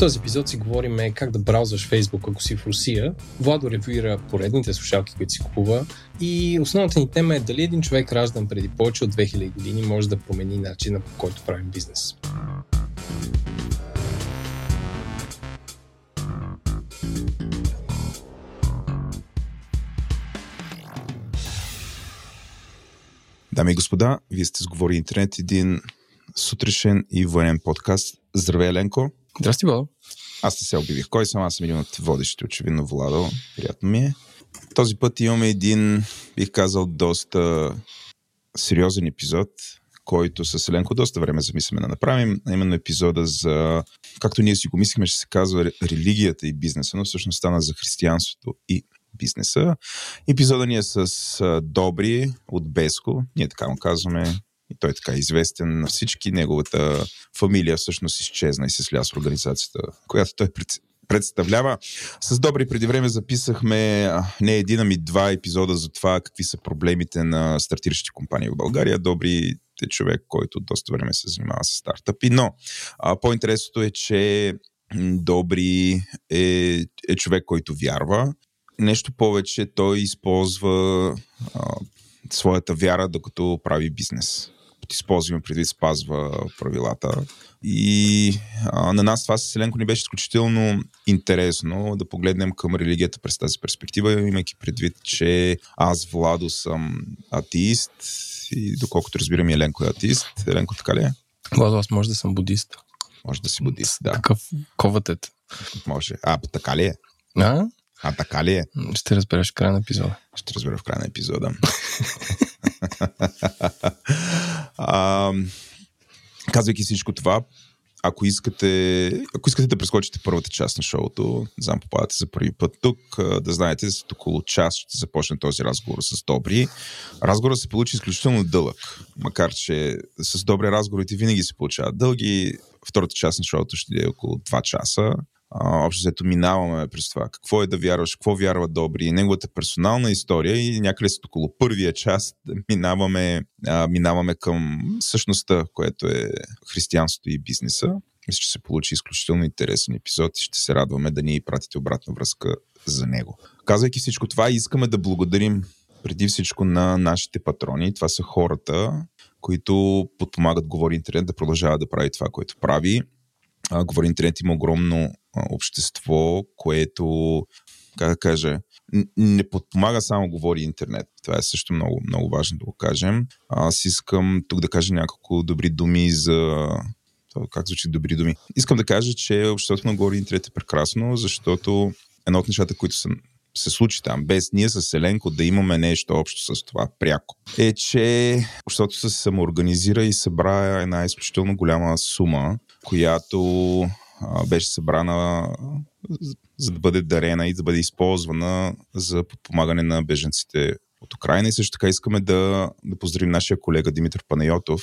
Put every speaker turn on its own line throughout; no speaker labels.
този епизод си говорим как да браузваш Facebook, ако си в Русия. Владо ревюира поредните слушалки, които си купува. И основната ни тема е дали един човек раждан преди повече от 2000 години може да промени начина по който правим бизнес.
Дами и господа, вие сте сговори интернет, един сутрешен и военен подкаст. Здравей, Еленко.
Здрасти, Владо.
Аз не се обявих. Кой съм? Аз съм един от водещите, очевидно, Владо. Приятно ми е. Този път имаме един, бих казал, доста сериозен епизод, който с Еленко доста време замисляме да направим, а именно епизода за, както ние си го мислихме, ще се казва религията и бизнеса, но всъщност стана за християнството и бизнеса. Епизода ни е с Добри от Беско, ние така му казваме, и той е така известен на всички. Неговата фамилия всъщност изчезна и се сля с организацията, която той представлява. С Добри преди време записахме не един, ами два епизода за това какви са проблемите на стартиращи компании в България. Добри е човек, който доста време се занимава с стартъпи, но а, по-интересното е, че Добри е, е човек, който вярва. Нещо повече, той използва а, своята вяра, докато прави бизнес използваме предвид спазва правилата. И а, на нас това с Еленко ни беше изключително интересно да погледнем към религията през тази перспектива, имайки предвид, че аз, Владо, съм атеист и доколкото разбирам и Еленко е атеист. Еленко така ли е?
Владо, аз може да съм будист.
Може да си будист, да.
Какъв коватет?
Може. А, така ли е?
А?
А така ли е?
Ще разбереш в края на епизода.
Ще разбера в края на епизода. а, казвайки всичко това, ако искате, ако искате да прескочите първата част на шоуто, не знам, попадате за първи път тук, да знаете, след около час ще започне този разговор с Добри. Разговорът се получи изключително дълъг, макар че с добри разговорите винаги се получават дълги. Втората част на шоуто ще е около 2 часа общо взето минаваме през това. Какво е да вярваш, какво вярва Добри, неговата персонална история и някъде след около първия час минаваме, а, минаваме към същността, което е християнството и бизнеса. Мисля, че се получи изключително интересен епизод и ще се радваме да ни пратите обратна връзка за него. Казвайки всичко това, искаме да благодарим преди всичко на нашите патрони. Това са хората, които подпомагат Говори Интернет да продължава да прави това, което прави. Говори Интернет има огромно общество, което, как да кажа, не подпомага само говори интернет. Това е също много, много важно да го кажем. Аз искам тук да кажа няколко добри думи за как звучи добри думи. Искам да кажа, че обществото на Говори Интернет е прекрасно, защото едно от нещата, които са се случи там, без ние с Еленко да имаме нещо общо с това пряко, е, че обществото се самоорганизира и събра една изключително голяма сума, която беше събрана за да бъде дарена и да бъде използвана за подпомагане на беженците от Украина. И също така искаме да, да поздравим нашия колега Димитър Панайотов,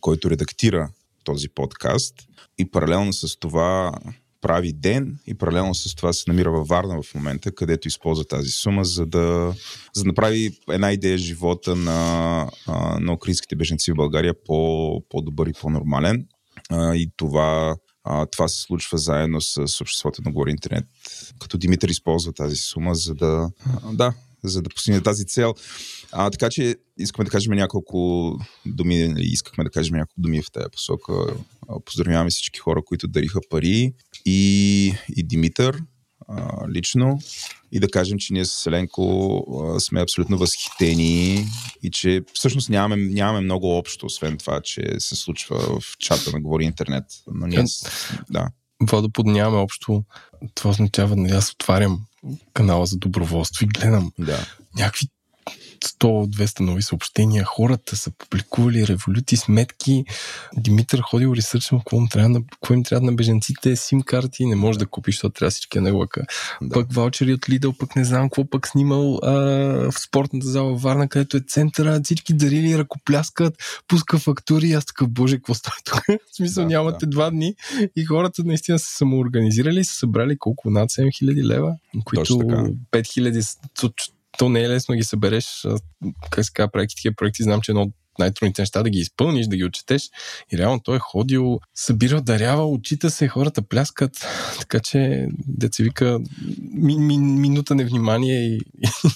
който редактира този подкаст и паралелно с това прави ден и паралелно с това се намира във Варна в момента, където използва тази сума, за да, за да направи една идея живота на, на украинските беженци в България по, по-добър и по-нормален. И това а, това се случва заедно с обществото на Говори Интернет, като Димитър използва тази сума, за да, а, да, за да постигне тази цел. А, така че искаме да кажем няколко думи, нали, искахме да кажем няколко думи в тази посока. Поздравяваме всички хора, които дариха пари и, и Димитър а, лично и да кажем, че ние с Селенко а, сме абсолютно възхитени и че всъщност нямаме, нямаме много общо, освен това, че се случва в чата на Говори Интернет. Но ние, да.
Водопод нямаме общо. Това означава, нали, аз отварям канала за доброволство и гледам
да.
някакви 100-200 нови съобщения, хората са публикували революти, сметки. Димитър ходил ресърчно какво им трябва, на, какво им трябва на беженците, сим карти, не може да купиш, защото трябва всички на лъка. Да. Пък ваучери от Лидъл, пък не знам какво пък снимал а, в спортната зала в Варна, където е центъра, всички дарили, ръкопляскат, пуска фактури, аз така, боже, какво става тук? в смисъл, да, нямате да. два дни и хората наистина са самоорганизирали и са събрали колко над 7000 лева, които 5000 то не е лесно да ги събереш. Как се казва, правейки такива проекти, знам, че едно най-трудните неща да ги изпълниш, да ги отчетеш. И реално той е ходил, събирал, дарява, очита се, хората пляскат. Така че, деца вика, ми, ми, минута невнимание и,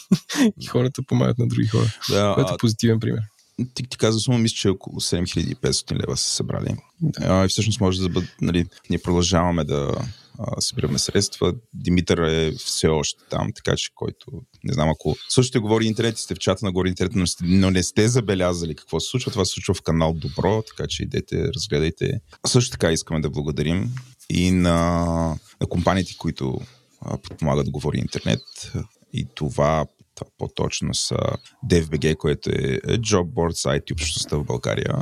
и хората помагат на други хора. Да, което е позитивен пример.
Ти, ти каза сума, мисля, че около 7500 лева са събрали. Да. А, и всъщност може да бъде, нали, ние продължаваме да събираме средства. Димитър е все още там, така че който, не знам, ако също говори интернет и сте в чата на Гори интернет, но, сте, но не сте забелязали какво се случва, това се случва в канал Добро, така че идете, разгледайте. Също така искаме да благодарим и на, на компаниите, които подпомагат Говори интернет. И това по-точно са DFBG, което е Jobboard сайт и общността в България.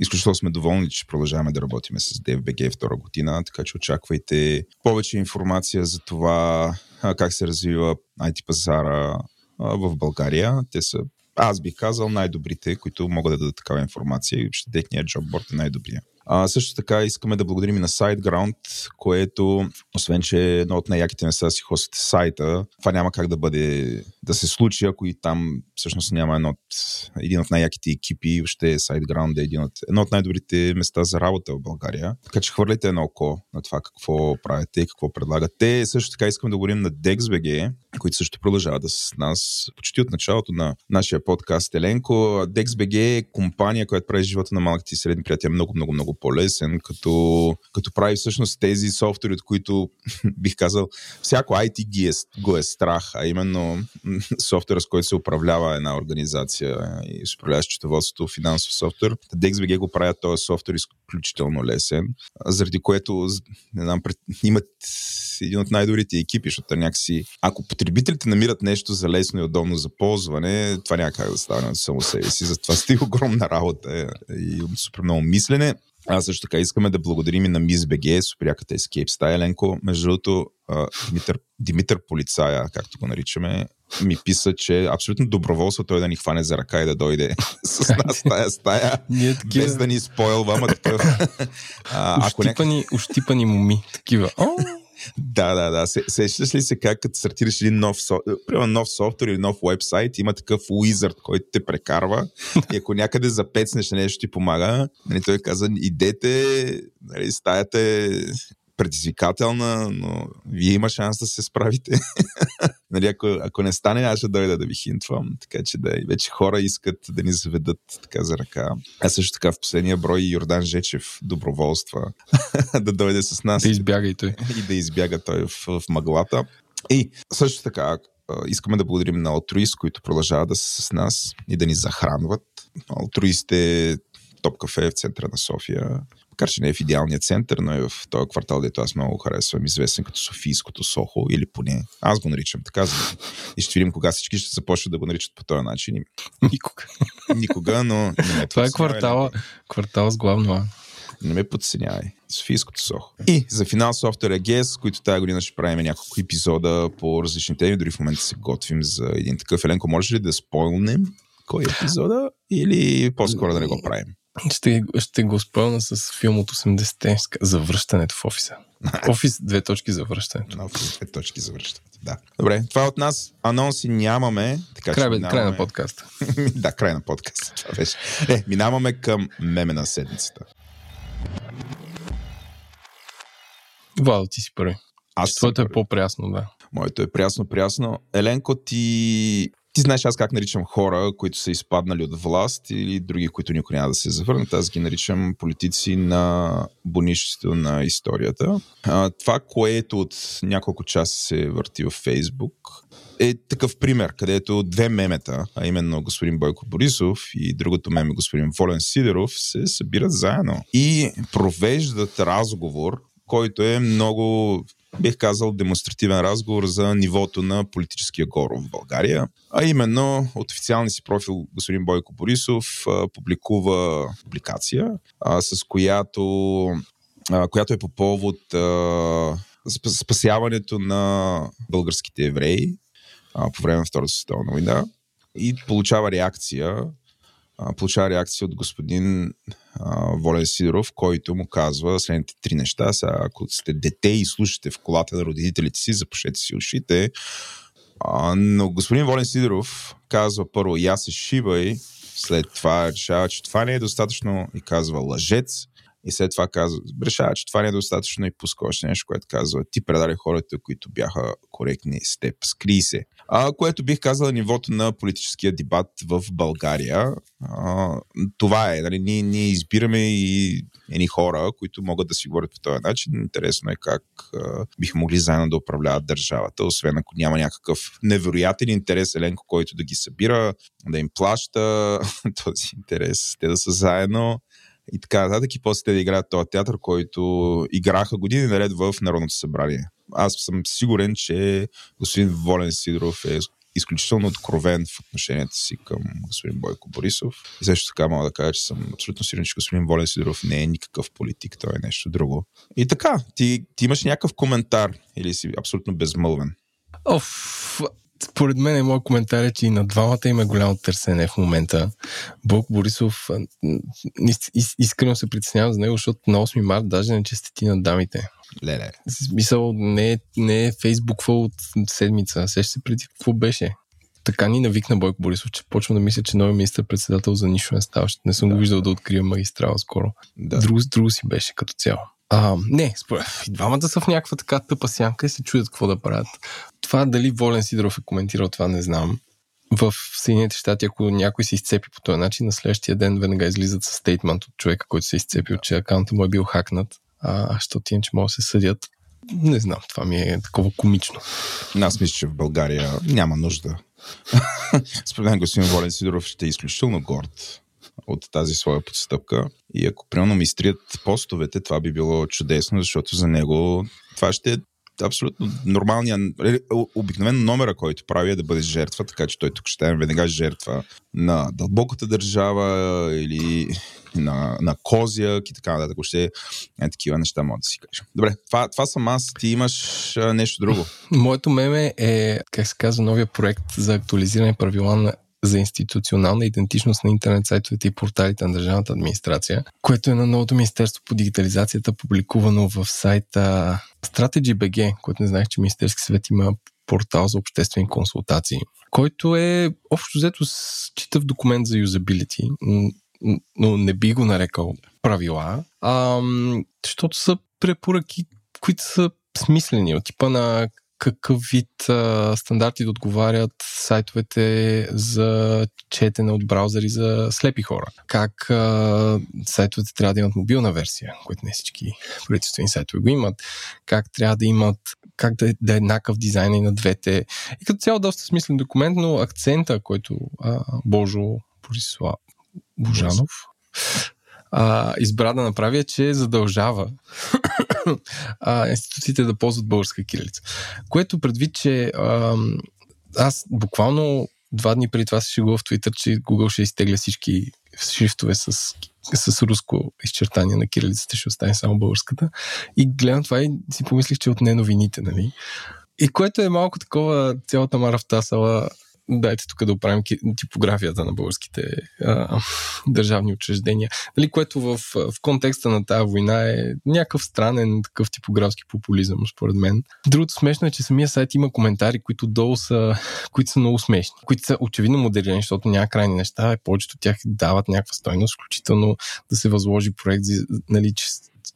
Изключително сме доволни, че продължаваме да работим с DFBG втора година, така че очаквайте повече информация за това как се развива IT пазара в България. Те са, аз бих казал, най-добрите, които могат да дадат такава информация и че техният джобборд е най-добрия. А, също така искаме да благодарим и на SiteGround, което, освен че е едно от най-яките места си хостите сайта, това няма как да бъде, да се случи, ако и там всъщност няма едно от, един от най-яките екипи, въобще SiteGround е един от, едно от най-добрите места за работа в България. Така че хвърляйте едно око на това какво правите и какво предлагате. Също така искаме да говорим на DexBG, които също продължават да с нас почти от началото на нашия подкаст Еленко. DexBG е компания, която прави живота на малките и средни приятели много, много, много по-лесен, като, като прави всъщност тези софтуери, от които бих казал, всяко IT ги е, го е страх, а именно софтуера, с който се управлява една организация и се управлява счетоводството, финансов софтуер. DexBG го правят този софтуер изключително лесен, заради което не знам, имат един от най-добрите екипи, защото някакси, ако потребителите намират нещо за лесно и удобно за ползване, това няма как да стане само себе си. Затова сте огромна работа и супер много мислене. А също така искаме да благодарим и на Мис БГ, супряката Escape Stylenко. Между другото, Димитър, Димитър Полицая, както го наричаме, ми писа, че абсолютно доброволство той да ни хване за ръка и да дойде с нас тая стая, Ние такива... без да ни спойлва, ама такъв.
а, ущипани, няк... ущипани моми, такива.
Да, да, да. Сещаш ли се как като стартираш един нов, примерно нов софтуер или нов вебсайт, има такъв уизърд, който те прекарва и ако някъде запецнеш нещо ти помага, нали, той каза, идете, нали, стаята е предизвикателна, но вие има шанс да се справите. нали, ако, ако не стане, аз ще дойда да ви хинтвам. Така че да, вече хора искат да ни заведат така за ръка. А също така в последния брой Йордан Жечев доброволства да дойде с нас.
Да избяга и той.
И да избяга той в, в мъглата. И също така, искаме да благодарим на Altruist, които продължават да са с нас и да ни захранват. Altruist е топ кафе в центъра на София макар че не е в идеалния център, но е в този квартал, дето аз много харесвам, известен като Софийското Сохо, или поне аз го наричам така. И ще видим кога всички ще започнат да го наричат по този начин.
Никога.
Никога, но...
Не Това е квартала, квартал с главно А.
Не ме подценявай. Софийското Сохо. И за финал софтуер AGS, които тази година ще правим няколко епизода по различни теми. Дори в момента се готвим за един такъв. Еленко, може ли да спойлнем кой е епизода или по-скоро да не го правим?
Ще, ще го спълна с филм от 80-те за връщането в офиса. Офис, две точки за връщането.
Офис, две точки за връщането. Да. Добре, това е от нас. Анонси нямаме. Така,
край, че минаваме... край на подкаста.
да, край на подкаста. Това беше. Е, минаваме към меме на седмицата.
Владо, ти си първи. Аз Твоето е по-прясно, да.
Моето е прясно-прясно. Еленко, ти ти знаеш аз как наричам хора, които са изпаднали от власт или други, които никога няма да се завърнат. Аз ги наричам политици на бонището на историята. А, това, което от няколко часа се върти в Фейсбук, е такъв пример, където две мемета, а именно господин Бойко Борисов и другото меме господин Волен Сидеров, се събират заедно и провеждат разговор, който е много бих казал, демонстративен разговор за нивото на политическия горо в България. А именно от официалния си профил господин Бойко Борисов а, публикува публикация, а, с която, а, която е по повод а, спасяването на българските евреи а, по време на Втората световна война и получава реакция получава реакция от господин а, Волен Сидоров, който му казва следните три неща. Сега, ако сте дете и слушате в колата на родителите си, запушете си ушите. А, но господин Волен Сидоров казва първо, я се шибай, след това решава, че това не е достатъчно и казва лъжец. И след това казва, решава, че това не е достатъчно и пуска още нещо, което казва, ти предаде хората, които бяха коректни с теб, скри се. А, което бих казал е нивото на политическия дебат в България. А, това е, нали, ние, ние избираме и едни хора, които могат да си говорят по този начин. Интересно е как а, биха могли заедно да управляват държавата, освен ако няма някакъв невероятен интерес Еленко, който да ги събира, да им плаща този интерес, те да са заедно и така нататък. И после те да играят този театър, който играха години наред в Народното събрание. Аз съм сигурен, че господин Волен Сидоров е изключително откровен в отношенията си към господин Бойко Борисов. И също така мога да кажа, че съм абсолютно сигурен, че господин Волен Сидоров не е никакъв политик, той е нещо друго. И така, ти, ти имаш някакъв коментар или си абсолютно безмълвен?
Оф, според мен е моят коментар е, че и на двамата има голямо търсене в момента. Бог Борисов искрено се притеснявам за него, защото на 8 март даже не честити на дамите.
Леле.
Смисъл, не, не е фейсбуква от седмица. Сеща се преди какво беше. Така ни навикна Бойко Борисов, че почвам да мисля, че нови министър-председател за нищо не става. Не съм да, го виждал да, да открия магистрала скоро. Да. Друго, друго си беше като цяло. А, не, според. Двамата са в някаква така тъпа сянка и се чуят какво да правят. Това дали Волен Сидоров е коментирал това, не знам. В Съединените щати, ако някой се изцепи по този начин, на следващия ден веднага излизат с стейтмент от човека, който се е изцепил, че акаунтът му е бил хакнат, а, защото иначе могат да се съдят. Не знам, това ми е такова комично.
Аз мисля, че в България няма нужда. Според мен господин Волен Сидоров ще е изключително горд от тази своя подстъпка. И ако примерно ми стрият постовете, това би било чудесно, защото за него това ще е абсолютно нормалния, обикновен номера, който прави е да бъде жертва, така че той тук ще е веднага жертва на дълбоката държава или на, на Козяк и така нататък. Ще е такива неща, мога да си кажа. Добре, това, това съм аз. Ти имаш нещо друго.
Моето меме е, как се казва, новия проект за актуализиране правила на за институционална идентичност на интернет сайтовете и порталите на държавната администрация, което е на новото Министерство по дигитализацията, публикувано в сайта StrategyBG, който не знаех, че Министерски съвет има портал за обществени консултации, който е общо взето читав документ за юзабилити, но не би го нарекал правила, а, защото са препоръки, които са смислени от типа на какъв вид а, стандарти да отговарят сайтовете за четене от браузъри за слепи хора. Как а, сайтовете трябва да имат мобилна версия, което не всички правителствени сайтове го имат. Как трябва да имат, как да, е, да е еднакъв дизайн и на двете. И като цяло доста смислен документ, но акцента, който а, Божо Борислав Божанов а, избра да направи е, че задължава а, институциите да ползват българска кирилица. Което предвид, че а, аз буквално два дни преди това се шегува в Твитър, че Google ще изтегля всички шрифтове с, с руско изчертание на кирилицата, ще остане само българската. И гледам това и си помислих, че от не новините, нали? И което е малко такова цялата мара в тасала дайте тук да оправим типографията на българските а, държавни учреждения. Нали, което в, в контекста на тази война е някакъв странен такъв типографски популизъм, според мен. Другото смешно е, че самия сайт има коментари, които долу са, които са много смешни, които са очевидно моделирани, защото няма крайни неща, повечето от тях дават някаква стойност, включително да се възложи проект, нали, че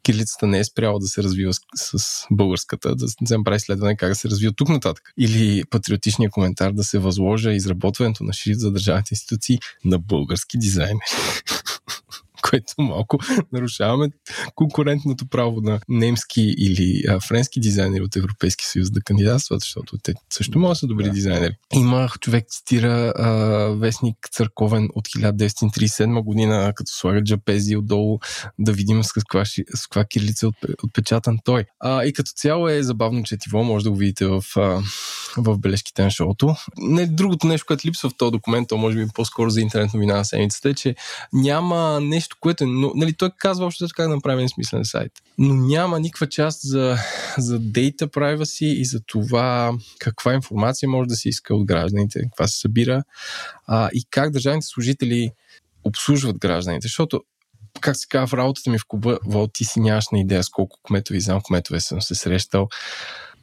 кирилицата не е спряла да се развива с, с българската, да се направи изследване как да се развива тук нататък. Или патриотичния коментар да се възложа изработването на шрифт за държавните институции на български дизайнери което малко нарушаваме конкурентното право на немски или а, френски дизайнери от Европейски съюз да кандидатстват, защото те също могат да са добри да. дизайнери. Има човек цитира а, вестник църковен от 1937 година, като слага джапези отдолу, да видим с каква, с каква кирилица е отпечатан той. А, и като цяло е забавно четиво, може да го видите в, а, в бележките на шоуто. Не, другото нещо, което липсва в този документ, то може би по-скоро за интернет новина на седмицата, е, че няма нещо нещо, което е, но, нали, той казва още как да направим смислен сайт. Но няма никаква част за, за data privacy и за това каква информация може да се иска от гражданите, каква се събира а, и как държавните служители обслужват гражданите. Защото как се казва, в работата ми в Куба, Вол, ти си нямаш на идея с колко кметове и знам кметове съм се срещал.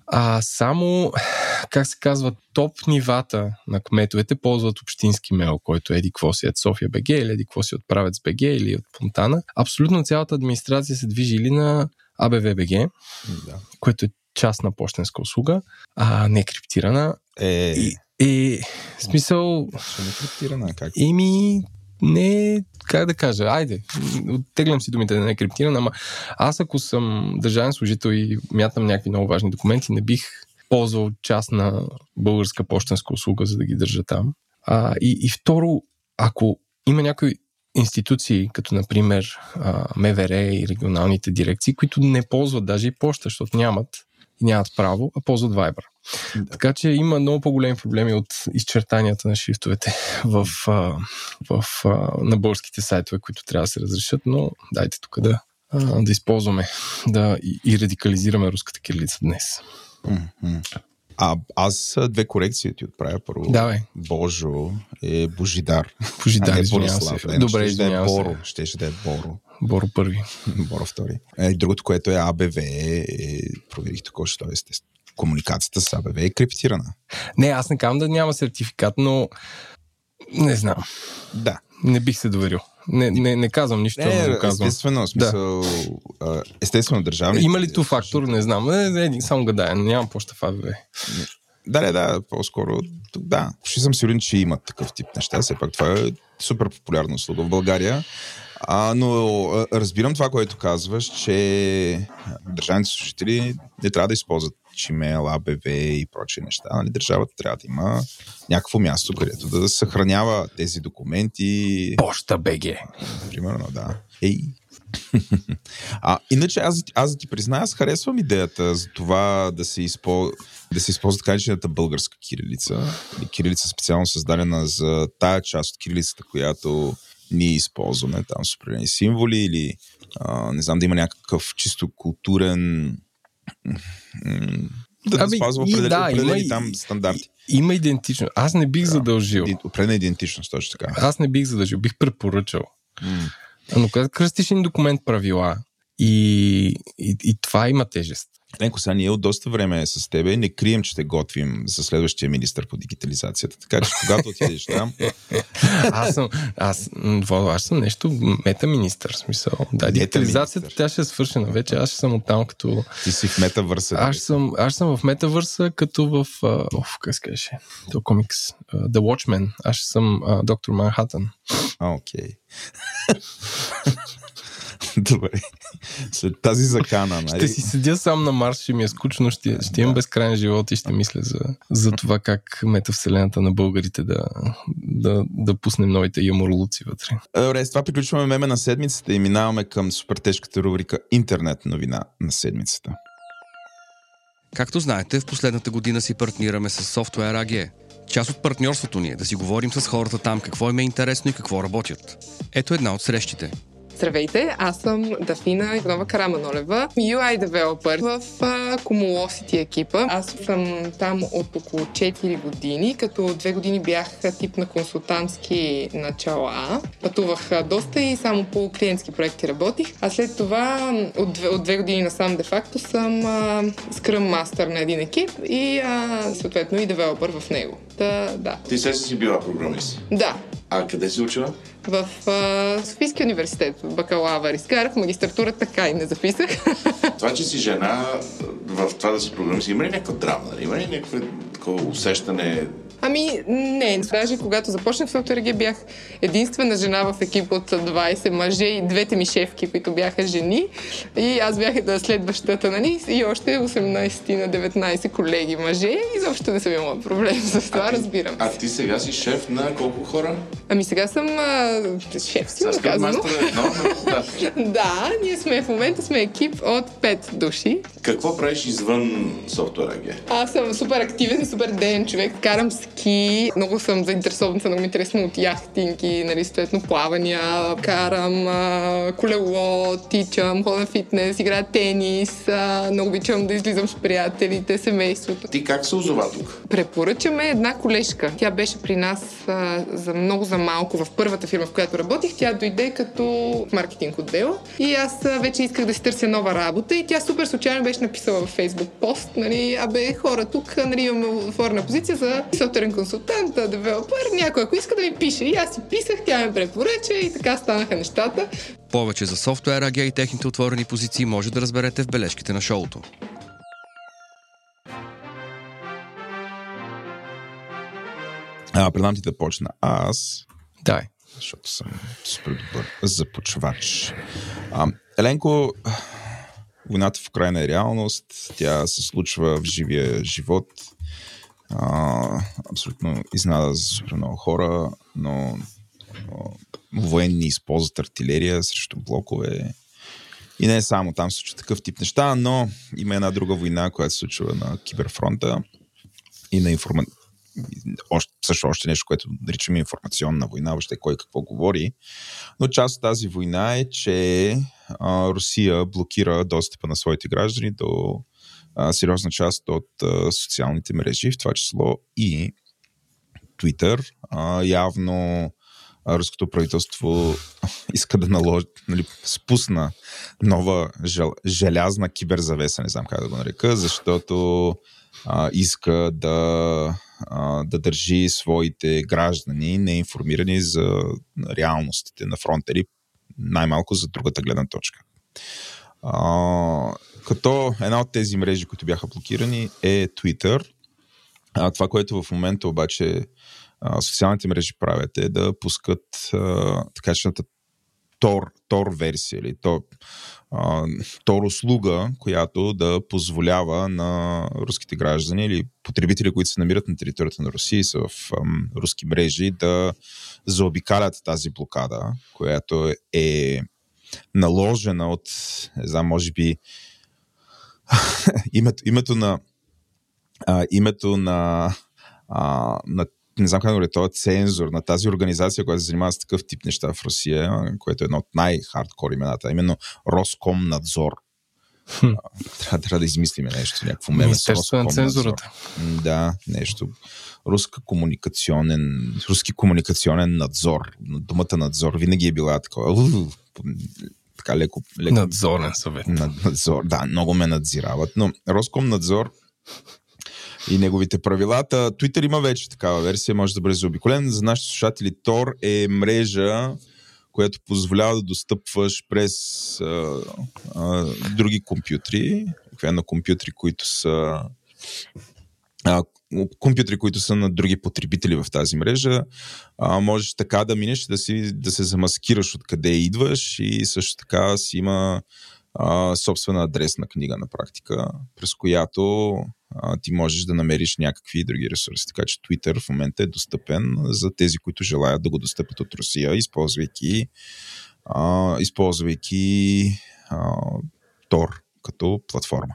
А само, как се казва, топ нивата на кметовете ползват общински мейл, който е еди какво си от София БГ или еди какво си от Правец БГ или от Понтана. Абсолютно цялата администрация се движи или на АБВ БГ,
Да.
което е частна почтенска услуга, а не криптирана.
Е,
И, в смисъл,
не криптирана, как?
Еми, не, как да кажа, айде, оттеглям си думите да не е криптирана, ама аз ако съм държавен служител и мятам някакви много важни документи, не бих ползвал частна българска почтенска услуга, за да ги държа там. А, и, и второ, ако има някои институции, като например МВР и регионалните дирекции, които не ползват даже и почта, защото нямат нямат право, а ползват Viber.
Да.
Така че има много по-големи проблеми от изчертанията на шрифтовете в, в, а, на българските сайтове, които трябва да се разрешат, но дайте тук да, да използваме да и, и радикализираме руската кирилица днес.
А аз две корекции ти отправя. Първо,
Давай,
Божо е Божидар.
Божидар, извинявам
Борислав.
се.
Не,
Добре,
щеше да е. Боро. Щеше да е Боро.
Боро първи.
Боро втори. Е, другото, което е АБВ, е, проверих току-що, естествено. Комуникацията с АБВ е криптирана.
Не, аз не казвам да няма сертификат, но не знам.
Да.
Не бих се доверил. Не, не, не казвам нищо,
Не,
но го казвам.
естествено, смисъл, а, естествено държавни.
Има ли ту фактор? Не знам. Не, не, само гадая. Нямам почта в АБВ.
Да, да, да, по-скоро, да. Ще съм сигурен, че имат такъв тип неща. Все пак това е супер популярна услуга в България. А, но разбирам това, което казваш, че държавните служители не трябва да използват Gmail, ABV и прочие неща. Нали? Държавата трябва да има някакво място, където да съхранява тези документи.
Почта БГ.
Примерно, да. Ей. а, иначе аз, аз да ти призная, аз харесвам идеята за това да се, изпо, да се използва така наречената българска кирилица. Или кирилица специално създадена за тая част от кирилицата, която ние използваме, там с определени символи или а, не знам, да има някакъв чисто културен да, да
Ами,
спазва
и
определени,
да, има
определени
и-
там стандарти.
Има идентично. Аз не бих задължил.
Иди- Определена идентичност, точно така.
Аз не бих задължил. Бих препоръчал. Но когато кръстиш един документ правила и, и, и това има тежест.
Ленко, сега ние от доста време с тебе не крием, че те готвим за следващия министр по дигитализацията. Така че когато отидеш там,
Аз съм, аз, Владо, аз съм нещо мета-министър, смисъл. Да, дигитализацията тя ще е свършена вече. Аз ще съм оттам като...
ти си в метавърса.
Аз съм, аз съм в метавърса като в... а, Оф, как се каже? То комикс. The Watchmen. Аз ще съм доктор Манхатън.
А, окей. Добре. След тази закана, нали?
Ще си седя сам на Марс, ще ми е скучно, ще, ще имам
Да.
безкрайен живот и ще мисля за, за това как метавселената на българите да, да, да пуснем новите ямурлуци вътре.
Добре, с това приключваме меме на седмицата и минаваме към супер тежката рубрика Интернет новина на седмицата.
Както знаете, в последната година си партнираме с Software AG. Част от партньорството ни е да си говорим с хората там какво им е интересно и какво работят. Ето една от срещите.
Здравейте, аз съм Дафина Иванова Караманолева, UI девелопър в Cumulosity екипа. Аз съм там от около 4 години, като две години бях тип на консултантски начала. Пътувах доста и само по клиентски проекти работих. А след това от две, от две години насам де-факто съм скръм мастър на един екип и а, съответно и девелопър в него. Та, да.
Ти се си била програмист.
Да,
А къде си учила?
в а, Софийския университет, бакалавър. Изкарах магистратура, така и не записах.
Това, че си жена, в това да си програмист, има ли някаква драма? нали? Има ли някакво такова усещане?
Ами, не. Даже когато започнах в Software бях единствена жена в екип от 20 мъже и двете ми шефки, които бяха жени. И аз бях да следващата, нали? И още 18 на 19 колеги мъже. Изобщо не съм имала проблем с това, разбирам.
А ти сега си шеф на колко хора?
Ами сега съм а, шеф, си
едно, но да.
Да, ние сме в момента сме екип от 5 души.
Какво правиш извън софтуер AG?
Аз съм супер активен и супер ден човек. Карам ски. Много съм заинтересован, съм много ми интересно от яхтинги, нали, съответно плавания. Карам а, колело, тичам, ходя на фитнес, играя тенис. А, много обичам да излизам с приятелите, семейството.
Ти как се озова тук?
Препоръчаме една колежка. Тя беше при нас а, за много за малко в първата фирма, в която работих. Тя дойде като маркетинг отдел и аз а, вече исках да си търся нова работа и тя супер случайно беше написала в Facebook пост, нали, абе хора, тук нали, имаме отворена позиция за софтуерен консултант, девелопър, някой ако иска да ми пише. И аз си писах, тя ме препоръча и така станаха нещата.
Повече за софтуер и техните отворени позиции може да разберете в бележките на шоуто.
А, предам ти да почна аз,
Дай.
защото съм супер добър започвач. А, Еленко, войната в Украина е реалност. Тя се случва в живия живот. А, абсолютно изнада за супер много хора, но военни използват артилерия срещу блокове. И не само там се случва такъв тип неща, но има една друга война, която се случва на киберфронта и на информа... още, също още нещо, което наричаме информационна война, въобще кой какво говори. Но част от тази война е, че а, Русия блокира достъпа на своите граждани до а, сериозна част от а, социалните мрежи, в това число и Twitter. А, явно руското правителство иска да наложи, нали, спусна нова жел, желязна киберзавеса, не знам как да го нарека, защото а, иска да, а, да държи своите граждани неинформирани за реалностите на фронта или най-малко за другата гледна точка. А, като една от тези мрежи, които бяха блокирани е Twitter. А, това, което в момента обаче а, социалните мрежи правят е да пускат а, така чената Tor, Tor версия или Tor, Tor услуга, която да позволява на руските граждани или потребители, които се намират на територията на Русия и са в ам, руски мрежи, да заобикалят тази блокада, която е наложена от, не знам, може би името, името на а, името на, а, на не знам как да говоря, това е цензор на тази организация, която се занимава с такъв тип неща в Русия, което е едно от най-хардкор имената, именно Роскомнадзор.
Хм.
Трябва, трябва да измислиме нещо, някакво меме с Роскомнадзор. Да, нещо. Руска комуникационен, руски комуникационен надзор. Думата надзор винаги е била такова. Така леко, леко
Надзорен съвет.
над- надзор. Да, много ме надзирават, но Роскомнадзор и неговите правилата. Twitter има вече такава версия, може да бъде заобиколен. За нашите слушатели Tor е мрежа, която позволява да достъпваш през а, а, други компютри, обикновено компютри, които са а, компютри, които са на други потребители в тази мрежа, а, можеш така да минеш да, си, да се замаскираш откъде идваш и също така си има а, собствена адресна книга на практика, през която а, ти можеш да намериш някакви други ресурси. Така че Twitter в момента е достъпен за тези, които желаят да го достъпят от Русия, използвайки, а, използвайки а, Tor като платформа.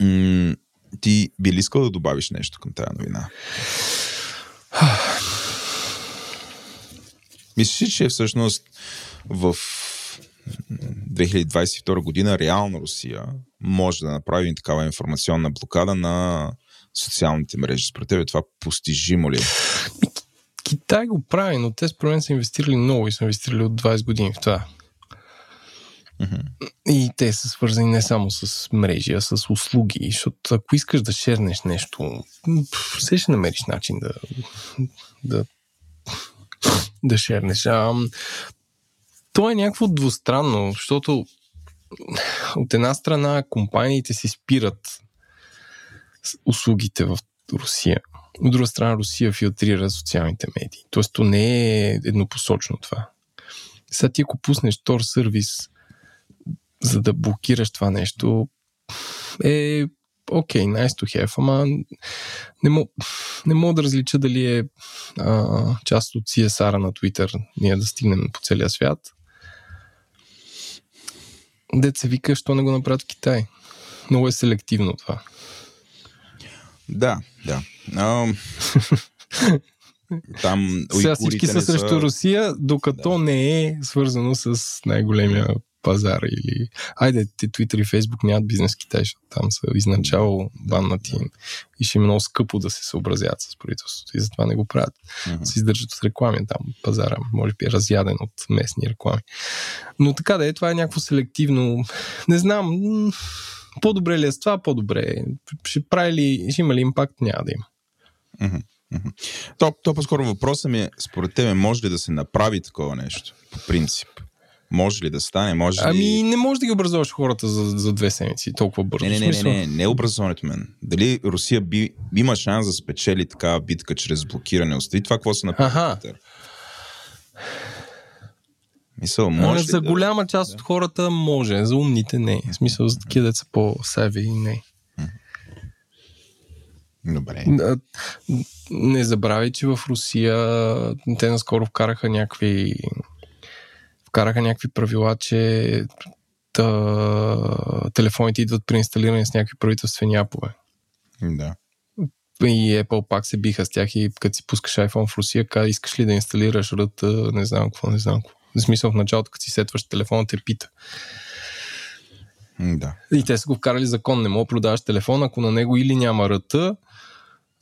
М- ти би ли искал да добавиш нещо към тази новина? Мислиш, ли, че всъщност в 2022 година реално Русия може да направи такава информационна блокада на социалните мрежи. Според тебе това постижимо ли е?
Китай го прави, но те според мен са инвестирали много и са инвестирали от 20 години в това.
Мгм.
И те са свързани не само с мрежи, а с услуги. Защото ако искаш да шернеш нещо, все ще намериш начин да, да, да шернеш. А, то е някакво двустранно, защото от една страна компаниите си спират услугите в Русия. От друга страна Русия филтрира социалните медии. Тоест то не е еднопосочно това. Сега ти ако пуснеш Tor сервис за да блокираш това нещо, е окей, okay, nice to have, ама не, мог, не мога да различа дали е а, част от CSR на Twitter, ние да стигнем по целия свят. Се вика, що не го направят в Китай. Много е селективно това.
Да, да. А, там
Сега всички са срещу Русия, докато
Да.
не е свързано с най-големия пазара или... Айде, те Twitter и Facebook нямат бизнес Китай, защото там са изначало баннати и ще им е много скъпо да се съобразят с правителството и затова не го правят.
Мгм.
Се издържат от реклами там. Пазара може би е разяден от местни реклами. Но така да е, това е някакво селективно. Не знам, по-добре ли е с това, по-добре. е. Ще прави ли, ще има ли импакт, няма да има.
То, то по-скоро въпросът ми е, според тебе, може ли да се направи такова нещо? По принцип. Може ли да стане? Може ли...
Ами не можеш да ги образуваш хората за, за две седмици толкова бързо.
Не, не, не, не, не, не образованието мен. Дали Русия би, има шанс да спечели такава битка чрез блокиране? Остави това, какво направили.
Аха.
Тwitter. Мисъл,
А,
може ли
за
да...
голяма част от хората може, за умните не. В смисъл, за такива деца по-севи не.
Добре.
А, Не забравяй, че в Русия те наскоро вкараха някакви вкараха някакви правила, че та, телефоните идват преинсталирани с някакви правителствени апове.
Да.
И Apple пак се биха с тях и като си пускаш iPhone в Русия, ка искаш ли да инсталираш ръд, не знам какво, не знам какво. В смисъл в началото, като си сетваш телефона, те пита.
Да.
И те са го вкарали закон. Не мога да продаваш телефон, ако на него или няма РТ,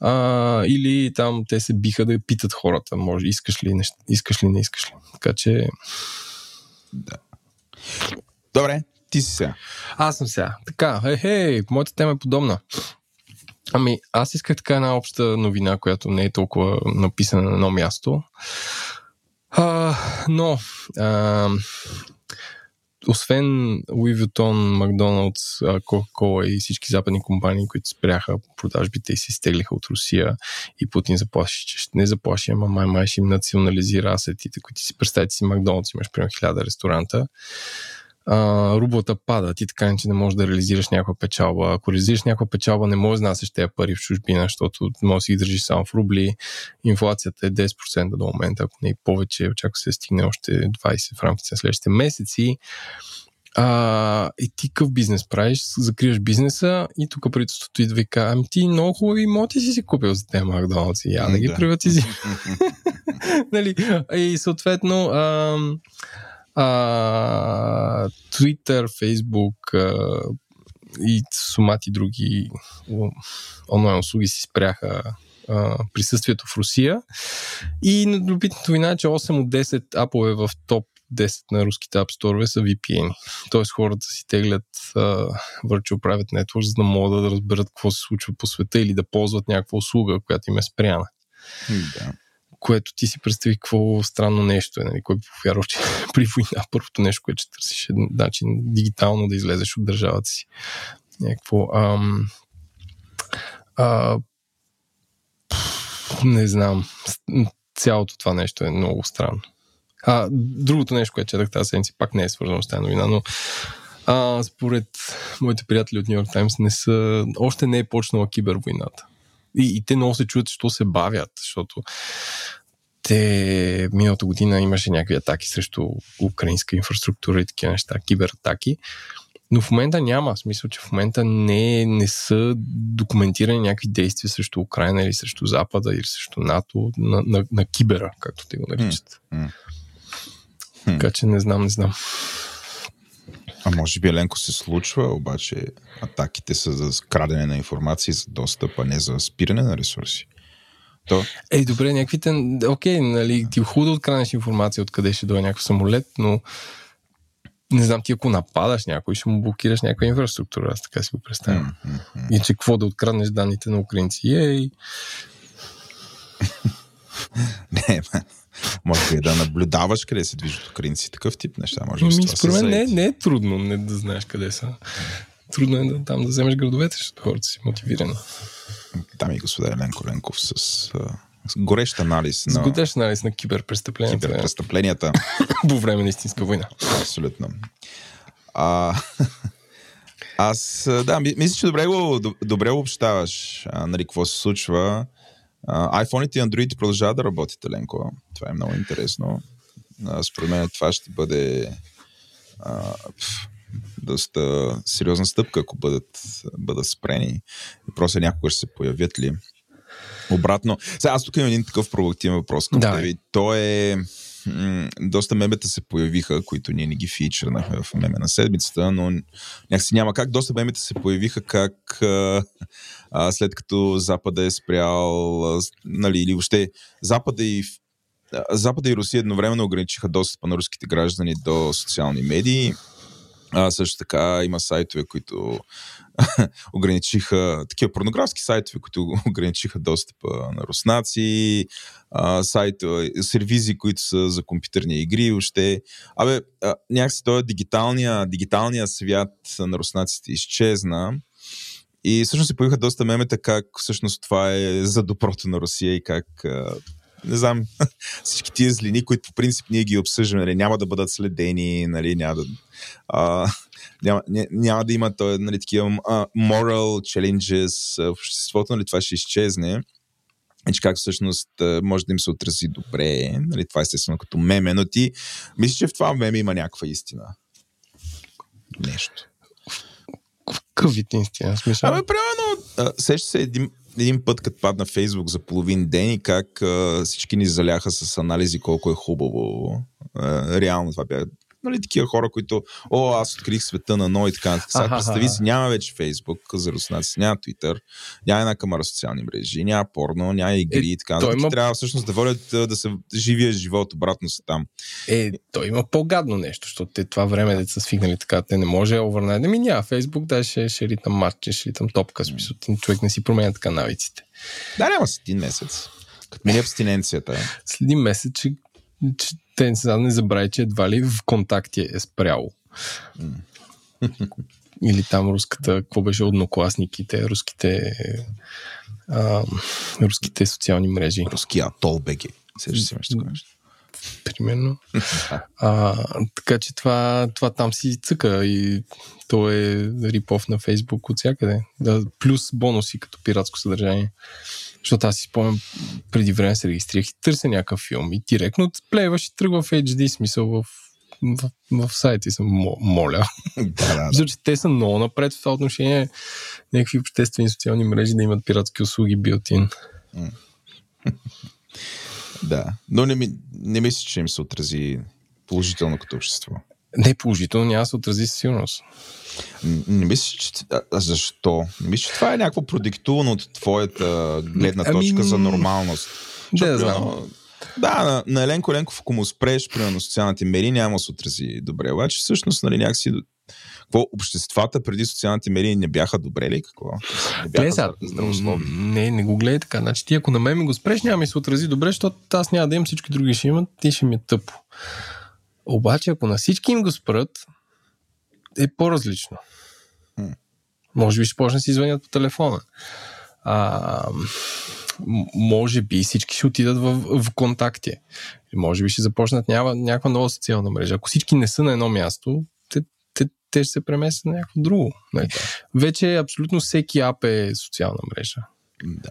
а, или там те се биха да питат хората. Може, искаш ли, неща, искаш ли, не искаш ли. Така че
Добре, ти си сега.
аз съм сега. Така, хей, хей, моята тема е подобна. Ами, аз исках така една обща новина, която не е толкова написана на едно място. А, но, а, освен Louis Vuitton, McDonald's, Coca-Cola и всички западни компании, които спряха продажбите и се изтеглиха от Русия и Путин заплаши, че ще не заплаши, ама май май ще им национализира асетите, които си представете си Макдоналдс, имаш примерно хиляда ресторанта а, рублата пада, ти така иначе не можеш да реализираш някаква печалба. Ако реализираш някаква печалба, не можеш да насеш тези пари в чужбина, защото може да си ги държиш само в рубли. Инфлацията е 10% до момента, ако не и повече, очаква се стигне още 20% в рамките на следващите месеци. А, и ти какъв бизнес правиш? Закриваш бизнеса и тук правителството идва и казва, ами ти много хубави имоти си си купил за тези Макдоналдси, я да ги
Да.
приватизираш. нали? И съответно ам, а, Twitter, Facebook а, и сумати други онлайн услуги си спряха а, присъствието в Русия. И любопитната новина е, че 8 от 10 апове в топ 10 на руските Store са VPN. Тоест хората си теглят а, Virtual Private Network, за да могат да разберат какво се случва по света или да ползват някаква услуга, която им е спряна
да.
Което ти си представи какво странно нещо е, нали, кой би повярвал, че при война първото нещо, което ще търсиш е начин дигитално да излезеш от държавата си. Някакво... Ам, а, не знам. Цялото това нещо е много странно. А, другото нещо, което четах тази седмица, пак не е свързано с тази новина, но а, според моите приятели от Нью Йорк Таймс не са, още не е почнала кибервойната. И, и те много се чуят, що се бавят, защото те миналата година имаше някакви атаки срещу украинска инфраструктура и такива неща, кибератаки. Но в момента няма. В смисъл, че в момента не, не са документирани някакви действия срещу Украина или срещу Запада или срещу НАТО на, на, на кибера, както те го наричат.
м.
Така че не знам, не знам.
А може би Еленко се случва, обаче атаките са за крадене на информация, за достъп, а не за спиране на ресурси. То,
Ей, добре, някаквите... Окей, нали, ти е да откранеш информация откъде ще дойде някакъв самолет, но не знам, ти ако нападаш някой, ще му блокираш някаква инфраструктура, аз така си го представям.
м.
И че какво да откраднеш данните на украинци? Ей,
не, ма, може би да наблюдаваш къде се движат украинци, такъв тип неща. Може би с
Ми, според мен не,
заети.
не е трудно не да знаеш къде са. Трудно е да, там да вземеш градовете, защото хората си мотивирани.
Дами и господа Еленко Ленков с, с горещ анализ
С
на
годеш анализ на киберпрестъпленията
киберпрестъпленията.
по време на истинска война.
Абсолютно. А, аз, да, ми- мисля, че добре го, добре обобщаваш, а, нали, какво се случва. IPhone-ите и Android продължават да работят, Еленко. Това е много интересно. Според мен това ще бъде а, пф, доста сериозна стъпка, ако бъдат, бъдат спрени. Просто някога ще се появят ли. Обратно. Сега аз тук имам един такъв провокативен въпрос към
Давай.
теб. и То е... доста мемета се появиха, които ние не ги фичернахме в меме на седмицата, но някакси няма как. Доста мемета се появиха как а, а, след като Запада е спрял, а, нали, или въобще Запада и Запада и Русия едновременно ограничиха достъпа на руските граждани до социални медии. А, също така има сайтове, които ограничиха, такива порнографски сайтове, които ограничиха достъпа на руснаци, а, сайтове, сервизи, които са за компютърни игри, още. Абе, а, някакси този дигиталния, дигиталния свят на руснаците изчезна. И всъщност се появиха доста мемета как всъщност това е за доброто на Русия и как не знам, всички тия злини, които по принцип ние ги обсъждаме, нали, няма да бъдат следени, нали, няма да, а, няма, няма да има той, нали, такива uh, moral challenges в обществото, нали, това ще изчезне. И че как всъщност може да им се отрази добре. Нали, това естествено като меме, но ти мислиш, че в това меме има някаква истина. Нещо.
Какъв вид истина? Смисъл?
Абе, примерно, сеща се един, един път, като падна Фейсбук за половин ден и как а, всички ни заляха с анализи колко е хубаво. А, реално това бяха нали, такива хора, които, о, аз открих света на но и така. Сега представи си, няма вече Фейсбук за руснаци, няма Твитър, няма една камара социални мрежи, няма порно, няма игри е, и така. Той има... Трябва всъщност да водят да се живия живот обратно са там.
Е, той има по-гадно нещо, защото те това време да са свикнали така, те не може овернайт да ми няма Фейсбук, да ще, ще ритам матч, ще ритам топка, смисъл, човек не си променя така навиците.
Да, няма си един месец. Като ми абстиненцията.
След един месец, че те сега не забрави, че едва ли в контакти е спряло. Или там руската, какво беше однокласниките, руските а, руските социални мрежи.
Руския атол беги.
Примерно. а, така че това, това там си цъка и то е рипов на Фейсбук от всякъде. Да, плюс бонуси като пиратско съдържание. Защото аз си спомням, преди време се регистрирах и търся някакъв филм и директно плейваш и тръгва в HD смисъл в, в, в, сайта и съм моля. Да, да, да. че те са много напред в това отношение някакви обществени социални мрежи да имат пиратски услуги билтин.
Да, но не, ми, не мисля, че им се отрази положително като общество.
Не, положително няма да се отрази със сигурност.
Не мисля, че... А, защо? Не мисля, че това е някакво продиктувано от твоята гледна ами, точка ами... за нормалност.
Да, да знам.
Да, на, на Еленко Еленков, ако му спреш, примерно социалните мери, няма да се отрази добре. Обаче всъщност, нали, някакси какво, обществата преди социалните мери не бяха добре ли? Какво?
Не бяха не, Не, не го гледай така. Значи ти ако на мен ми го спреш, няма ми се отрази добре, защото аз няма да имам всички други ще имат, ти ще ми е тъпо. Обаче, ако на всички им го спрат, е по-различно. Hmm. Може би ще почне да си звънят по телефона. А, може би всички ще отидат в, в контакти. Може би ще започнат някаква нова социална мрежа. Ако всички не са на едно място, те, ще се преместят на някакво друго. Не? Да. Вече абсолютно всеки ап е социална мрежа.
Да.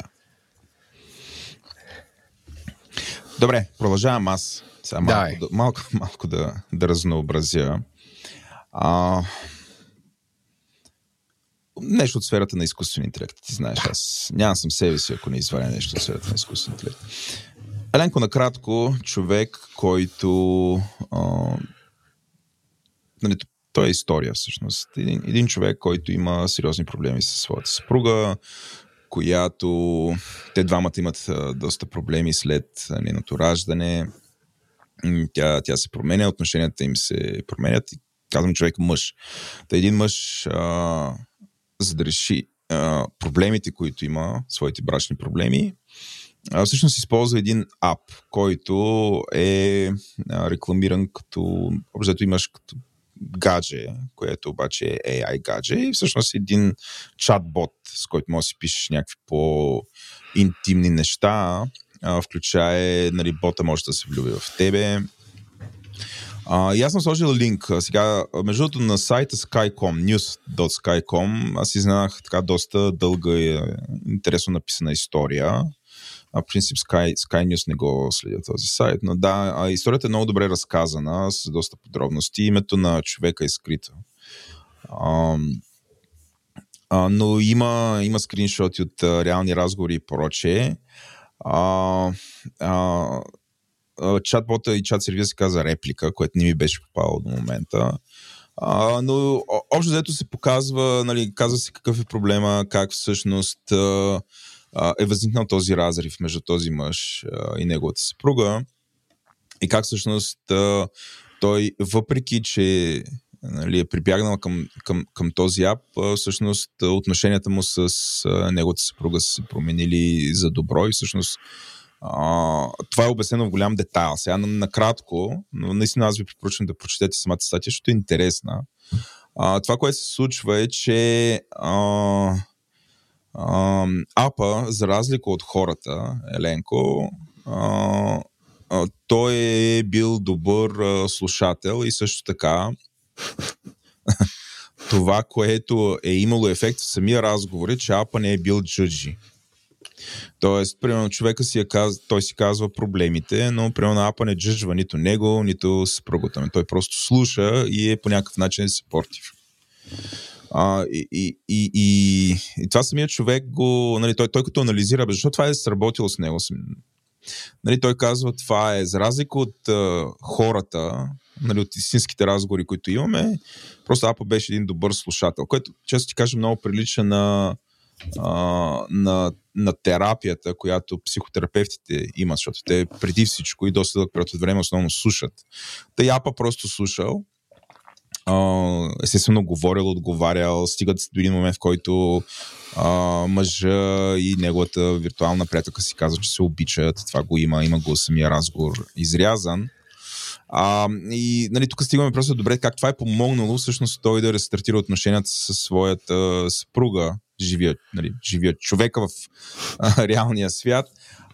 Добре, продължавам аз. Сега малко, да, малко, малко да, да разнообразя. А, нещо от сферата на изкуствен интелект. Ти знаеш, аз нямам съм себе си, ако не изваря нещо от сферата на изкуствен интелект. Еленко, накратко, човек, който... А, нали, той е история всъщност. Един, един човек, който има сериозни проблеми с своята съпруга, която те двамата имат доста проблеми след нейното раждане тя, тя се променя, отношенията им се променят и казвам човек мъж. Та един мъж, а, за да реши а, проблемите, които има, своите брачни проблеми, а, всъщност използва един ап, който е а, рекламиран като, обзето имаш като гадже, което обаче е AI гадже и всъщност един чатбот, с който може да си пишеш някакви по-интимни неща, включая, нали, бота може да се влюби в тебе. А, и аз съм сложил линк. Сега, между другото, на сайта Skycom, news.skycom, аз изненах така доста дълга и интересно написана история. А, в принцип Sky, Sky News не го следя този сайт, но да, историята е много добре разказана, с доста подробности. Името на човека е скрито. А, а, но има, има скриншоти от а, реални разговори и прочее. А, а, чатбота и чат сервиса се каза реплика, което не ми беше попало до момента. А, но общо взето се показва, нали, казва се какъв е проблема, как всъщност а, е възникнал този разрив между този мъж и неговата съпруга и как всъщност той, въпреки че нали, е прибягнал към, към, към този ап, всъщност отношенията му с неговата съпруга са се променили за добро и всъщност а, това е обяснено в голям детайл. Сега накратко, но наистина аз ви препоръчвам да прочетете самата статия, защото е интересна. А, това, което се случва е, че а, апа, за разлика от хората, Еленко, той е бил добър слушател и също така това, което е имало ефект в самия разговор е, че апа не е бил джуджи. Тоест, примерно, човека си е каз... той си казва проблемите, но примерно апа не джъджва нито него, нито съпругата Той просто слуша и е по някакъв начин съпортив. А, и, и, и, и, и това самият човек го, нали, той, той като анализира, защото това е сработило с него. Нали, той казва, това е за разлика от а, хората, нали, от истинските разговори, които имаме, просто Апа беше един добър слушател, което, често ти кажа, много прилича на, а, на, на терапията, която психотерапевтите имат, защото те преди всичко и доста дълъг период от време основно слушат. Тъй Апа просто слушал, естествено говорил, отговарял, стигат до един момент, в който а, мъжа и неговата виртуална приятелка си казва, че се обичат. Това го има, има го самия разговор изрязан. А, и нали, тук стигаме просто добре как това е помогнало всъщност той да рестартира отношенията със своята съпруга, живия, нали, живия човека в а, реалния свят.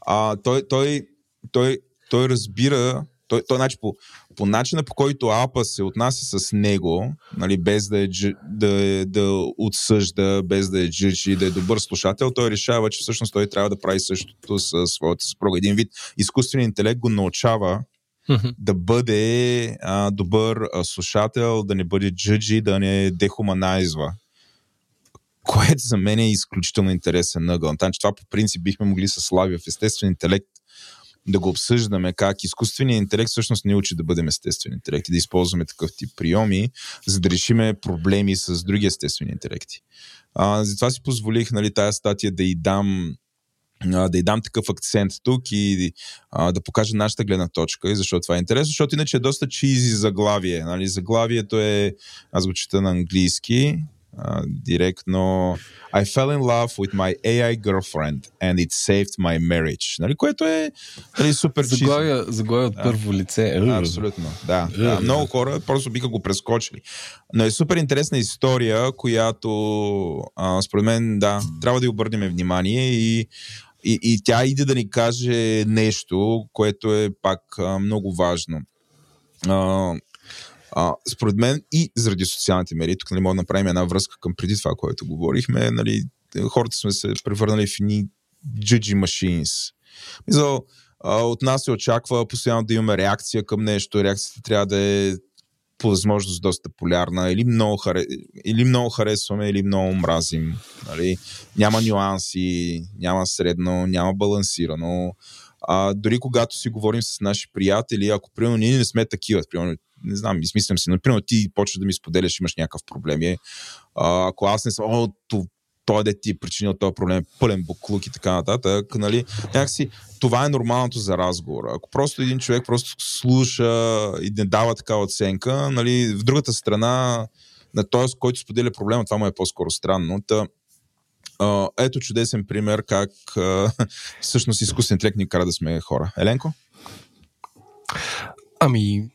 А, той, той, той, той разбира той, той значи, по, по начина по който Апа се отнася с него, нали, без да, е, да, да отсъжда, без да е джиджи, да е добър слушател, той решава, че всъщност той трябва да прави същото с своята съпруга. Един вид изкуственият интелект го научава mm-hmm. да бъде а, добър а, слушател, да не бъде джиджи, да не дехуманайзва което за мен е изключително интересен ъгъл. Значи това по принцип бихме могли с Славия в естествен интелект да го обсъждаме как изкуственият интелект всъщност не учи да бъдем естествен интелект и да използваме такъв тип приеми, за да решиме проблеми с други естествени интелекти. А, затова си позволих нали, тая статия да й дам да й дам такъв акцент тук и а, да покажа нашата гледна точка и защо това е интересно, защото иначе е доста чизи заглавие. Нали? Заглавието е, аз го чета на английски, Uh, директно I fell in love with my AI girlfriend and it saved my marriage. Нали, което е нали, супер
заглавия, заглавия от да. първо лице.
Абсолютно, да, да. Много хора просто биха го прескочили. Но е супер интересна история, която а, според мен, да, трябва да й обърнем внимание и и, и тя иде да ни каже нещо, което е пак а, много важно. А, а, според мен и заради социалните медии, тук нали, мога да направим една връзка към преди това, което говорихме, нали, хората сме се превърнали в judgy machines. Мисъл, от нас се очаква постоянно да имаме реакция към нещо. Реакцията трябва да е по възможност доста полярна. Или много, харе... или много харесваме, или много мразим. Нали? Няма нюанси, няма средно, няма балансирано. А, дори когато си говорим с наши приятели, ако примерно ние не сме такива, примерно не знам, измислям си, например, ти почваш да ми споделяш, имаш някакъв проблем. А, ако аз не съм, о, той да ти е причинил този проблем, пълен буклук и така нататък, нали, някакси това е нормалното за разговор. Ако просто един човек просто слуша и не дава такава оценка, нали, в другата страна на този, който споделя проблема, това му е по-скоро странно. Та, Uh, ето чудесен пример как uh, всъщност изкуствен интелект ни кара да сме хора. Еленко?
Ами,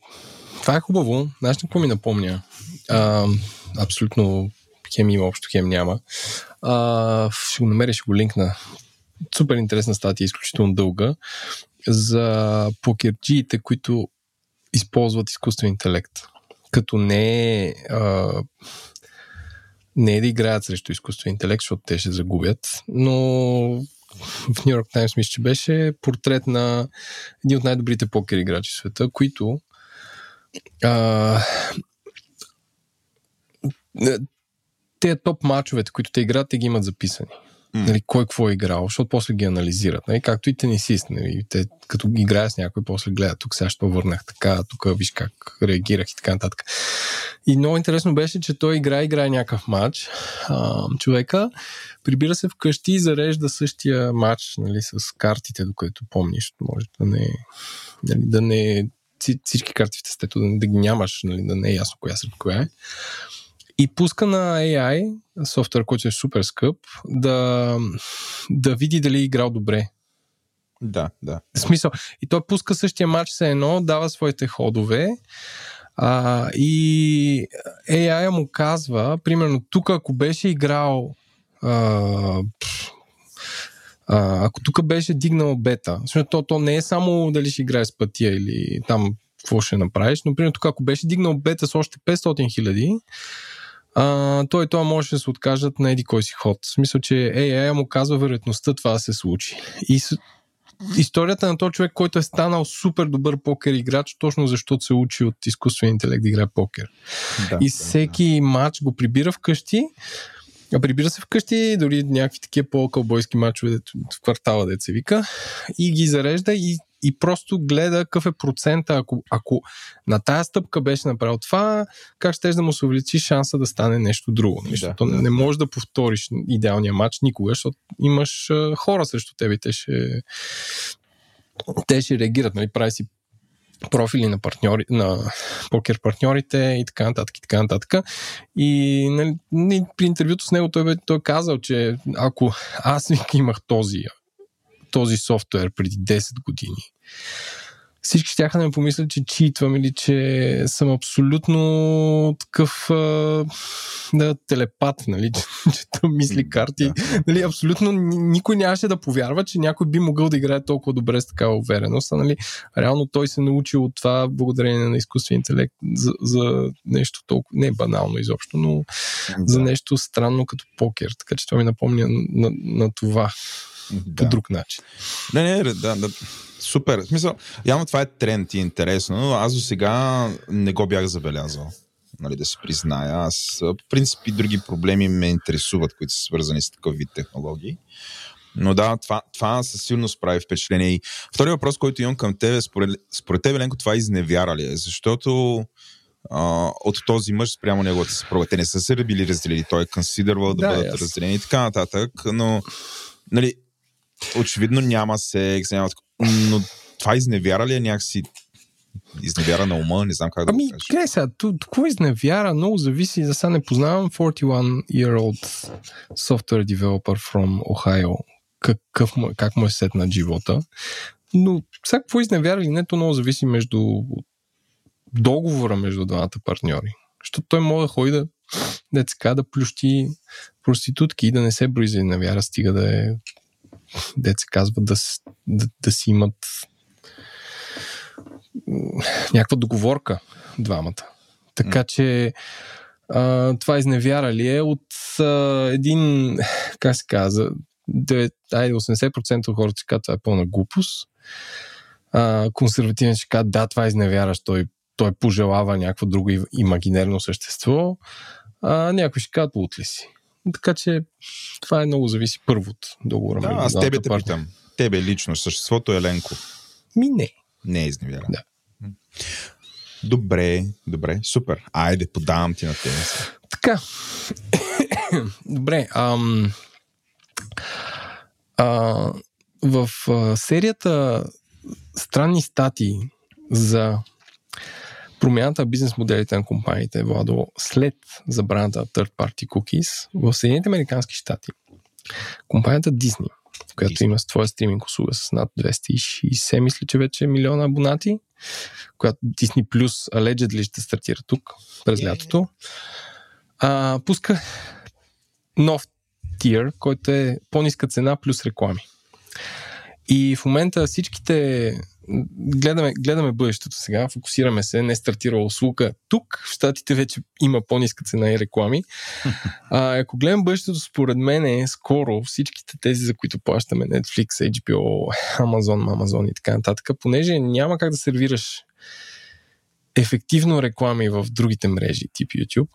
това е хубаво. Знаеш какво ми напомня? А, абсолютно хем има, общо хем няма. А, ще го намеря, ще го линкна. Супер интересна статия, изключително дълга, за покерджиите, които използват изкуствен интелект. Като не е, не е да играят срещу изкуствен интелект, защото те ще загубят, но в Нью Йорк Таймс мисля, че беше портрет на един от най-добрите покер играчи в света, които а, те топ мачовете, които те играят, те ги имат записани. Нали, кой какво е играл, защото после ги анализират. Нали, както и тенисист. Нали, те, като играят с някой, после гледат тук сега ще върнах така, тук виж как реагирах и така нататък. И много интересно беше, че той играе, играе някакъв матч. А, човека прибира се вкъщи и зарежда същия матч нали, с картите, докато помниш. Може да не, нали, да не всички карти в тестето да, да ги нямаш, нали, да не е ясно коя сред коя е. И пуска на AI, софтуер, който е супер скъп, да, да види дали е играл добре.
Да, да.
В смисъл. И той пуска същия матч се едно, дава своите ходове а, и AI му казва, примерно тук ако беше играл а, а, ако тук беше дигнал бета, защото то, то не е само дали ще играе с пътя или там какво ще направиш, но примерно тук ако беше дигнал бета с още 500 хиляди, той и това може да се откажат на еди кой си ход. В смисъл, че AI му казва вероятността това да се случи. И историята на този човек, който е станал супер добър покер играч, точно защото се учи от изкуствен интелект да играе покер. Да, и всеки да. матч го прибира вкъщи, а прибира се вкъщи, дори някакви такива по-кълбойски мачове в квартала, де се вика, и ги зарежда и и просто гледа какъв е процента. Ако, ако на тая стъпка беше направил това, как ще да му се увеличи шанса да стане нещо друго. Да, защото да, не можеш да повториш идеалния матч никога, защото имаш хора срещу теб и те ще, те ще реагират. Нали? Прави си профили на, партньори, на покер партньорите и така нататък и така нататък. И нали, при интервюто с него той, бе, той казал, че ако аз имах този този софтуер преди 10 години, всички ще да ме помислят, че читвам или че съм абсолютно такъв а, да, телепат, нали, че да мисли карти. Да. Нали, абсолютно никой нямаше да повярва, че някой би могъл да играе толкова добре с такава увереност. нали, реално той се научи от това благодарение на изкуствен интелект за, за нещо толкова, не банално изобщо, но да. за нещо странно като покер. Така че това ми напомня на, на, на това да. по друг начин.
Не, не, да, да. Супер. В смисъл, явно това е тренд и интересно, но аз до сега не го бях забелязал. Нали, да се призная. Аз, по принцип, и други проблеми ме интересуват, които са свързани с такъв вид технологии. Но да, това, това със сигурност прави впечатление. И втори въпрос, който имам към тебе, според, според тебе, Ленко, това изневяра ли е? Защото а, от този мъж спрямо неговата съпруга. Те не са се били разделили. Той е консидервал да, да бъдат yes. разделени и така нататък. Но, нали, очевидно няма секс, няма но това изневяра ли е някакси изневяра на ума, не знам как да
ами,
го кажа.
Ами, сега, какво изневяра? Много зависи, за сега не познавам 41-year-old software developer from Ohio, какъв, как му е сет на живота. Но сега какво изневяра или не, то много зависи между договора между двамата партньори. Защото той може да ходи да, да, да плющи проститутки и да не се брои за изневяра, стига да е се казва, да, да, да си имат някаква договорка двамата. Така че а, това изневяра ли е от а, един, как се казва, 80% от хората ще това е пълна глупост. А, консервативен ще казва, да, това е изневяраш, той, той пожелава някакво друго имагинерно същество. А, някой ще казва, от ли си. Така че това е много зависи първо от договора.
Да, аз тебе те питам. Тебе лично, съществото е Ленко.
Ми не.
Не е изневяра.
Да.
Добре, добре, супер. Айде, подавам ти на тебе.
Така. добре. Ам, а, в а, серията странни статии за промяната на бизнес моделите на компаниите, Владо, след забраната на third party cookies в Съединените Американски щати. Компанията Disney, която Disney. има своя стриминг услуга с над 260, мисля, че вече милиона абонати, която Disney Plus allegedly ще стартира тук през лятото, а, пуска нов тир, който е по-ниска цена плюс реклами. И в момента всичките гледаме, гледаме бъдещето сега, фокусираме се, не стартира услуга. Тук в Штатите вече има по-ниска цена и реклами. А, ако гледам бъдещето, според мен е скоро всичките тези, за които плащаме Netflix, HBO, Amazon, Amazon и така нататък, понеже няма как да сервираш ефективно реклами в другите мрежи, тип YouTube,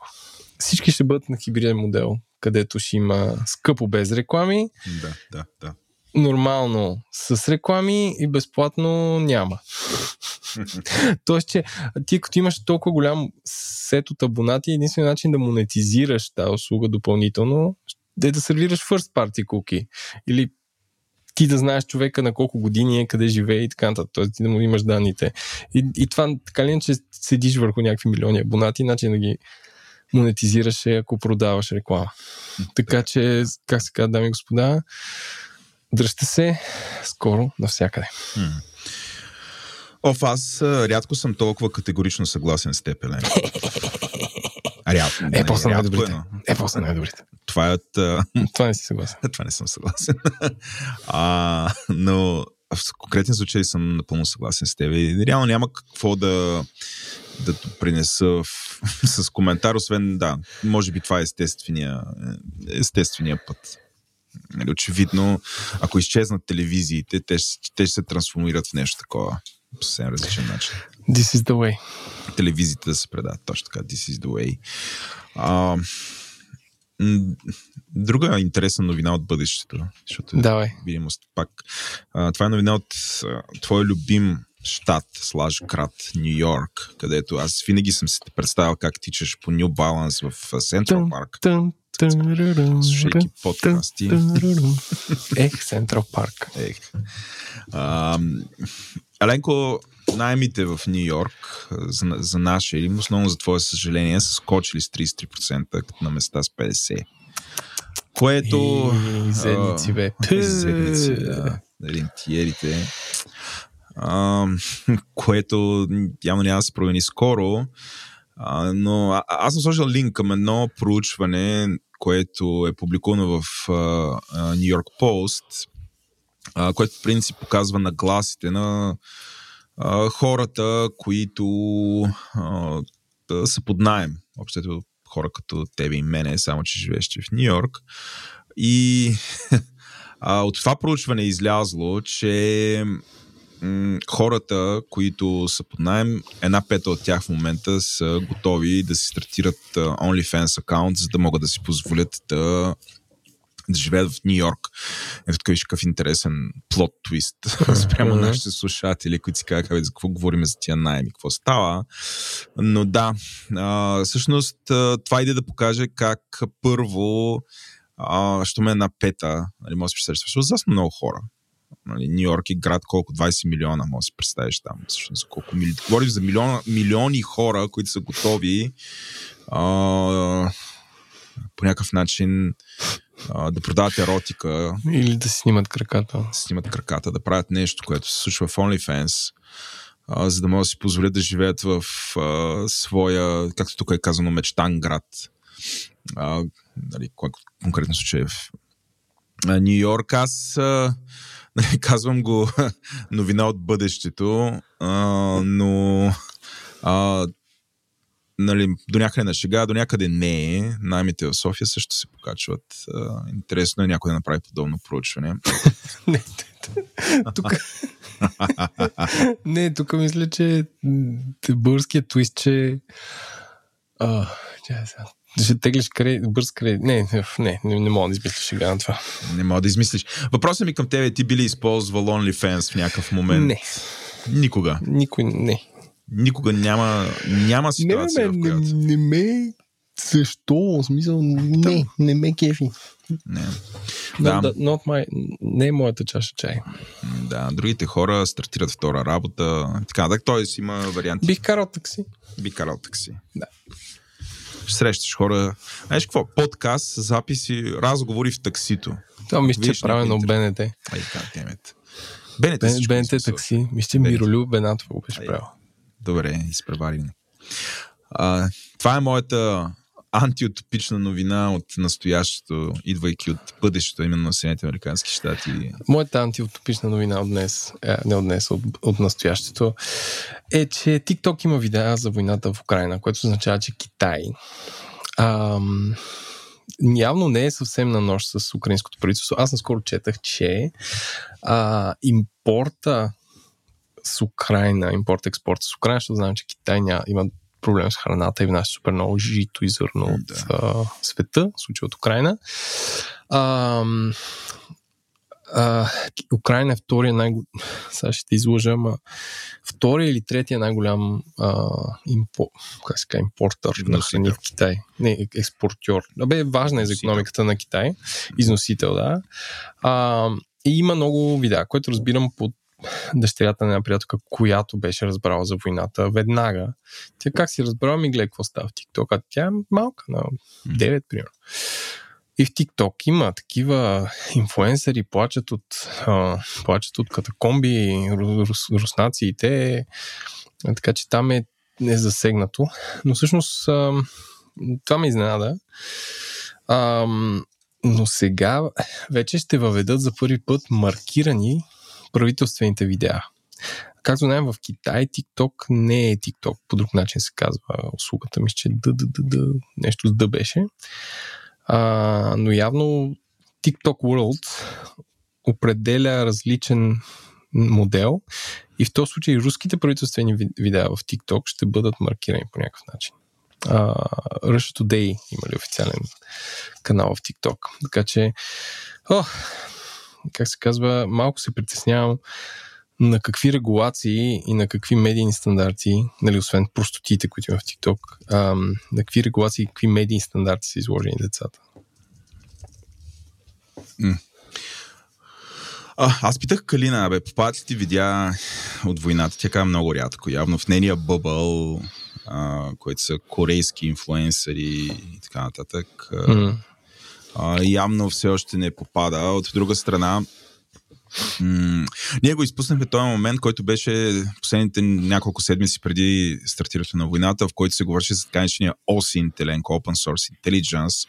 всички ще бъдат на хибриден модел. където ще има скъпо без реклами,
Да, да, да.
Нормално с реклами и безплатно няма. Тоест, че ти като имаш толкова голям сет от абонати, единственият начин да монетизираш тази услуга допълнително е да сервираш first party cookie. Или ти да знаеш човека на колко години е, къде живее и така нататък. Тоест ти да му имаш данните. И, и това така ли иначе седиш върху някакви милиони абонати, начин да ги монетизираш е ако продаваш реклама. Така че, как се казва, дами и господа, дръжте се скоро навсякъде.
Оф, аз рядко съм толкова категорично съгласен с теб, Елен. Рядко.
Е, после
рядко
най-добрите.
но
Е, после най-добрите.
Това е от... а,
Това не си съгласен.
Това не съм съгласен. а, но в конкретен случай съм напълно съгласен с теб. И реално няма какво да, да принеса в, с коментар, освен да, може би това е естествения, естествения път. Нали, очевидно, ако изчезнат телевизиите, те, те ще се трансформират в нещо такова. По съвсем различен начин.
This is the way.
Телевизиите да се предават. Точно така. This is the way. А, друга интересна новина от бъдещето. Защото
Давай.
видимост пак. А, това е новина от а, твой любим щат, слаж град, Нью Йорк, където аз винаги съм си те представил как тичаш по New Balance в Централ парк.
Тън,
Слушайки подкасти.
Ех, Централ парк.
Ех. А, Аленко, найемите в Нью Йорк за, за наше или основно за твое съжаление са скочили с 33%, като на места с 50%. Което...
Ей, зедници,
а,
бе.
Зедници, да. Рентиерите. А, което явно няма да се промени скоро. А, но а, аз съм сложил линк към едно проучване, което е публикувано в Нью Йорк Пост, което в принцип показва нагласите на а, хората, които а, са под найем. Общото хора като тебе и мене, само че живееш в Нью Йорк. И а, от това проучване е излязло, че м- хората, които са под найем, една пета от тях в момента са готови да си стартират OnlyFans аккаунт, за да могат да си позволят да да живеят в Нью Йорк. Ето такъв виж какъв интересен плот твист спрямо нашите слушатели, които си казаха, «Абе, за какво говорим за тия найми, какво става. Но да, а, всъщност това иде да покаже как първо, а, що ме е една пета, нали, може да си представиш, защото за много хора. Нали, Нью Йорк е град колко 20 милиона, може да си представиш там. Всъщност, колко мили... Говорим за милиона, милиони хора, които са готови а, по някакъв начин а, да продават еротика,
Или да си снимат краката.
да си снимат краката, да правят нещо, което се случва в OnlyFans, а, за да могат да си позволят да живеят в а, своя, както тук е казано, мечтан град. А, нали, конкретно случай е в Нью Йорк. Аз а, казвам го новина от бъдещето, а, но а, нали, до някъде на шега, до някъде не е. Наймите в София също се покачват. А, интересно е някой да направи подобно проучване.
Не, тук... не, тук мисля, че българският твист, че... А. Ще теглиш кредит, бърз кредит. Не, не, не, не мога да измисля шега на това.
Не мога да измислиш. Въпросът ми към тебе, ти би ли използвал OnlyFans в някакъв момент?
Не,
Никога.
никой не.
Никога няма, няма
Не,
ситуация,
не,
в
не,
която...
не ме... Защо? В смисъл, не, не ме кефи.
Не.
Да.
Да,
Not, not my, не е моята чаша чай.
да, другите хора стартират втора работа. Така, так, т.е. има варианти.
Бих карал такси.
Би карал такси.
Да.
Срещаш хора. Знаеш какво? Подкаст, записи, разговори в таксито.
Това мисля, че е
Виж
правено БНТ.
Ай, темет. Бенете
Бен-
всичко
БНТ такси. Мисля, че. Миролюб Бенатов го беше правил.
Добре, изпреварили. А, това е моята антиутопична новина от настоящето, идвайки от бъдещето, именно на Съединените Американски щати.
Моята антиутопична новина от днес, е, не от днес, от, от настоящето, е, че TikTok има видеа за войната в Украина, което означава, че Китай ам, явно не е съвсем на нощ с украинското правителство. Аз наскоро четах, че а, импорта с Украина, импорт-експорт с Украина, защото знам, че Китай ня, има проблем с храната и внася супер много жито и зърно от
Да.
а, света, в случая от Украина. А, а, Украина е втория най Сега ще те излъжа, ама втория или третия най-голям а, импо... как се импортър на храни в Китай. Не, експортьор. Абе, важна е за економиката на Китай. Износител, да. А, и има много видеа, което разбирам под дъщерята на една приятелка, която беше разбрала за войната веднага. Тя как си разбрала, ми гледа какво става в TikTok, а тя е малка, на 9, примерно. И в TikTok има такива инфуенсъри, плачат от, а, плачат от катакомби, ру- рус, руснаци и те. Така че там е, е засегнато. Но всъщност а, това ме изненада. А, но сега вече ще въведат за първи път маркирани правителствените видеа. Както знаем, в Китай TikTok не е TikTok, по друг начин се казва услугата. Мисля, че д, д, д, д, нещо с Д беше. А, но явно TikTok World определя различен модел и в този случай руските правителствени ви- видеа в TikTok ще бъдат маркирани по някакъв начин. Uh, Russia Today има ли официален канал в TikTok. Така че, о, как се казва, малко се притеснявам на какви регулации и на какви медийни стандарти, нали, освен простотиите, които има в TikTok, ам, на какви регулации и какви медийни стандарти са изложени децата.
А, аз питах Калина, бе, попадат ли ти видеа от войната? Тя каза много рядко. Явно в нейния бъбъл, а, които са корейски инфлуенсъри и така нататък.
М.
а, явно все още не попада. От друга страна, м- ние го изпуснахме този момент, който беше последните няколко седмици преди стартирането на войната, в който се говореше за така наречения OSINT, Open Source Intelligence,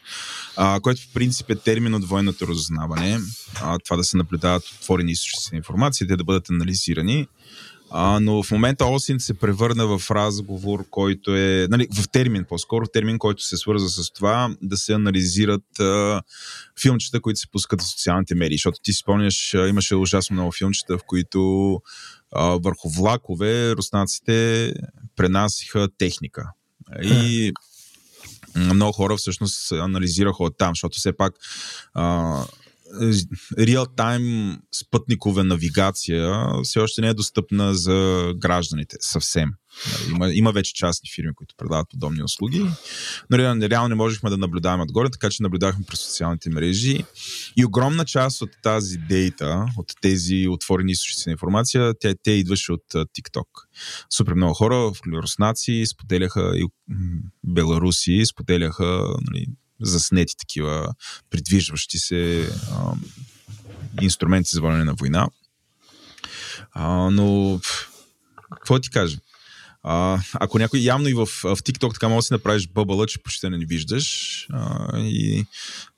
а, който в принцип е термин от военното разузнаване. А, това да се наблюдават отворени източници на информация, те да бъдат анализирани. А, но в момента ОСИН се превърна в разговор, който е, нали, в термин по-скоро, термин, който се свърза с това да се анализират а, филмчета, които се пускат в социалните медии. Защото ти си спомняш, имаше ужасно много филмчета, в които а, върху влакове руснаците пренасиха техника. И много хора всъщност анализираха от там, защото все пак а, реал-тайм спътникова навигация все още не е достъпна за гражданите съвсем. Нали, Има, има вече частни фирми, които предлагат подобни услуги, но реално, реално не можехме да наблюдаваме отгоре, така че наблюдавахме през социалните мрежи. И огромна част от тази дейта, от тези отворени източници на информация, тя, те идваше от TikTok. Супер много хора, руснаци, споделяха и беларуси, споделяха нали, заснети такива придвижващи се а, инструменти за водене на война. А, но, какво ти кажа? А, ако някой явно и в, в TikTok така може да си направиш бъбъла, че почти не ни виждаш. А, и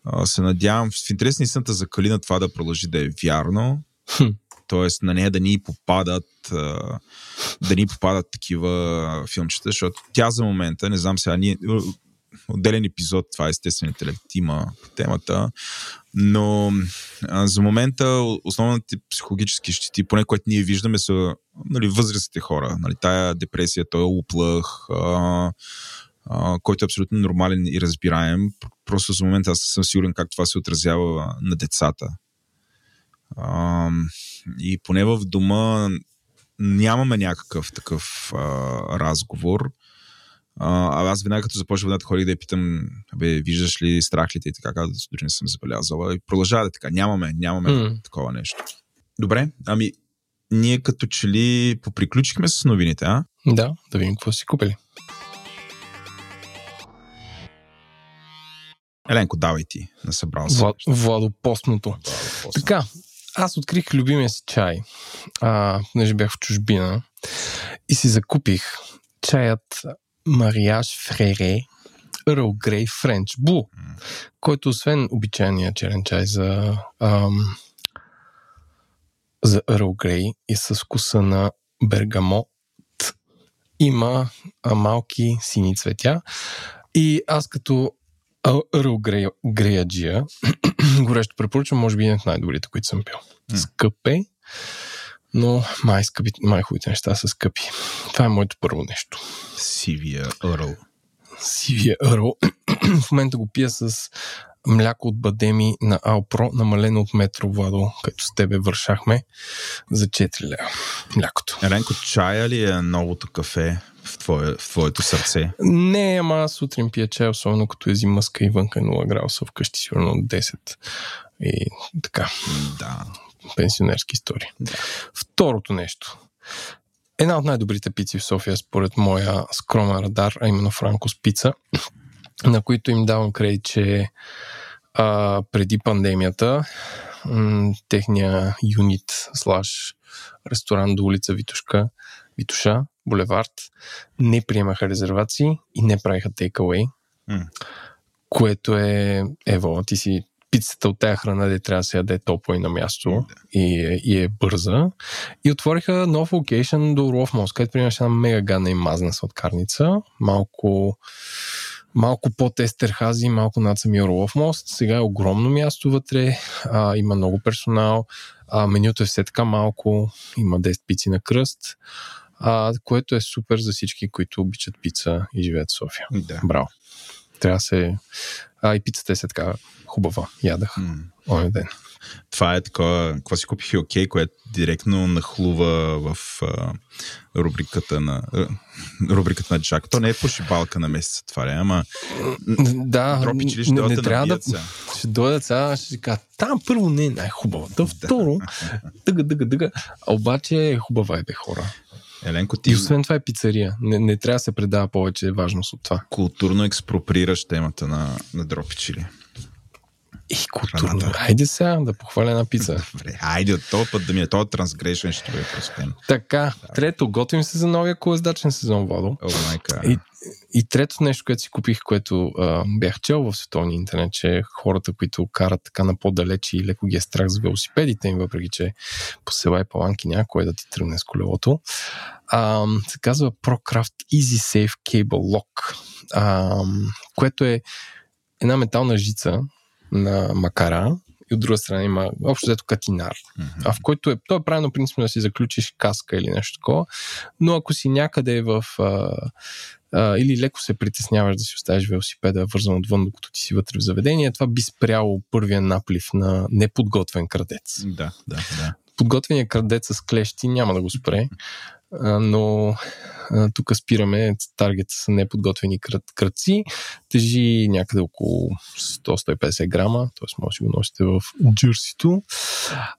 а, се надявам в интерес на истината за Калина това да продължи да е вярно. Тоест на нея да ни попадат да ни попадат такива филмчета, защото тя за момента, не знам сега, ние отделен епизод, това е естествен интелект по темата, но а, за момента основните психологически щити, поне което ние виждаме са нали, възрастните хора. Нали, тая депресия, той уплъх, а, а, който е абсолютно нормален и разбираем. Просто за момента аз съм сигурен как това се отразява на децата. А, и поне в дома нямаме някакъв такъв а, разговор. А, аз веднага като започнах войната, ходих да я питам, бе, виждаш ли страх ли те и така, каза, дори не съм забелязала. И продължава да е така. Нямаме, нямаме
М.
такова нещо. Добре, ами ние като че ли поприключихме с новините, а?
Да, да видим какво си купили.
Еленко, давай ти, насъбрал се.
Влад, Владопостното. Така, аз открих любимия си чай, а, понеже бях в чужбина и си закупих чаят Мариаж Фрере Earl Grey French Blue, който освен обичайния черен чай за, ам, за Earl Grey и с вкуса на бергамот, има а, малки сини цветя. И аз като Earl Grey, Греяджия, горещо препоръчвам, може би един от най-добрите, които съм пил.
М.
Скъп е, Но май, скъпи, май хубавите неща са скъпи. Това е моето първо нещо.
СивияЪрл.
СивияЪрл. в момента го пия с мляко от бадеми на Алпро, намалено от метро, Владо, като с тебе вършахме за 4 лева. Млякото.
Еленко, чая ли е новото кафе в, твое, в твоето сърце?
Не, ама аз сутрин пия чай, особено като е зимъска и вънка е 0 градуса, вкъщи сигурно от 10. И така,
Да.
Пенсионерски истории.
Да.
Второто нещо. Една от най-добрите пици в София, според моя скромен радар, а именно Франкос пица, на които им давам кредит, че а, преди пандемията м- техния юнит слаш ресторант до улица Витушка, Витуша, булевард, не приемаха резервации и не правиха takeaway,
М.
което е, ево, ти си пицата от тая храна, де трябва да се яде топло и на място и, е- и е бърза. И отвориха нов локейшн до Орлов мост, където примерно една мега гадна и мазна сладкарница. Малко, малко под Естерхази, малко над самия Орлов мост. Сега е огромно място вътре, а, има много персонал, а, менюто е все така малко, има 10 пици на кръст, а, което е супер за всички, които обичат пица и живеят в София.
Да.
Браво. Трябва да се... А, и пицата е така хубава. Ядах
М.
онен ден.
Това е такова, какво си купих и окей, което директно нахлува в а, рубриката на а, рубриката на Джак. То не е пошибалка на месеца, това е, ама
Да,
дропичи ли ще
не, не трябва да... Ще дойдат сега, ще си кажа, там първо не е най-хубавата, второ, дъга, дъга, дъга, обаче е хубава е бе хора.
Еленко, ти
И освен това е пицария. Не, не трябва да се предава повече важност от това.
културно експроприираш темата на, на дропичи ли?
И културно.
Храната.
Айде сега да похваля една пица.
Добре, айде от този път да ми е този трансгрешен, ще бъде простен.
така, трето, готвим се за новия колездачен сезон, Владо.
О, майка.
И, и трето нещо, което си купих, което а, бях чел в световния интернет, че хората, които карат така на по-далеч и леко ги е страх за велосипедите им, въпреки че по села и паланки няма кой да ти тръгне с колелото, а, се казва ProCraft Easy Safe Cable Lock, а, което е една метална жица на макара и от друга страна има общо взето катинар,
Мгм.
а в който е, то е правилно принципно да си заключиш каска или нещо такова, но ако си някъде в а, а, или леко се притесняваш да си оставиш велосипеда вързан отвън, докато ти си вътре в заведение, това би спряло първия наплив на неподготвен крадец.
Да, да, да.
Подготвеният крадец с клещи няма да го спре, но тук спираме таргет с неподготвени кръци. Тежи някъде около 100-150 грама, т.е. може да го носите в джърсито.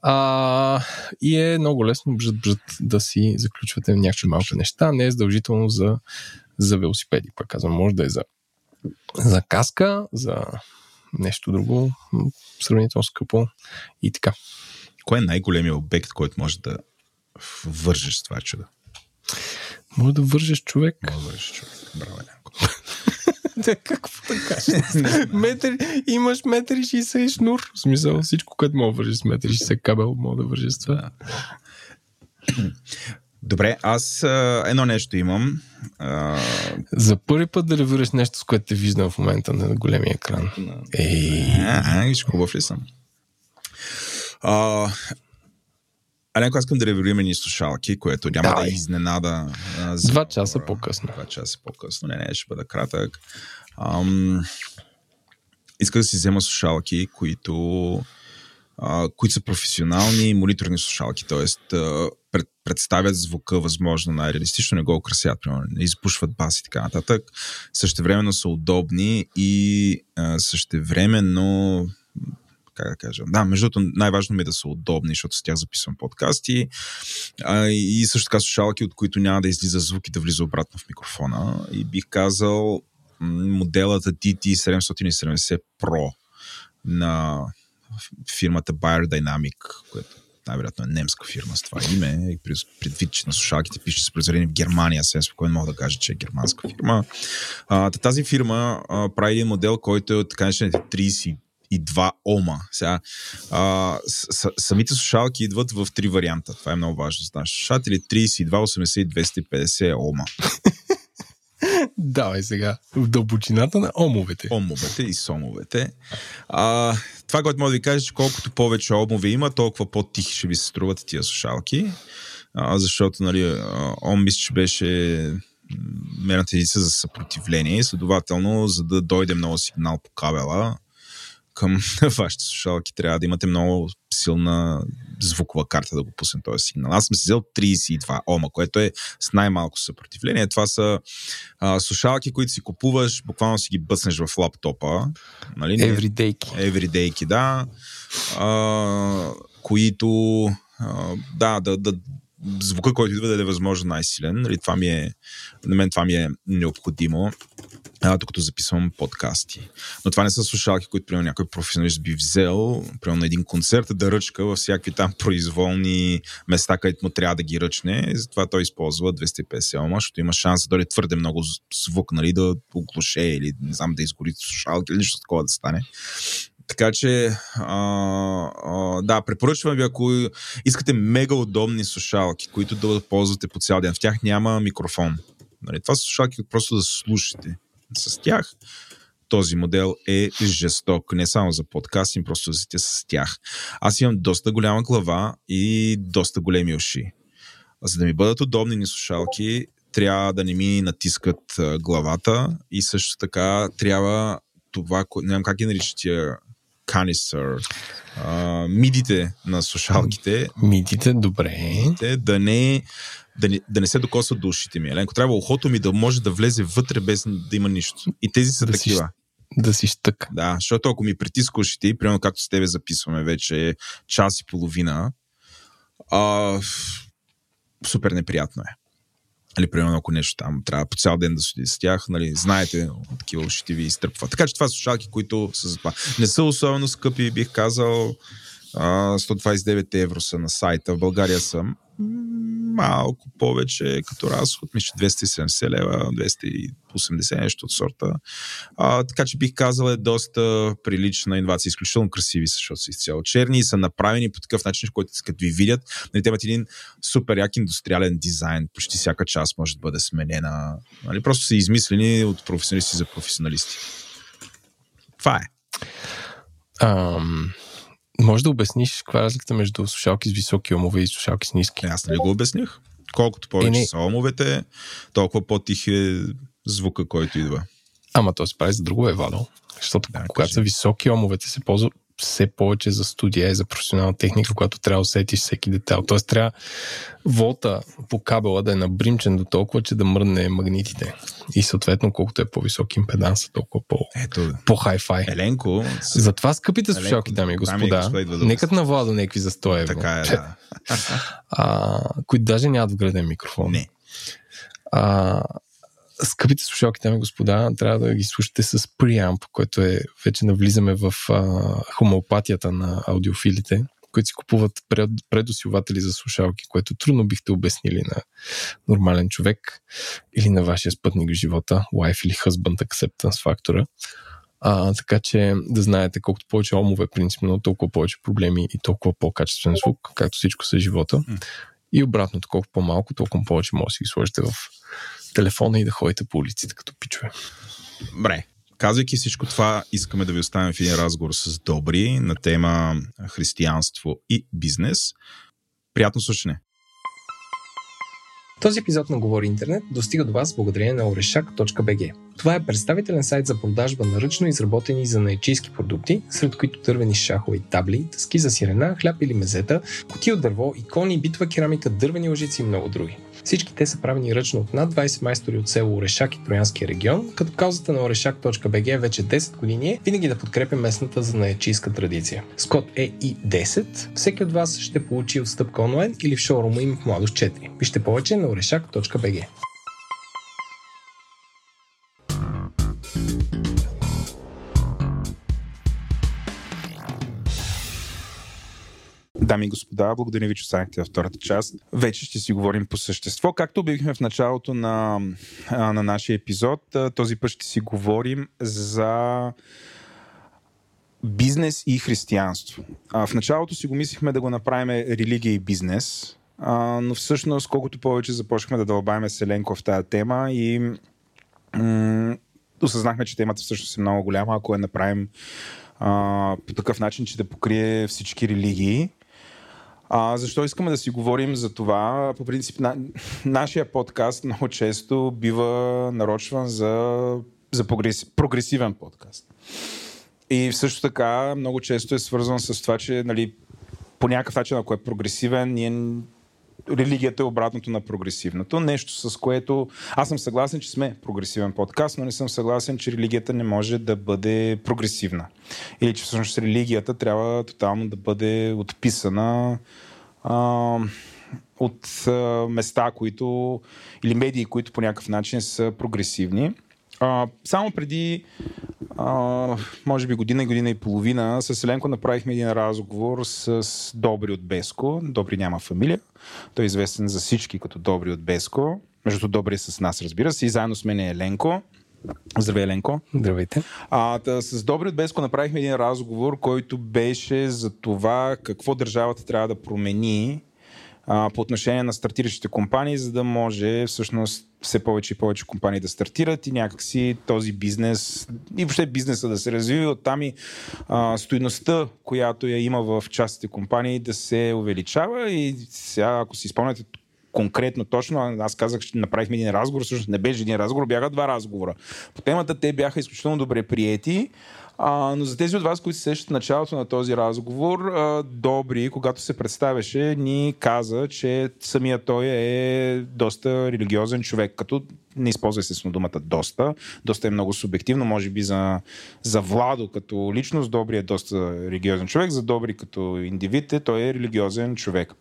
А, и е много лесно бжът-бжът да си заключвате някакви малки неща. Не е задължително за, за велосипеди. Пак казвам, може да е за, за каска, за нещо друго, сравнително скъпо и така.
Кой е най-големият обект, който може да вържеш с това чудо?
Може да вържеш човек.
Може да вържеш човек. Браво, Еленко.
Да, какво да кажеш? метър, имаш метър и 60 и шнур. В смисъл, всичко, което мога да вържиш с метър и 60 кабел, мога да вържиш с това.
Добре, аз а, едно нещо имам. А,
За първи път да ревюраш нещо, с което те виждам в момента на големия екран. Ей,
а, виж, хубав ли съм? А, Аленко, аз искам да ревюираме ни слушалки, което няма
Давай.
да изненада. А, за
Два часа по-късно.
Два часа по-късно. Не, не, ще бъда кратък. Ам, исках да си взема слушалки, които, а, които са професионални мониторни слушалки, т.е. Пред, представят звука възможно най-реалистично, не го примерно, не избушват бас и така нататък. Същевременно са удобни и а, същевременно как да кажа. Да, между другото, най-важно ми е да са удобни, защото с тях записвам подкасти. А, и също така слушалки, от които няма да излиза звук и да влиза обратно в микрофона. И бих казал моделът DT770 Pro на фирмата Bayer Dynamic, която най-вероятно е немска фирма с това име. И предвид, че на слушалките пише, с са произведени в Германия, сега спокойно мога да кажа, че е германска фирма. А, тази фирма а, прави един модел, който е така 30 2 ома. Сега, а, с, самите слушалки идват в три варианта. Това е много важно. Знаеш, слушатели 32, 80 и 250 ома.
Давай сега. В дълбочината на омовете.
Омовете и сомовете. А, това, което мога да ви кажа, че колкото повече омове има, толкова по-тихи ще ви се струват тия слушалки. А, защото, нали, ом мисля, че беше мерната единица за съпротивление. Следователно, за да дойде много сигнал по кабела, към вашите слушалки, трябва да имате много силна звукова карта да го пусне този сигнал. Аз съм си взел 32 ома, което е с най-малко съпротивление. Това са а, слушалки, които си купуваш, буквално си ги бъснеш в лаптопа. Нали?
Everydayки.
Everydayки, да. А, които а, да, да, да, звука, който идва да е възможно най-силен. Нали, това ми е, на мен това ми е необходимо, а, докато записвам подкасти. Но това не са слушалки, които примерно някой професионалист би взел, примерно на един концерт да ръчка във всякакви там произволни места, където му трябва да ги ръчне. Затова той използва 250 ома, защото има шанс да дойде твърде много звук, нали, да оглуше или не знам да изгори слушалки или нещо такова да стане. Така че, а, а, да, препоръчвам ви, ако искате мега удобни слушалки, които да ползвате по цял ден. В тях няма микрофон. Нали, това са слушалки, просто да слушате с тях. Този модел е жесток, не само за подкасти, просто да сте с тях. Аз имам доста голяма глава и доста големи уши. За да ми бъдат удобни ни слушалки, трябва да не ми натискат главата и също така трябва това, не знам как ги наричат тия канистър, мидите на слушалките.
Мидите, добре.
Мидите, да не да не, да не се докосват до ушите ми. Еленко, трябва ухото ми да може да влезе вътре без да има нищо. И тези са
да
такива.
Си, да си щък.
Да, защото ако ми притиска ушите, примерно както с тебе записваме вече час и половина, а, супер неприятно е. Нали, примерно, ако нещо там трябва по цял ден да седи с тях, нали, знаете, такива ушите ви изтръпват. Така че това са слушалки, които са за това. Не са особено скъпи, бих казал. 129 евро са на сайта. В България са малко повече като разход, мисля 270 лева, 280 нещо от сорта. А, така че бих казал е доста прилична инновация, изключително красиви, защото са изцяло черни и са направени по такъв начин, в който като ви видят, нали, те имат един супер як индустриален дизайн, почти всяка част може да бъде сменена. Нали, просто са измислени от професионалисти за професионалисти. Това е.
Um, може да обясниш каква е разликата между слушалки с високи омове и слушалки с ниски?
Аз не го обясних. Колкото повече е, са омовете, толкова по-тих е звука, който идва.
Ама то се прави за друго е, Вадо. Защото да, когато кажи. са високи омовете, се ползва все повече за студия и за професионална техника, която трябва да усетиш всеки детайл. Тоест трябва волта по кабела да е набримчен до толкова, че да мръдне магнитите. И съответно, колкото е по-висок импеданс, толкова по,
Ето,
по-хай-фай.
Еленко.
Затова скъпите слушалки, дами и господа. Да Нека на Владо някакви за 100 евро.
Така е, да.
а, които даже нямат вграден микрофон.
Не.
А, скъпите слушалки, дами и господа, трябва да ги слушате с преамп, който е, вече навлизаме в а, хомеопатията на аудиофилите, които си купуват пред, предусилватели за слушалки, което трудно бихте обяснили на нормален човек или на вашия спътник в живота, wife или husband acceptance фактора. А, така че да знаете, колкото повече омове, принципно, толкова повече проблеми и толкова по-качествен звук, както всичко с живота. И обратното, колко по-малко, толкова повече може да си ги сложите в телефона и да ходите по улиците като пичове.
Добре. Казвайки всичко това, искаме да ви оставим в един разговор с Добри на тема християнство и бизнес. Приятно слушане!
Този епизод на Говори Интернет достига до вас благодарение на oreshak.bg. Това е представителен сайт за продажба на ръчно изработени за наечийски продукти, сред които дървени шахове и табли, тъски за сирена, хляб или мезета, кутии от дърво, икони, битва керамика, дървени лъжици и много други. Всички те са правени ръчно от над 20 майстори от село Орешак и Троянския регион, като каузата на oreshak.bg вече 10 години е винаги да подкрепя местната занаячийска традиция. С код EI10 всеки от вас ще получи отстъпка онлайн или в шоурума им в Младост 4. Вижте повече на oreshak.bg.
Дами и господа, благодаря ви, че останахте във втората част. Вече ще си говорим по същество. Както обявихме в началото на, на нашия епизод, този път ще си говорим за бизнес и християнство. в началото си го мислихме да го направим религия и бизнес, но всъщност колкото повече започнахме да дълбаеме Селенко в тази тема и м- осъзнахме, че темата всъщност е много голяма, ако я направим а, по такъв начин, че да покрие всички религии. А, защо искаме да си говорим за това? По принцип, на, нашия подкаст много често бива нарочван за, за прогрес, прогресивен подкаст. И също така много често е свързан с това, че нали, по някакъв начин, ако е прогресивен, ние религията е обратното на прогресивното. Нещо с което аз съм съгласен, че сме прогресивен подкаст, но не съм съгласен, че религията не може да бъде прогресивна. Или че всъщност религията трябва тотално да бъде отписана а, от а, места, които или медии, които по някакъв начин са прогресивни. А, само преди а, може би година и година и половина с Еленко направихме един разговор с Добри от Беско. Добри няма фамилия. Той е известен за всички като Добри от Беско. Между Добри е с нас, разбира се. И заедно с мен е Еленко. Здравей, Еленко.
Здравейте.
А, да, с Добри от Беско направихме един разговор, който беше за това какво държавата трябва да промени по отношение на стартиращите компании, за да може всъщност все повече и повече компании да стартират и някакси този бизнес и въобще бизнеса да се развива оттам и а, стоиността, която я има в частите компании да се увеличава и сега, ако си спомняте конкретно, точно, аз казах, че направихме един разговор, всъщност не беше един разговор, бяха два разговора. По темата те бяха изключително добре приети. А, но за тези от вас, които се сещат началото на този разговор, а, Добри, когато се представяше, ни каза, че самия той е доста религиозен човек, като не използва естествено думата доста. Доста е много субективно, може би за, за Владо като личност, Добри е доста религиозен човек, за Добри като индивид е, той е религиозен човек.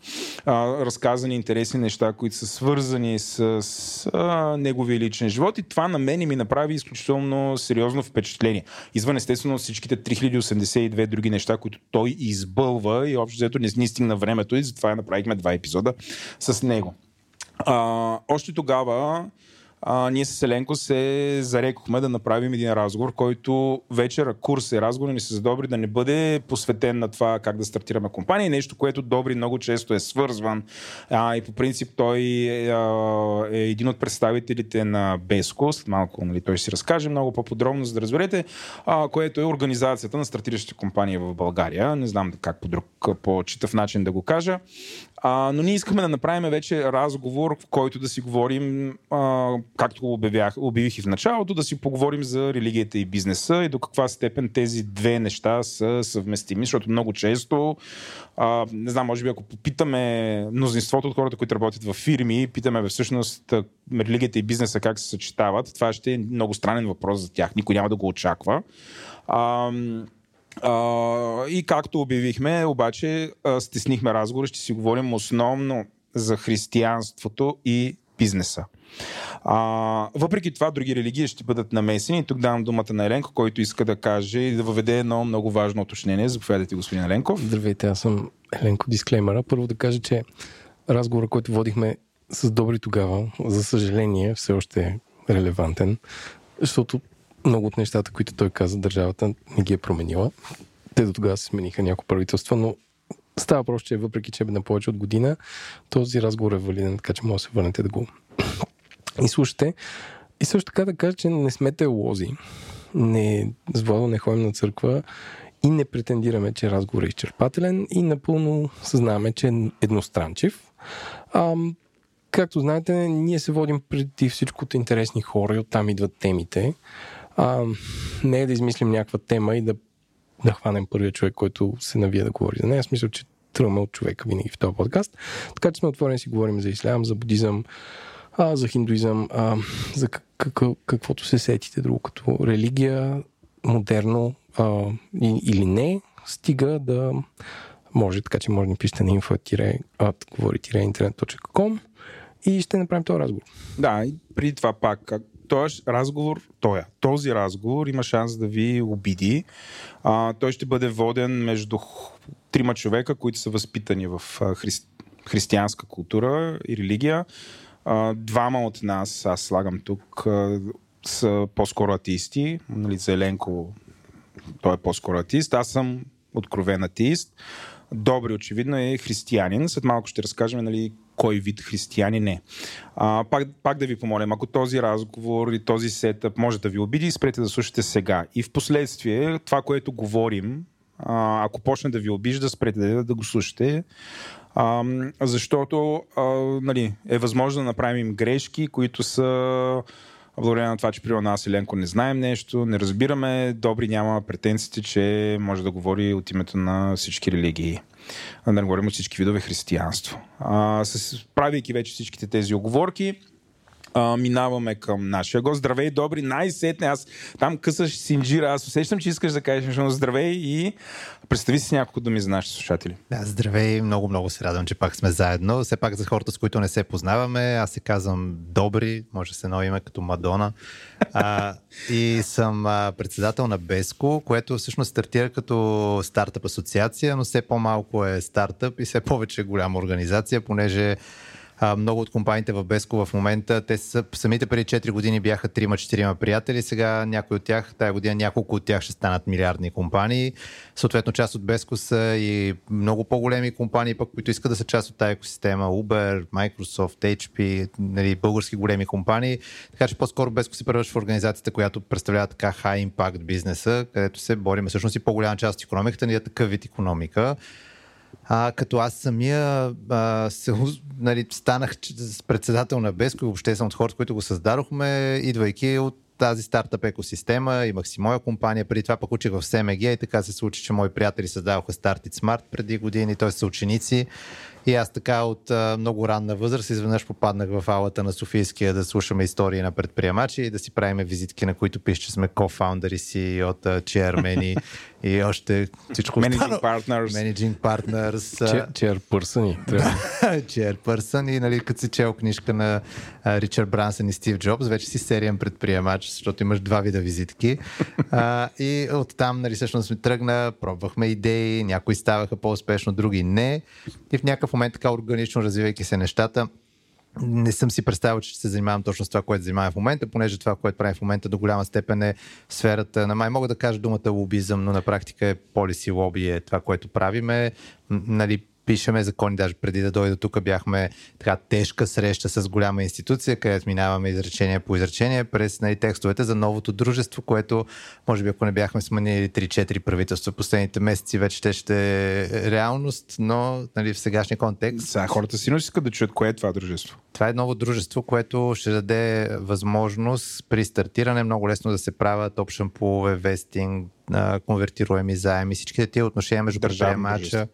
А, разказани интересни неща, които са свързани с, с а, неговия личен живот и това на мен ми направи изключително сериозно впечатление. Извън естествено всичките 3082 други неща, които той избълва и общо взето не ни стигна времето и затова направихме два епизода с него. А, още тогава а, ние с Еленко се зарекохме да направим един разговор, който вечера курс е разговор ни се задобри да не бъде посветен на това как да стартираме компания. Нещо, което Добри много често е свързван а, и по принцип той е, е един от представителите на Беско. След малко нали, той ще си разкаже много по-подробно, за да разберете, а, което е организацията на стартиращите компании в България. Не знам как по друг, по-читав начин да го кажа. А, но ние искаме да направим вече разговор, в който да си говорим, а, както го обявях, обявих и в началото, да си поговорим за религията и бизнеса и до каква степен тези две неща са съвместими, защото много често, а, не знам, може би ако попитаме мнозинството от хората, които работят в фирми, питаме всъщност религията и бизнеса как се съчетават, това ще е много странен въпрос за тях. Никой няма да го очаква. А, а, и както обявихме, обаче стеснихме разговор, ще си говорим основно за християнството и бизнеса. А, въпреки това, други религии ще бъдат намесени. Тук давам думата на Еленко, който иска да каже и да въведе едно много важно уточнение. Заповядайте, господин Еленков.
Здравейте, аз съм Еленко Дисклеймера. Първо да кажа, че разговора, който водихме с Добри тогава, за съжаление, все още е релевантен, защото много от нещата, които той каза, държавата не ги е променила. Те до тогава се смениха някои правителства, но става просто, че въпреки, че е на повече от година, този разговор е валиден, така че може да се върнете да го изслушате. И също така да кажа, че не сме теолози. Не, с Владо не ходим на църква и не претендираме, че разговор е изчерпателен и напълно съзнаваме, че е едностранчив. А, както знаете, ние се водим преди всичко от интересни хора и оттам идват темите. А, не е да измислим някаква тема и да, да хванем първия човек, който се навия да говори за нея. Аз мисля, че тръгваме от човека винаги в този подкаст. Така че сме отворени си говорим за ислям, за будизъм, а, за хиндуизъм, а, за как, каквото се сетите друго, като религия, модерно а, и, или не, стига да може, така че може да ни пишете на info.говори-интернет.com и ще направим този разговор.
Да, и преди това пак, този разговор, той, този разговор има шанс да ви обиди. А, той ще бъде воден между трима човека, които са възпитани в хри... християнска култура и религия. А, двама от нас, аз слагам тук, са по-скоро атеисти. Нали, за Еленко той е по-скоро атеист. Аз съм откровен атеист. Добри, очевидно, е християнин. След малко ще разкажем нали, кой вид християни не. А, пак, пак да ви помолям, ако този разговор и този сетъп може да ви обиди, спрете да слушате сега. И в последствие, това, което говорим, а, ако почне да ви обижда, спрете да, да го слушате. А, защото а, нали, е възможно да направим грешки, които са благодарение на това, че при нас и Ленко не знаем нещо, не разбираме, добри няма претенциите, че може да говори от името на всички религии. Да не говорим от всички видове християнство. А, с, правейки вече всичките тези оговорки, а, минаваме към нашия гост. Здравей, добри, най-сетне. Аз там късаш синджира. Аз усещам, че искаш да кажеш нещо. Здравей и представи си няколко думи за нашите слушатели.
Да, здравей, много, много се радвам, че пак сме заедно. Все пак за хората, с които не се познаваме, аз се казвам Добри, може се ново име като Мадона. А, и съм а, председател на Беско, което всъщност стартира като стартъп асоциация, но все по-малко е стартъп и все повече голяма организация, понеже много от компаниите в Беско в момента, те са, самите преди 4 години бяха 3-4 приятели, сега някои от тях, тая година няколко от тях ще станат милиардни компании. Съответно, част от Беско са и много по-големи компании, пък, които искат да са част от тази екосистема. Uber, Microsoft, HP, нали, български големи компании. Така че по-скоро Беско се превръща в организацията, която представлява така high impact бизнеса, където се бориме всъщност и по-голяма част от економиката ни е такъв вид економика. А, като аз самия а, се, нали, станах председател на Беско и въобще съм от хората, които го създадохме, идвайки от тази стартъп екосистема, имах си моя компания, преди това пък учих в СМГ и така се случи, че мои приятели създаваха Start It Smart преди години, т.е. са ученици и аз така от а, много ранна възраст изведнъж попаднах в алата на Софийския да слушаме истории на предприемачи и да си правиме визитки, на които пише, че сме кофаундъри си от чермени и още всичко
Managing Partners.
Managing Partners.
Chairperson.
Chairperson и нали, като си чел книжка на Ричард Брансън и Стив Джобс, вече си сериен предприемач, защото имаш два вида визитки. а, и оттам нали, всъщност ми тръгна, пробвахме идеи, някои ставаха по-успешно, други не. И в някакъв момент така органично развивайки се нещата, не съм си представил, че ще се занимавам точно с това, което занимавам в момента, понеже това, което правим в момента до голяма степен е сферата на май. Мога да кажа думата лобизъм, но на практика е полиси лоби е това, което правиме. Нали, пишеме закони. Даже преди да дойда тук бяхме така тежка среща с голяма институция, където минаваме изречение по изречение през нали, текстовете за новото дружество, което може би ако не бяхме сменили 3-4 правителства последните месеци, вече ще, ще е реалност, но нали, в сегашния контекст.
Сега хората силно искат да чуят кое е това дружество.
Това е ново дружество, което ще даде възможност при стартиране много лесно да се правят опшен пулове, вестинг, конвертируеми заеми, всичките тия отношения между предприемача.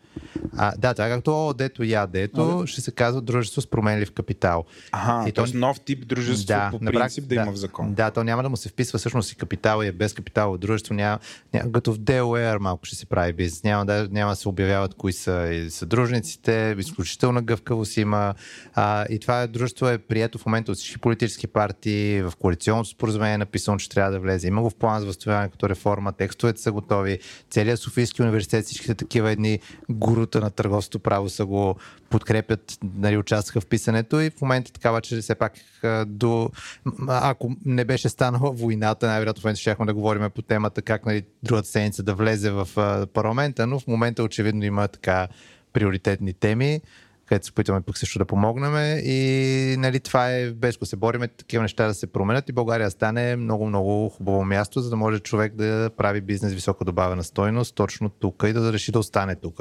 А, да, така както дето я, дето, а, ще се казва дружество с променлив капитал.
Ага, и то нов тип дружество да, по принцип да, да има в закон.
Да, то няма да му се вписва всъщност и капитал и е без капитал дружество. Няма, няма, като в Delaware малко ще се прави бизнес. Няма да, няма да се обявяват кои са и съдружниците, изключителна гъвкавост има. А, и това дружество е прието в момента от всички политически партии, в коалиционното споразумение е написано, че трябва да влезе. Има го в план за възстановяване като реформа, текст текстовете са готови. Целият Софийски университет, всичките такива едни гурута на търговското право са го подкрепят, нали, участваха в писането и в момента такава, че все пак до... Ако не беше станала войната, най-вероятно в момента ще да говорим по темата как нали, другата седмица да влезе в парламента, но в момента очевидно има така приоритетни теми където се опитваме пък също да помогнем. И нали, това е безко. Се бориме такива неща да се променят и България стане много, много хубаво място, за да може човек да прави бизнес високо добавена стойност точно тук и да реши да остане тук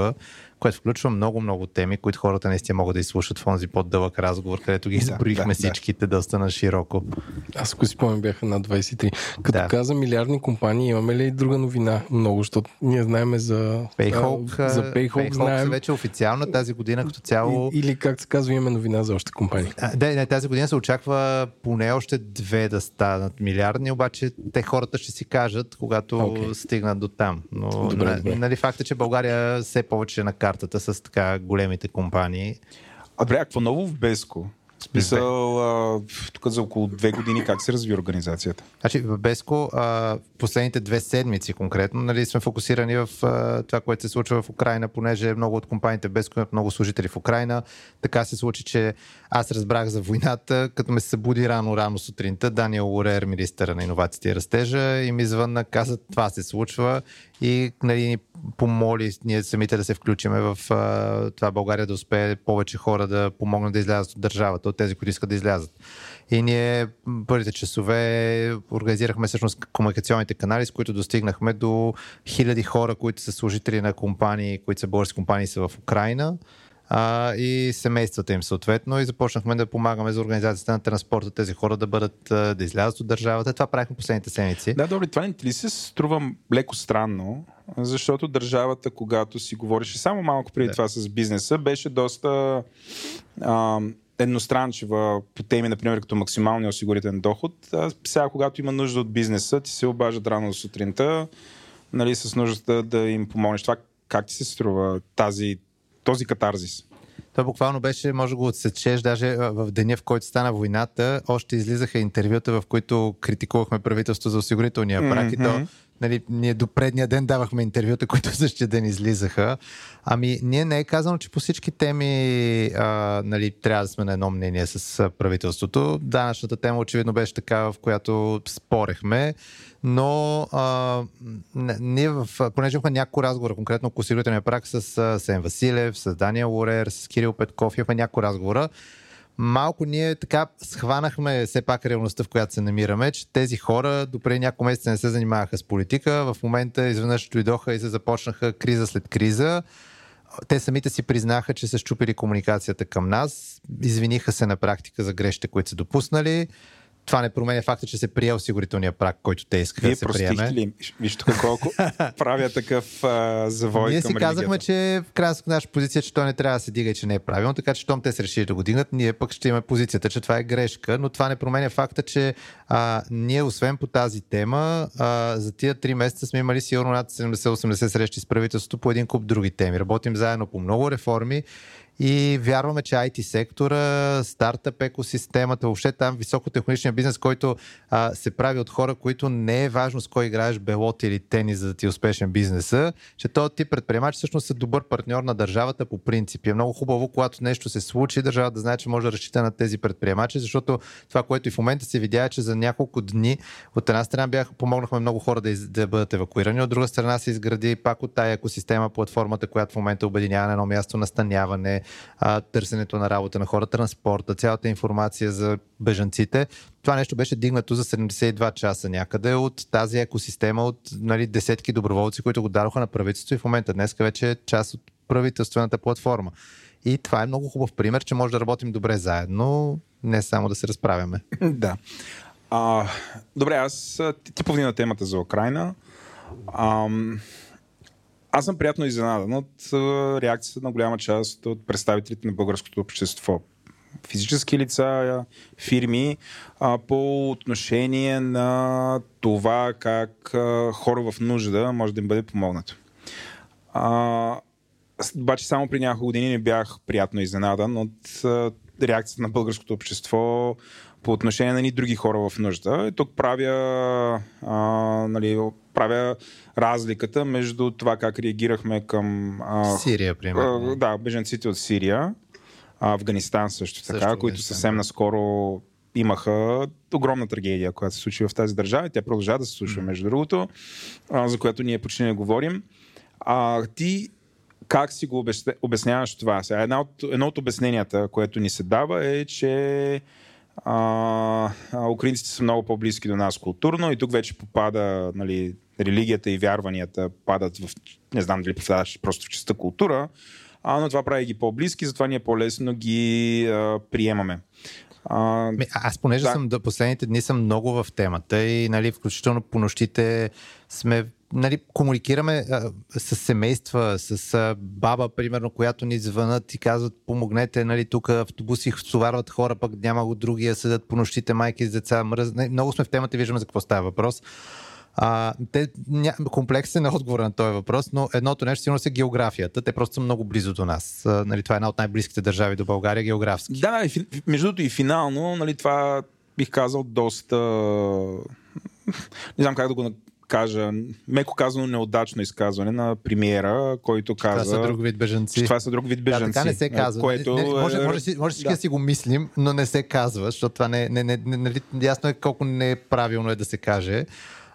което включва много, много теми, които хората наистина могат да изслушат в онзи по-дълъг разговор, където ги изброихме да, всичките да. доста на широко.
Аз ако си спомням бяха на 23. Като да. каза милиардни компании, имаме ли друга новина? Много, защото ние знаем за
Payhawk.
за Payhawk, Payhawk знаем.
вече официално тази година като цяло.
И, или как се казва, имаме новина за още компании.
А, да, не, тази година се очаква поне още две да станат милиардни, обаче те хората ще си кажат, когато okay. стигнат до там. Но добре, добре. нали, факт е, че България все повече на картата с така големите компании.
А добре, какво ново в Беско? Смисъл, а, тук за около две години как се разви организацията?
Значи в Беско а, последните две седмици конкретно нали, сме фокусирани в а, това, което се случва в Украина, понеже много от компаниите в Беско имат много служители в Украина. Така се случи, че аз разбрах за войната, като ме се събуди рано-рано сутринта. Даниел Орер, министър на иновациите и растежа, и ми звънна, каза, това се случва и нали, помоли ние самите да се включиме в а, това България да успее повече хора да помогнат да излязат от държавата, от тези, които искат да излязат. И ние първите часове организирахме всъщност комуникационните канали, с които достигнахме до хиляди хора, които са служители на компании, които са български компании са в Украина а, и семействата им съответно и започнахме да помагаме за организацията на транспорта тези хора да бъдат, да излязат от държавата. Това правихме последните седмици.
Да, добре, това не ли се струва леко странно, защото държавата, когато си говореше само малко преди да. това с бизнеса, беше доста а, едностранчива по теми, например, като максималния осигурителен доход. А сега, когато има нужда от бизнеса, ти се обаждат рано сутринта, нали, с нуждата да им помогнеш. Това как ти се струва тази този катарзис?
Това буквално беше, може да го отсечеш, даже в деня, в който стана войната, още излизаха интервюта, в които критикувахме правителство за осигурителния брак mm-hmm. и то нали, ние до предния ден давахме интервюта, които същия ден излизаха. Ами, ние не е казано, че по всички теми а, нали, трябва да сме на едно мнение с правителството. Данъчната тема очевидно беше такава, в която спорехме. Но а, ние, в, понеже имахме няколко разговора, конкретно по осигурителния прак с Сен Василев, с Дания Лорер, с Кирил Петков, имахме няколко разговора малко ние така схванахме все пак реалността, в която се намираме, че тези хора допреди няколко месеца не се занимаваха с политика. В момента изведнъж дойдоха и се започнаха криза след криза. Те самите си признаха, че са щупили комуникацията към нас. Извиниха се на практика за грешите, които са допуснали това не променя факта, че се прие осигурителния прак, който те искаха
Вие
да се приеме.
ли? Виж тук колко правя такъв а, завой
Ние си казахме, че в крайна наша позиция, че той не трябва да се дига и че не е правилно, така че щом те се решили да го дигнат, ние пък ще имаме позицията, че това е грешка, но това не променя факта, че а, ние освен по тази тема, а, за тия три месеца сме имали сигурно над 70-80 срещи с правителството по един куп други теми. Работим заедно по много реформи и вярваме, че IT сектора, стартъп екосистемата, въобще там високотехнологичния бизнес, който а, се прави от хора, които не е важно с кой играеш белот или тенис, за да ти е успешен бизнеса, че този тип предприемачи всъщност са добър партньор на държавата по принцип. е много хубаво, когато нещо се случи, държавата да знае, че може да разчита на тези предприемачи, защото това, което и в момента се видя, е, че за няколко дни от една страна бях, помогнахме много хора да, из, да бъдат евакуирани, от друга страна се изгради пак от тая екосистема платформата, която в момента обединява на едно място настаняване, а, търсенето на работа на хора, транспорта, цялата информация за бежанците. Това нещо беше дигнато за 72 часа някъде от тази екосистема от нали, десетки доброволци, които го дадоха на правителство и в момента днес вече е част от правителствената платформа. И това е много хубав пример, че може да работим добре заедно, не само да се разправяме.
да. А, добре, аз ти повдигна темата за Украина. Ам, аз съм приятно изненадан от реакцията на голяма част от представителите на българското общество. Физически лица, фирми, по отношение на това как хора в нужда може да им бъде помогнато. обаче само при няколко години не бях приятно изненадан от реакцията на българското общество по отношение на ни други хора в нужда. И тук правя, а, нали, правя разликата между това как реагирахме към...
А, Сирия, примерно.
А, да, беженците от Сирия, Афганистан също така, също които съвсем наскоро имаха огромна трагедия, която се случи в тази държава и тя продължава да се случва, mm. между другото, а, за което ние почти не говорим. А, ти как си го обясняваш това? Сега, една от, едно от обясненията, което ни се дава е, че а, а, украинците са много по-близки до нас културно и тук вече попада нали, религията и вярванията падат в, не знам дали попадаш просто в частта култура, а, но това прави ги по-близки, затова ние по-лесно ги а, приемаме.
А, Аз понеже да. съм до последните дни съм много в темата и нали, включително по нощите сме нали, комуникираме а, с семейства, с а, баба, примерно, която ни звънат и казват, помогнете, нали, тук автобуси стоварват хора, пък няма го другия, седат по нощите майки с деца. Мръз... Нали, много сме в темата и виждаме за какво става въпрос. А, те, ня, комплексен е отговор на този въпрос, но едното нещо сигурно е географията. Те просто са много близо до нас. А, нали, това е една от най-близките държави до България географски.
Да, и, между другото и финално, нали, това бих казал доста не знам как да го кажа, меко казано неудачно изказване на премиера, който каза...
Това са друг вид бежанци.
Това са друг вид бежанци. Да,
така не се казва. Което, не, не, може, може, може, може всички да. си го мислим, но не се казва, защото това не, не, не, не, не, ясно е колко не е е да се каже.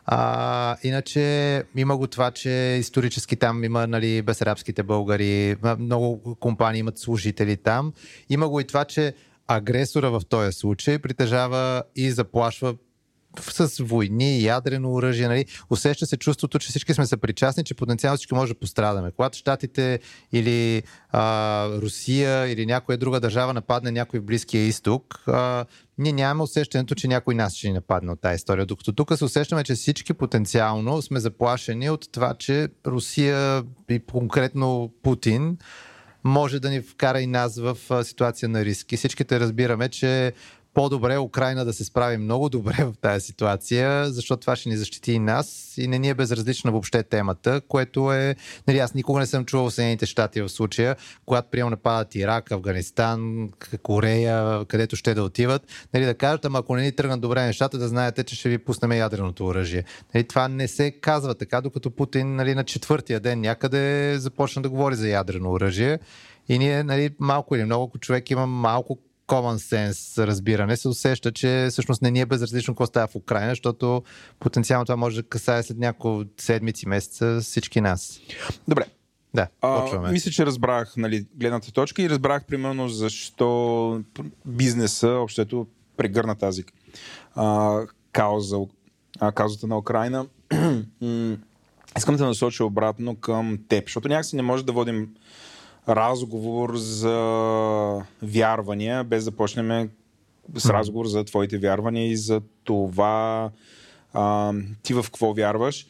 А, иначе има го това, че исторически там има нали, безарабските българи, много компании имат служители там. Има го и това, че агресора в този случай притежава и заплашва с войни, ядрено оръжие, нали, усеща се чувството, че всички сме съпричастни, че потенциално всички може да пострадаме. Когато Штатите или а, Русия или някоя друга държава нападне някой в Близкия изток, а, ние нямаме усещането, че някой нас ще ни нападне от тази история. Докато тук се усещаме, че всички потенциално сме заплашени от това, че Русия и конкретно Путин може да ни вкара и нас в ситуация на риск. И всичките разбираме, че по-добре Украина да се справи много добре в тази ситуация, защото това ще ни защити и нас и не ни е безразлична въобще темата, което е... Нали, аз никога не съм чувал Съединените щати в случая, когато приема нападат Ирак, Афганистан, Корея, където ще да отиват, нали, да кажат, ама ако не ни тръгнат добре нещата, да знаете, че ще ви пуснем ядреното оръжие. Нали, това не се казва така, докато Путин нали, на четвъртия ден някъде започна да говори за ядрено оръжие. И ние, нали, малко или много, ако човек има малко common sense разбиране се усеща, че всъщност не ни е безразлично какво става в Украина, защото потенциално това може да касае след няколко седмици, месеца всички нас.
Добре.
Да,
а, мисля, че разбрах нали, гледната точка и разбрах примерно защо бизнеса общото прегърна тази а, кауза, а, каузата на Украина. Искам да насоча обратно към теб, защото някакси не може да водим разговор за вярвания, без да почнем с разговор за твоите вярвания и за това а, ти в какво вярваш.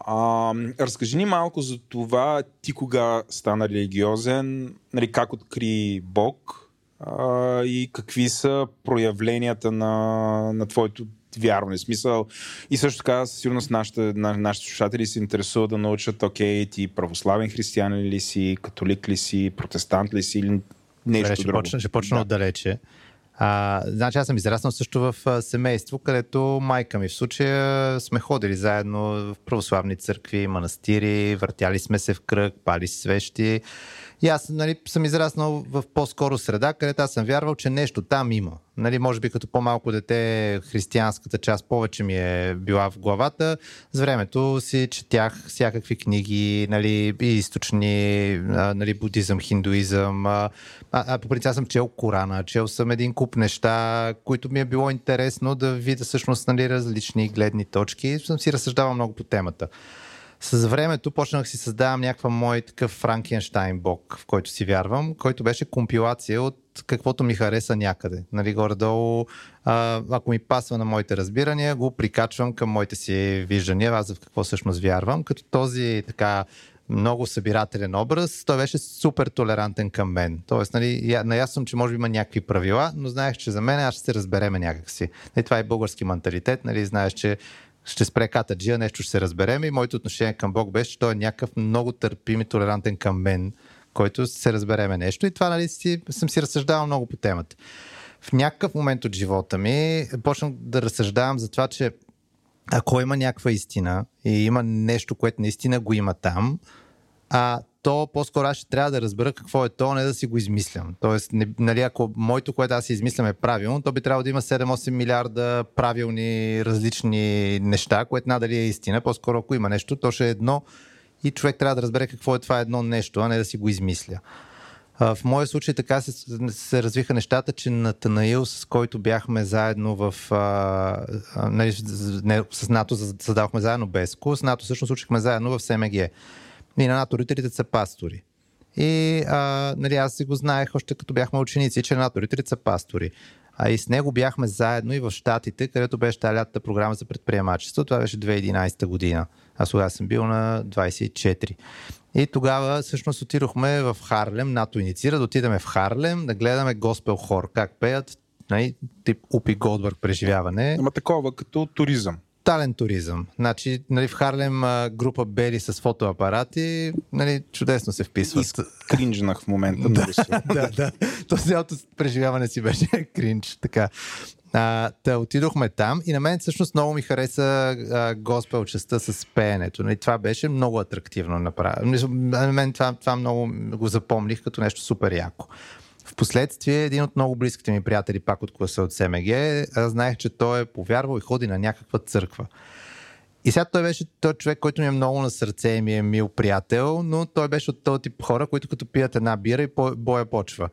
А, разкажи ни малко за това ти кога стана религиозен, нали, как откри Бог а, и какви са проявленията на, на твоето вярване. Смисъл. И също така, със сигурност, нашите, на, нашите слушатели се интересуват да научат, окей, ти православен християнин ли си, католик ли си, протестант ли си или нещо
Добре, ще
друго.
Почна, ще почна да. отдалече. А, значи аз съм израснал също в а, семейство, където майка ми в случая сме ходили заедно в православни църкви, манастири, въртяли сме се в кръг, пали свещи. И аз нали, съм израснал в по-скоро среда, където аз съм вярвал, че нещо там има. Нали, може би като по-малко дете християнската част повече ми е била в главата. С времето си четях всякакви книги, нали, източни, нали, будизъм, хиндуизъм. А, а по принцип съм чел Корана, чел съм един куп неща, които ми е било интересно да видя всъщност нали, различни гледни точки. Съм си разсъждавал много по темата с времето почнах си създавам някаква мой такъв Франкенштайн бог, в който си вярвам, който беше компилация от каквото ми хареса някъде. Нали, горе-долу, ако ми пасва на моите разбирания, го прикачвам към моите си виждания, аз в какво всъщност вярвам, като този така много събирателен образ, той беше супер толерантен към мен. Тоест, нали, наясно че може би има някакви правила, но знаех, че за мен аз ще се разбереме някакси. Нали, това е български менталитет, нали, знаеш, че ще спре катаджия, нещо ще се разберем и моето отношение към Бог беше, че той е някакъв много търпим и толерантен към мен, който се разбереме нещо и това нали, си, съм си разсъждавал много по темата. В някакъв момент от живота ми почнах да разсъждавам за това, че ако има някаква истина и има нещо, което наистина го има там, а то по-скоро аз ще трябва да разбера какво е то, не да си го измислям. Тоест, не, нали, ако моето, което аз си измислям е правилно, то би трябвало да има 7-8 милиарда правилни различни неща, което надали е истина. По-скоро ако има нещо, то ще е едно и човек трябва да разбере какво е това едно нещо, а не да си го измисля. В моя случай така се, се развиха нещата, че на Танаил, с който бяхме заедно в... А, нали, не, с НАТО задавахме заедно Беско, с НАТО всъщност учихме заедно в СМГ. И на НАТО родителите са пастори. И а, нали, аз си го знаех още като бяхме ученици, че НАТО родителите са пастори. А и с него бяхме заедно и в Штатите, където беше тази лятата програма за предприемачество. Това беше 2011 година. Аз тогава съм бил на 24. И тогава всъщност отидохме в Харлем, НАТО инициира да отидеме в Харлем, да гледаме госпел хор, как пеят, нали, тип Упи Голдбърг преживяване.
Ама такова като туризъм
тотален туризъм. Значи, нали, в Харлем група Бери с фотоапарати, нали, чудесно се вписват.
Кринжнах в момента.
да, да, да. То цялото преживяване си беше кринж. Така. А, да, отидохме там и на мен всъщност много ми хареса а, госпел частта с пеенето. Нали, това беше много атрактивно направено. На мен това, това много го запомних като нещо супер яко. Впоследствие един от много близките ми приятели, пак от класа от СМГ, знаех, че той е повярвал и ходи на някаква църква. И сега той беше той човек, който ми е много на сърце и ми е мил приятел, но той беше от този тип хора, които като пият една бира и боя почва.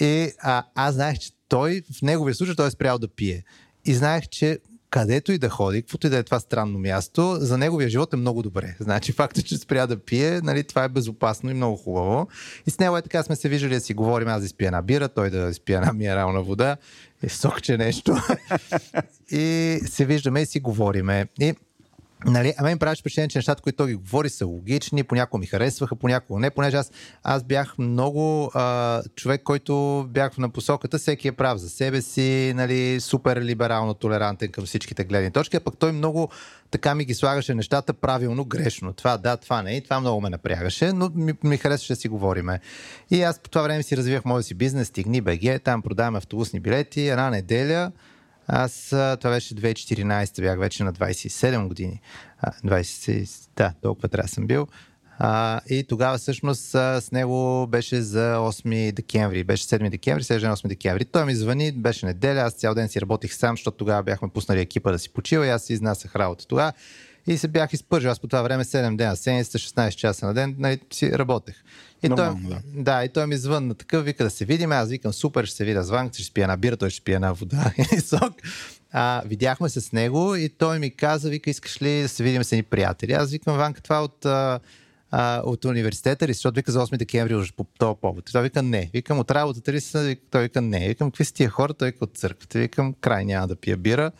И а, аз знаех, че той, в неговия случай, той е спрял да пие. И знаех, че където и да ходи, каквото и да е това странно място, за неговия живот е много добре. Значи факта, че спря да пие, нали, това е безопасно и много хубаво. И с него е така сме се виждали да си говорим, аз да изпия една бира, той да изпие една минерална вода и сокче нещо. и се виждаме и си говориме. И Нали, а мен правиш впечатление, че нещата, които той ги говори, са логични, понякога ми харесваха, понякога не, понеже аз, аз бях много а, човек, който бях на посоката, всеки е прав за себе си, нали, супер либерално толерантен към всичките гледни точки, а пък той много така ми ги слагаше нещата правилно, грешно. Това да, това не, и това много ме напрягаше, но ми, ми харесваше да си говориме. И аз по това време си развивах моя си бизнес, Стигни БГ, там продаваме автобусни билети, една неделя, аз, това беше 2014, бях вече на 27 години. 20, да, толкова трябва съм бил. А, и тогава всъщност с него беше за 8 декември. Беше 7 декември, сега е 8 декември. Той ми звъни, беше неделя, аз цял ден си работих сам, защото тогава бяхме пуснали екипа да си почива и аз си изнасях работа тогава. И се бях изпържил. Аз по това време 7 дена, 7, 16 часа на ден, нали, си работех. И той, да. да, и той ми звънна такъв, вика да се видим. Аз викам, супер, ще се видя с Ванк, ще спия на бира, той ще спия на вода и сок. А, видяхме се с него и той ми каза, вика, искаш ли да се видим с едни приятели? Аз викам, Ванка, това от, а, а, от университета ли, защото вика за 8 декември уже по този повод. Той вика, не. Викам, от работата ли? Той вика, не. Викам, какви са тия хора? Той вика, от църквата. Викам, край, няма да пия бира.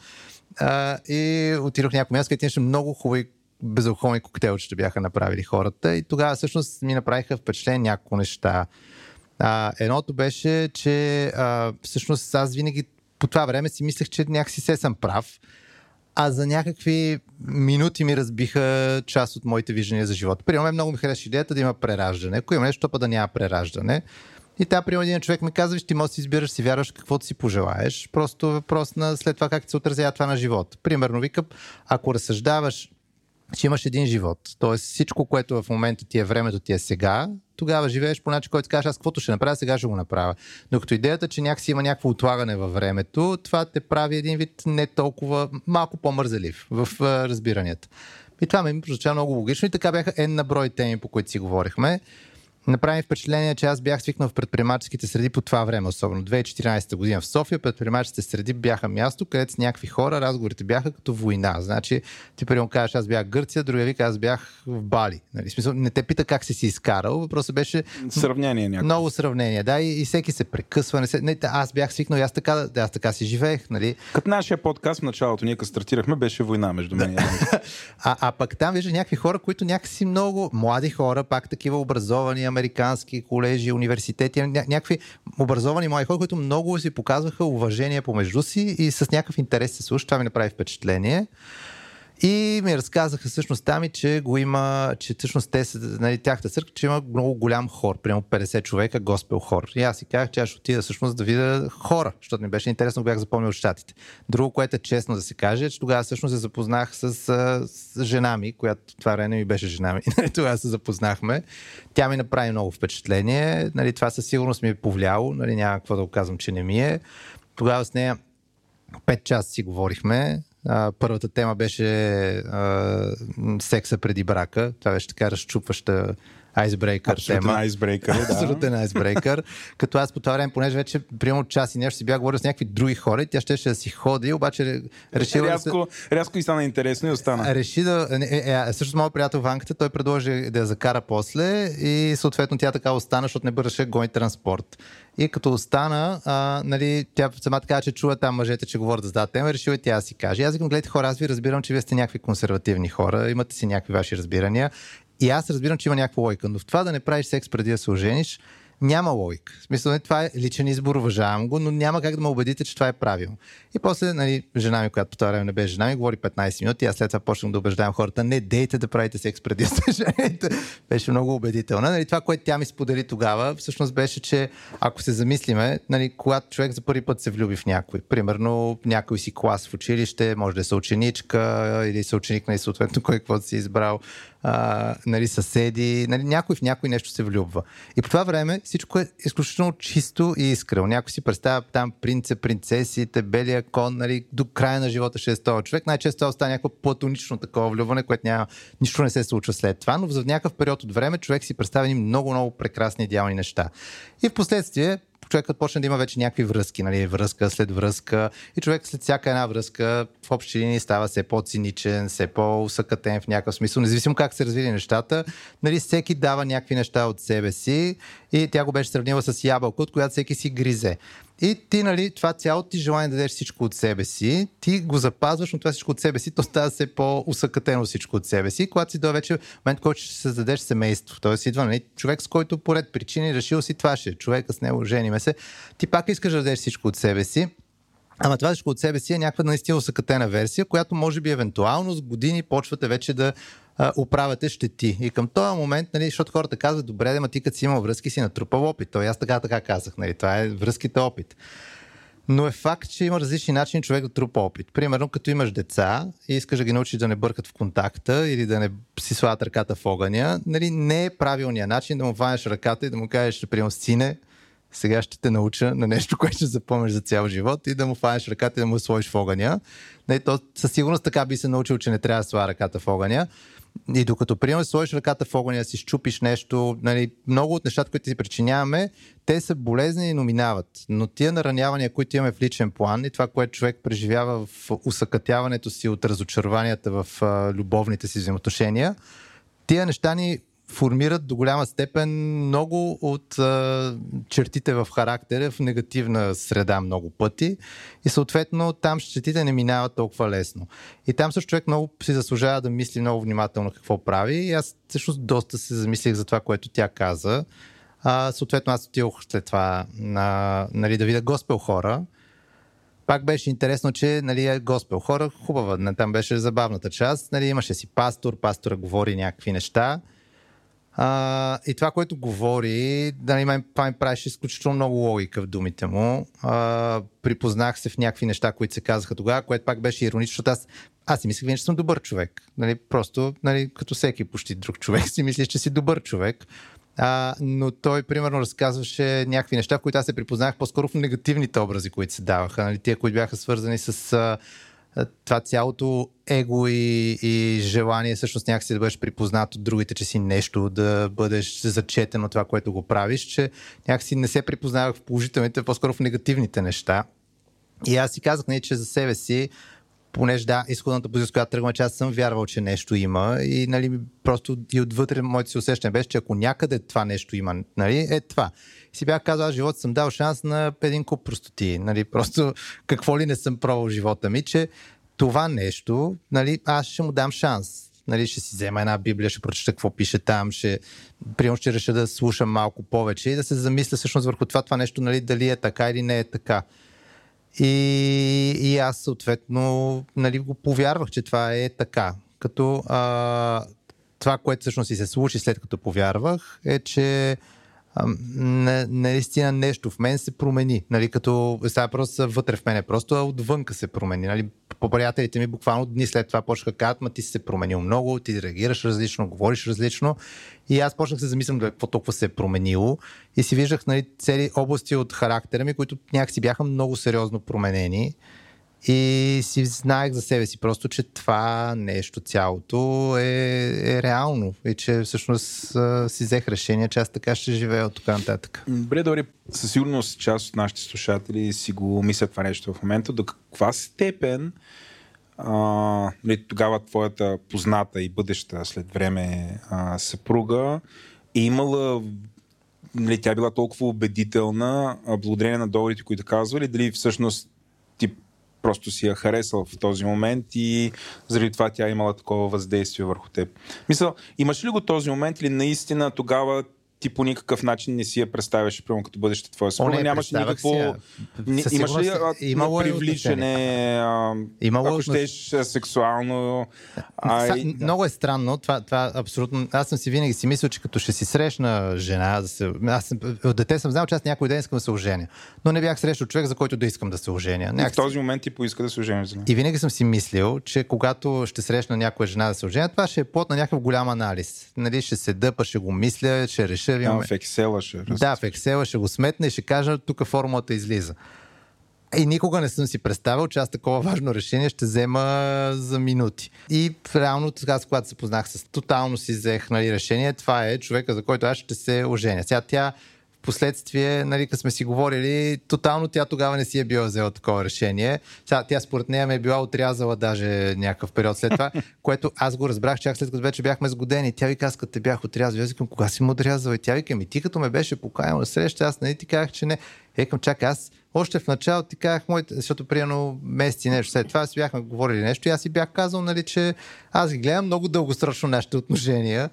А, и отидох някакво място, където имаше много хубави безалкохолни коктейлчета бяха направили хората и тогава всъщност ми направиха впечатление няколко неща. А, едното беше, че а, всъщност аз винаги по това време си мислех, че някакси се съм прав, а за някакви минути ми разбиха част от моите виждания за живота. Примерно много ми хареса идеята да има прераждане. Ако има нещо, па да няма прераждане. И та, при един човек ми казва, ти можеш да си избираш, си вярваш каквото си пожелаеш. Просто въпрос на след това как се отразява това на живота. Примерно, викам, ако разсъждаваш че имаш един живот. Тоест всичко, което в момента ти е времето ти е сега, тогава живееш по начин, който кажеш, аз каквото ще направя, сега ще го направя. Докато идеята, че някакси има някакво отлагане във времето, това те прави един вид не толкова, малко по-мързелив в разбиранията. И това ми прозвуча много логично и така бяха една брой теми, по които си говорихме направи впечатление, че аз бях свикнал в предприемаческите среди по това време, особено 2014 година в София. Предприемаческите среди бяха място, където с някакви хора разговорите бяха като война. Значи, ти примерно кажеш, аз бях Гърция, другия вика, аз бях в Бали. Нали? Смисъл, не те пита как си си изкарал, въпросът беше.
Сравнение някакво.
Много сравнение, да, и, и всеки се прекъсва. Не се... не, аз бях свикнал, аз така, аз така си живеех. Нали?
Като нашия подкаст в началото, ние като стартирахме, беше война между мен и
а, а пък там виждаш някакви хора, които някакси много млади хора, пак такива образовани, американски колежи, университети, ня- някакви образовани млади хора, които много си показваха уважение помежду си и с някакъв интерес се слушат. Това ми направи впечатление. И ми разказаха всъщност там че го има, че всъщност те нали, тяхта църква, че има много голям хор, примерно 50 човека, госпел хор. И аз си казах, че аз ще отида всъщност да видя хора, защото ми беше интересно, бях запомнил щатите. Друго, което е честно да се каже, е, че тогава всъщност се запознах с, с жена ми, която това време ми беше жена ми. Нали, тогава се запознахме. Тя ми направи много впечатление. Нали, това със сигурност ми е повлияло. Нали, няма какво да го казвам, че не ми е. Тогава с нея 5 часа си говорихме. А, първата тема беше а, секса преди брака. Това беше така разчупваща айсбрейкър
Абсолютен
тема.
айсбрейкър, да.
Абсолютен айсбрейкър. Като аз по това време, понеже вече примерно час и нещо си бях говорил с някакви други хора и тя щеше да си ходи, обаче решила
рязко, да се... рязко и стана интересно и остана.
Реши да... Е, е, е, също моят приятел Ванката, той предложи да я закара после и съответно тя така остана, защото не бързаше гони транспорт. И като остана, а, нали, тя сама така, че чува там мъжете, че говорят за тази тема, решила и тя си каже. Аз викам, гледайте хора, аз ви разбирам, че вие сте някакви консервативни хора, имате си някакви ваши разбирания. И аз разбирам, че има някаква лойка, но в това да не правиш секс преди да се ожениш, няма логика. В смисъл, това е личен избор, уважавам го, но няма как да ме убедите, че това е правилно. И после, нали, жена ми, която по това време не беше жена ми, говори 15 минути, аз след това почнах да убеждавам хората, не дейте да правите секс преди жените. Беше много убедителна. Нали, това, което тя ми сподели тогава, всъщност беше, че ако се замислиме, нали, когато човек за първи път се влюби в някой, примерно някой си клас в училище, може да е съученичка или съученик, нали, съответно кой каквото си избрал, а, нали, съседи, нали, някой в някой нещо се влюбва. И по това време всичко е изключително чисто и искрено. Някой си представя там принца, принцесите, белия кон, нали, до края на живота ще е този човек. Най-често това остава някакво платонично такова влюбване, което няма, нищо не се случва след това, но за някакъв период от време човек си представя много, много прекрасни идеални неща. И в последствие човекът почне да има вече някакви връзки, нали, връзка след връзка и човек след всяка една връзка в общи линии става все по-циничен, все по-усъкътен в някакъв смисъл, независимо как се развили нещата, нали, всеки дава някакви неща от себе си и тя го беше сравнила с ябълка, от която всеки си гризе. И ти, нали, това цялото ти желание да дадеш всичко от себе си, ти го запазваш, но това всичко от себе си, то става все по-усъкътено всичко от себе си. Когато си до вече момент, който ще създадеш семейство, т.е. идва нали, човек, с който поред причини решил си това ще, е човека с него жениме се, ти пак искаш да дадеш всичко от себе си, Ама това всичко от себе си е някаква наистина усъкътена версия, която може би евентуално с години почвате вече да а, оправяте щети. И към този момент, нали, защото хората казват, добре, да, ма ти като си имал връзки, си натрупал опит. То аз така така казах, нали, това е връзките опит. Но е факт, че има различни начини човек да трупа опит. Примерно, като имаш деца и искаш да ги научиш да не бъркат в контакта или да не си слагат ръката в огъня, нали, не е правилният начин да му ванеш ръката и да му кажеш, примерно, сине, сега ще те науча на нещо, което ще запомнеш за цял живот и да му фанеш ръката и да му сложиш в огъня. Нали, то със сигурност така би се научил, че не трябва да слага ръката в огъня. И докато, примерно, сложиш ръката в огъня, си щупиш нещо, нали, много от нещата, които си причиняваме, те са болезни и номинават. Но тия наранявания, които имаме в личен план и това, което човек преживява в усъкътяването си от разочарованията в а, любовните си взаимоотношения, тия неща ни формират до голяма степен много от а, чертите в характера в негативна среда много пъти и съответно там щетите не минават толкова лесно. И там също човек много си заслужава да мисли много внимателно какво прави и аз всъщност доста се замислих за това, което тя каза. А, съответно аз отидох след това на, нали, да видя госпел хора. Пак беше интересно, че нали, е госпел хора, хубава, там беше забавната част. Нали, имаше си пастор, пастора говори някакви неща. А, и това, което говори, да ми, това ми правеше изключително много логика в думите му. А, припознах се в някакви неща, които се казаха тогава, което пак беше иронично, защото аз, аз си мислех, че съм добър човек. Нали, просто, нали, като всеки почти друг човек, си мислиш, че си добър човек. А, но той, примерно, разказваше някакви неща, в които аз се припознах по-скоро в негативните образи, които се даваха. Нали, тия, които бяха свързани с това цялото его и, и желание всъщност някакси да бъдеш припознат от другите, че си нещо, да бъдеш зачетен от това, което го правиш, че някакси не се припознавах в положителните, по-скоро в негативните неща. И аз си казах, не, че за себе си понеже да, изходната позиция, с която тръгвам, че аз съм вярвал, че нещо има и нали, просто и отвътре моето си усещане беше, че ако някъде това нещо има, нали, е това. Си бях казал, аз живота съм дал шанс на един куп простоти. Нали, просто какво ли не съм пробвал живота ми, че това нещо, нали, аз ще му дам шанс. Нали, ще си взема една библия, ще прочета какво пише там, ще, примерно ще реша да слушам малко повече и да се замисля всъщност върху това, това нещо, нали, дали е така или не е така. И, и аз съответно нали, го повярвах, че това е така. Като а, това, което всъщност и се случи след като повярвах, е, че наистина нещо в мен се промени. Нали, като сега просто вътре в мене, просто отвънка се промени. Нали, по приятелите ми буквално дни след това почнаха да казват, ма ти си се променил много, ти реагираш различно, говориш различно. И аз почнах се замислям какво толкова се е променило и си виждах нали, цели области от характера ми, които някакси бяха много сериозно променени. И си знаех за себе си просто, че това нещо цялото е, е реално и че всъщност си взех решение, че аз така ще живея от тук нататък.
Добре, добре. Със сигурност част от нашите слушатели си го мислят това нещо в момента. До каква степен а, нали, тогава твоята позната и бъдеща след време а, съпруга е имала нали, тя била толкова убедителна, благодарение на договорите, които казвали, дали всъщност просто си я харесал в този момент и заради това тя е имала такова въздействие върху теб. Мисля, имаш ли го този момент или наистина тогава ти по никакъв начин не си я представяш, прямо като бъдеща твоя съпруга.
не,
Нямаш
представях
никакво... Ни- Имаш ли
имало е
привличане, а,
Имало
ако щеш сексуално... А,
Са,
и-
много е странно. Това, това абсолютно. Аз съм си винаги си мислил, че като ще си срещна жена, да се, аз съм, от дете съм знал, че аз някой ден искам да се оженя. Но не бях срещал човек, за който да искам да се оженя.
и в този момент ти поиска да се ожениш.
И винаги съм си мислил, че когато ще срещна някоя жена да се оженя, това ще е плод на някакъв голям анализ. Нали, ще се дъпа, ще го мисля, ще реша.
Там
Имаме...
в Excel ще
Да, в Excel ще го сметне и ще кажа, тук формулата излиза. И никога не съм си представил, че аз такова важно решение ще взема за минути. И реално, аз когато се познах с тотално си взех нали, решение, това е човека, за който аз ще се оженя. Сега тя последствие, нали, като сме си говорили, тотално тя тогава не си е била взела такова решение. Сега, тя според нея ме е била отрязала даже някакъв период след това, което аз го разбрах чак след като вече бяхме сгодени. Тя вика, аз като те бях отрязал, аз викам, кога си му отрязал? И тя вика, ми ти като ме беше поканил на среща, аз нали ти казах, че не. Екам, чакай, аз още в началото ти казах моите, защото примерно месеци нещо след това си бяхме говорили нещо и аз си бях казал, нали, че аз ги гледам много дългосрочно нашите отношения.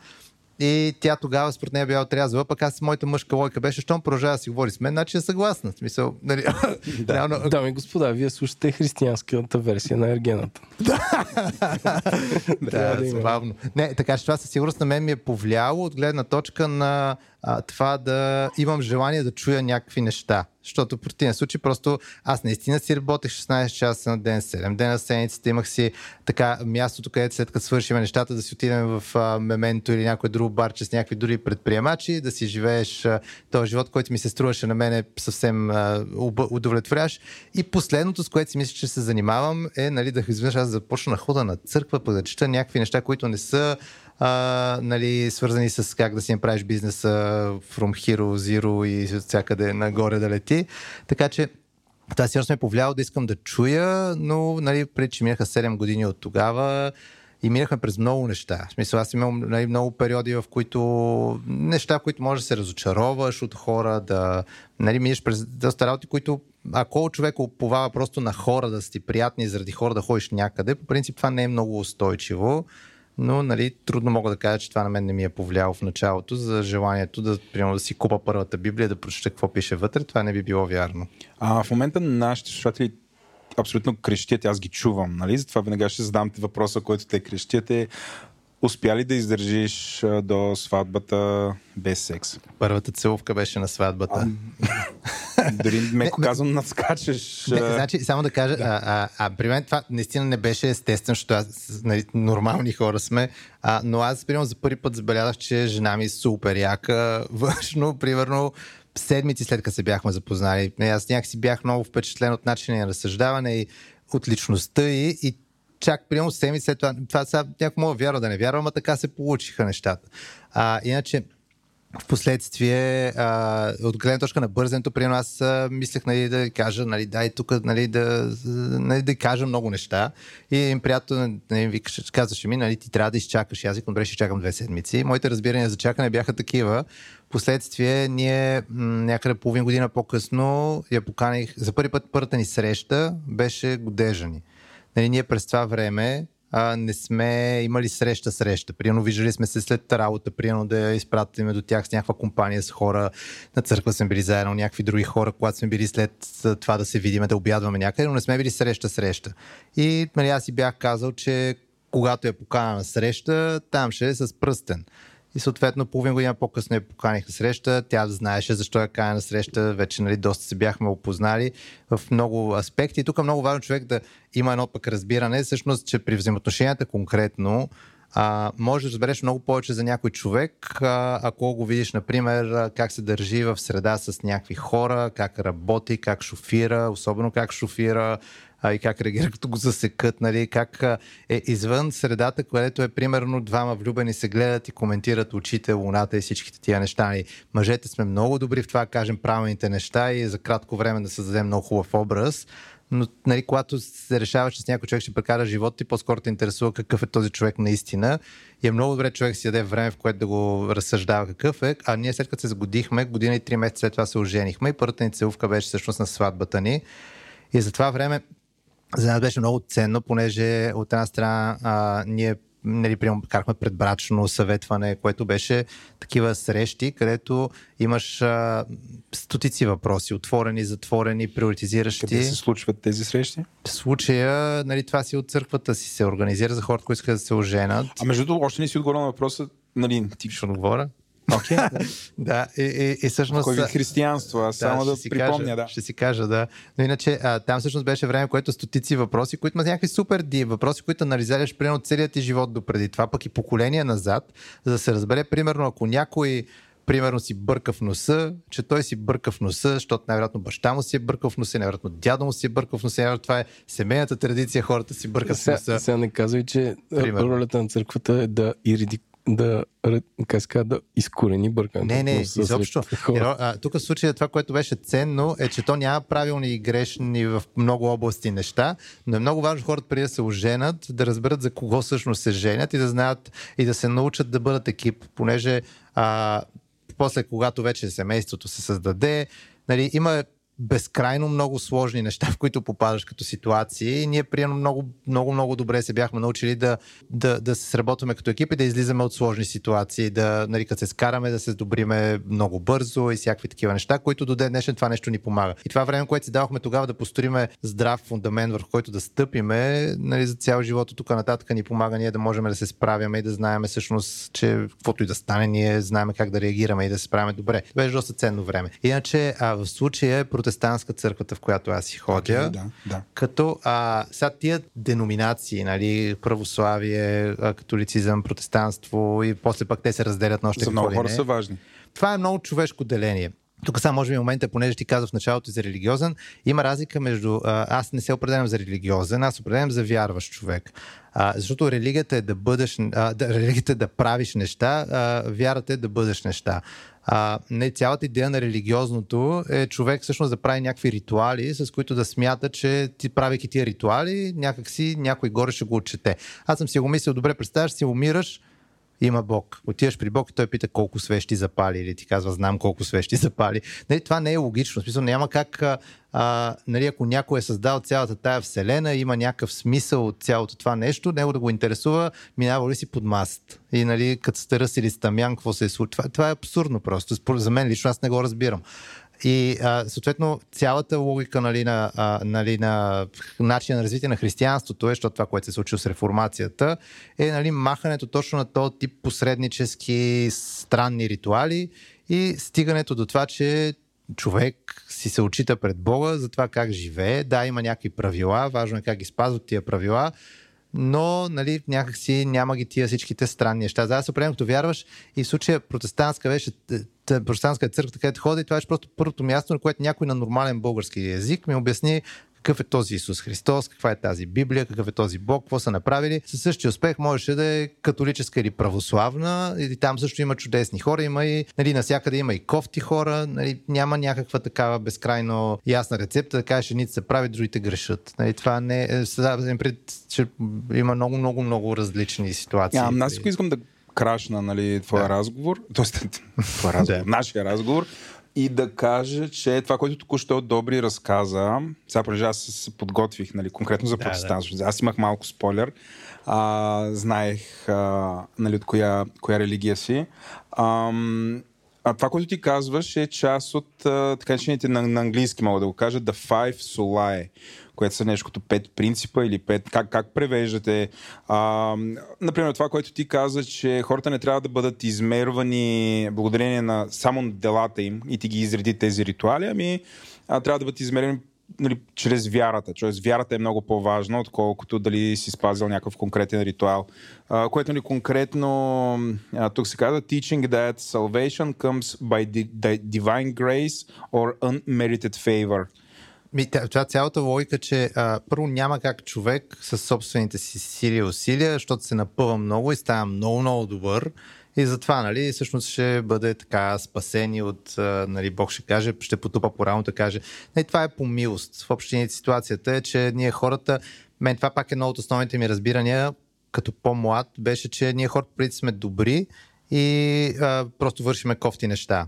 И тя тогава според нея била отрязала, пък аз моята мъжка лойка беше, щом продължава да си говори с мен, значи е съгласна. В смисъл, нали, реално,
Дами и господа, вие слушате християнската версия на Ергената.
да,
да има.
забавно. Не, така че това със сигурност на мен ми е повлияло от гледна точка на а, това да имам желание да чуя някакви неща. Защото в противен случай просто аз наистина си работех 16 часа на ден, 7 дена на седмицата, имах си така мястото, където след като свършим нещата да си отидем в а, Мементо или някой друг барче с някакви други предприемачи, да си живееш а, този живот, който ми се струваше на мен е съвсем а, удовлетворящ. И последното, с което си мисля, че се занимавам е нали, да изведнъж аз започна на хода на църква, пък да чета някакви неща, които не са а, нали, свързани с как да си направиш бизнеса from hero, zero и всякъде нагоре да лети. Така че това сигурно ме повлияло да искам да чуя, но нали, преди, че минаха 7 години от тогава и минахме през много неща. В смисъл, аз имам нали, много периоди, в които неща, в които може да се разочароваш от хора, да нали, минеш през доста работи, които ако човек оповава просто на хора да са ти приятни, заради хора да ходиш някъде, по принцип това не е много устойчиво. Но нали, трудно мога да кажа, че това на мен не ми е повлияло в началото за желанието да, примерно, да си купа първата Библия, да прочета какво пише вътре. Това не би било вярно.
А в момента нашите слушатели абсолютно крещят, аз ги чувам, нали? Затова веднага ще задам ти въпроса, който те крещят е успя ли да издържиш а, до сватбата без секс?
Първата целувка беше на сватбата.
Дори меко казвам надскачаш.
Не,
а,
значи, само да кажа, а, а, а при мен това наистина не беше естествено, защото аз, нали, нормални хора сме, а, но аз, примерно, за първи път забелязах, че жена ми е супер яка, външно, примерно, седмици след като се бяхме запознали. Не, Аз някакси бях много впечатлен от начина на разсъждаване и от личността и, и чак примерно седмици след това, това сега някой мога вярва да не вярва, ама така се получиха нещата. А, иначе, в последствие, а, от гледна точка на бързенето, примерно аз а, мислех нали, да кажа, нали, дай тук нали, да, нали, да кажа много неща. И един приятел нали, викаше, казваше ми, нали, ти трябва да изчакаш. Аз викам, добре, ще чакам две седмици. Моите разбирания за чакане бяха такива. Последствие, ние някъде половин година по-късно я поканих. За първи път първата ни среща беше годежа ни. Нали, ние през това време а, не сме имали среща-среща. Примерно виждали сме се след работа, примерно да изпратиме до тях с някаква компания с хора. На църква сме били заедно, някакви други хора, когато сме били след това да се видиме, да обядваме някъде, но не сме били среща-среща. И нали, аз си бях казал, че когато я покана на среща, там ще е с пръстен. И съответно половин година по-късно я поканих на среща. Тя знаеше защо я каня на среща. Вече нали, доста се бяхме опознали в много аспекти. И тук е много важно човек да има едно пък разбиране, всъщност, че при взаимоотношенията конкретно а, може да разбереш много повече за някой човек, а, ако го видиш, например, как се държи в среда с някакви хора, как работи, как шофира, особено как шофира, а, и как реагира, като го засекат, нали, как а, е извън средата, където е примерно двама влюбени се гледат и коментират очите, луната и всичките тия неща. Нали. Мъжете сме много добри в това, кажем правилните неща и за кратко време да създадем много хубав образ. Но нали, когато се решаваш, че с някой човек ще прекара живота ти, по-скоро те интересува какъв е този човек наистина. И е много добре човек си даде време, в което да го разсъждава какъв е. А ние след като се сгодихме, година и три месеца след това се оженихме и първата ни целувка беше всъщност на сватбата ни. И за това време за нас беше много ценно, понеже от една страна а, ние нали, прием, карахме предбрачно съветване, което беше такива срещи, където имаш а, стотици въпроси, отворени, затворени, приоритизиращи.
Къде се случват тези срещи?
В случая, нали, това си от църквата си се организира за хората, които искат да се оженят.
А между другото, още не си отговорил на въпроса, нали, ти
Ще отговоря.
Окей.
Да, и, и, и всъщност...
Кой вид християнство? Аз само да
ще си
припомня,
кажа,
да.
Ще си кажа, да. Но иначе а, там всъщност беше време, което стотици въпроси, които имат някакви супер ди въпроси, които анализираш примерно целият ти живот до преди това, пък и поколения назад, за да се разбере, примерно, ако някой примерно си бърка в носа, че той си бърка в носа, защото най-вероятно баща му си е бъркал в носа, най-вероятно дядо му си е бъркал в носа, най-вероятно това е семейната традиция, хората си бъркат в
Сега,
носа.
сега не казвай, че
Примерно.
ролята на църквата е да ириди, да, как да изкорени бъркането.
Не, не, изобщо. тук в случая това, което беше ценно, е, че то няма правилни и грешни в много области неща, но е много важно хората преди да се оженят, да разберат за кого всъщност се женят и да знаят и да се научат да бъдат екип, понеже а, после, когато вече семейството се създаде, нали, има безкрайно много сложни неща, в които попадаш като ситуации. И ние, приемно, много, много, много добре се бяхме научили да, да, да се сработваме като екип и да излизаме от сложни ситуации, да, нали, се скараме, да се сдобриме много бързо и всякакви такива неща, които до ден днешен това нещо ни помага. И това време, което си давахме тогава да построиме здрав фундамент, върху който да стъпиме, нали, за цял живот от тук нататък ни помага ние да можем да се справяме и да знаем всъщност, че каквото и да стане, ние знаем как да реагираме и да се справяме добре. Беше доста ценно време. Иначе, а, в случая протестантска църквата, в която аз си ходя.
Окей, да, да.
Като а, сега тия деноминации, нали, православие, католицизъм, протестанство и после пък те се разделят на още
За много хора са важни.
Това е много човешко деление. Тук сега може би момента, понеже ти каза в началото за религиозен, има разлика между... А, аз не се определям за религиозен, аз определям за вярващ човек. А, защото религията е да бъдеш... А, да, религията е да правиш неща, а, вярата е да бъдеш неща. А, не, цялата идея на религиозното е човек всъщност да прави някакви ритуали, с които да смята, че ти правейки тия ритуали, някакси някой горе ще го отчете. Аз съм си го мислил, добре, представяш си, умираш, има Бог. Отиваш при Бог и той пита колко свещи запали или ти казва знам колко свещи запали. Нали, това не е логично. В смисъл няма как, а, нали, ако някой е създал цялата тая вселена, има някакъв смисъл от цялото това нещо, него да го интересува, минава ли си под маст. И нали, като сте ръсили с тамян, какво се е случило. Това, това е абсурдно просто. За мен лично аз не го разбирам. И а, съответно цялата логика нали, на, а, нали, на начин на развитие на християнството е, защото това, което се случи с реформацията, е нали, махането точно на този тип посреднически странни ритуали и стигането до това, че човек си се очита пред Бога за това как живее. Да, има някакви правила, важно е как ги спазват тия правила, но нали, някакси няма ги тия всичките странни неща. За да се определям като вярваш и в случая протестантска беше протестантска църква, където ходи, това беше просто първото място, на което някой на нормален български язик ми обясни какъв е този Исус Христос, каква е тази Библия, какъв е този Бог, какво са направили. Със същия успех можеше да е католическа или православна, и там също има чудесни хора, има и, нали, насякъде има и кофти хора, нали, няма някаква такава безкрайно ясна рецепта да кажеш, едните се прави, другите грешат. Нали, това не е, сега вземем пред, че има много, много, много различни ситуации.
Ам, аз искам да крашна нали, твоя
Да.
разговор, т.е. твоя разговор,
Да.
нашия разговор, и да кажа, че това, което току-що Добри разказа, сега понеже аз се подготвих нали, конкретно за
Да,
протестантство, аз имах малко спойлер, а, знаех а, нали, от коя, коя религия си. Ам, а това, което ти казваш, е част от а, така начините на, на английски, мога да го кажа, The Five Solae, което са нещо като пет принципа или пет, как, как превеждате. А, например, това, което ти каза, че хората не трябва да бъдат измервани благодарение на само делата им и ти ги изреди тези ритуали, ами а, трябва да бъдат измерени нали, чрез вярата. Тоест, вярата е много по-важна, отколкото дали си спазил някакъв конкретен ритуал. А, което нали, конкретно а, тук се казва teaching that salvation comes by di- di- divine grace or unmerited favor.
Ми, това цялата логика, че а, първо няма как човек със собствените си сили и усилия, защото се напъва много и става много, много добър. И затова, нали, всъщност ще бъде така спасени от, нали, Бог ще каже, ще потупа по рамото, каже. Не, това е по милост. В общините ситуацията е, че ние хората, мен това пак е едно от основните ми разбирания, като по-млад, беше, че ние хората преди сме добри и а, просто вършиме кофти неща.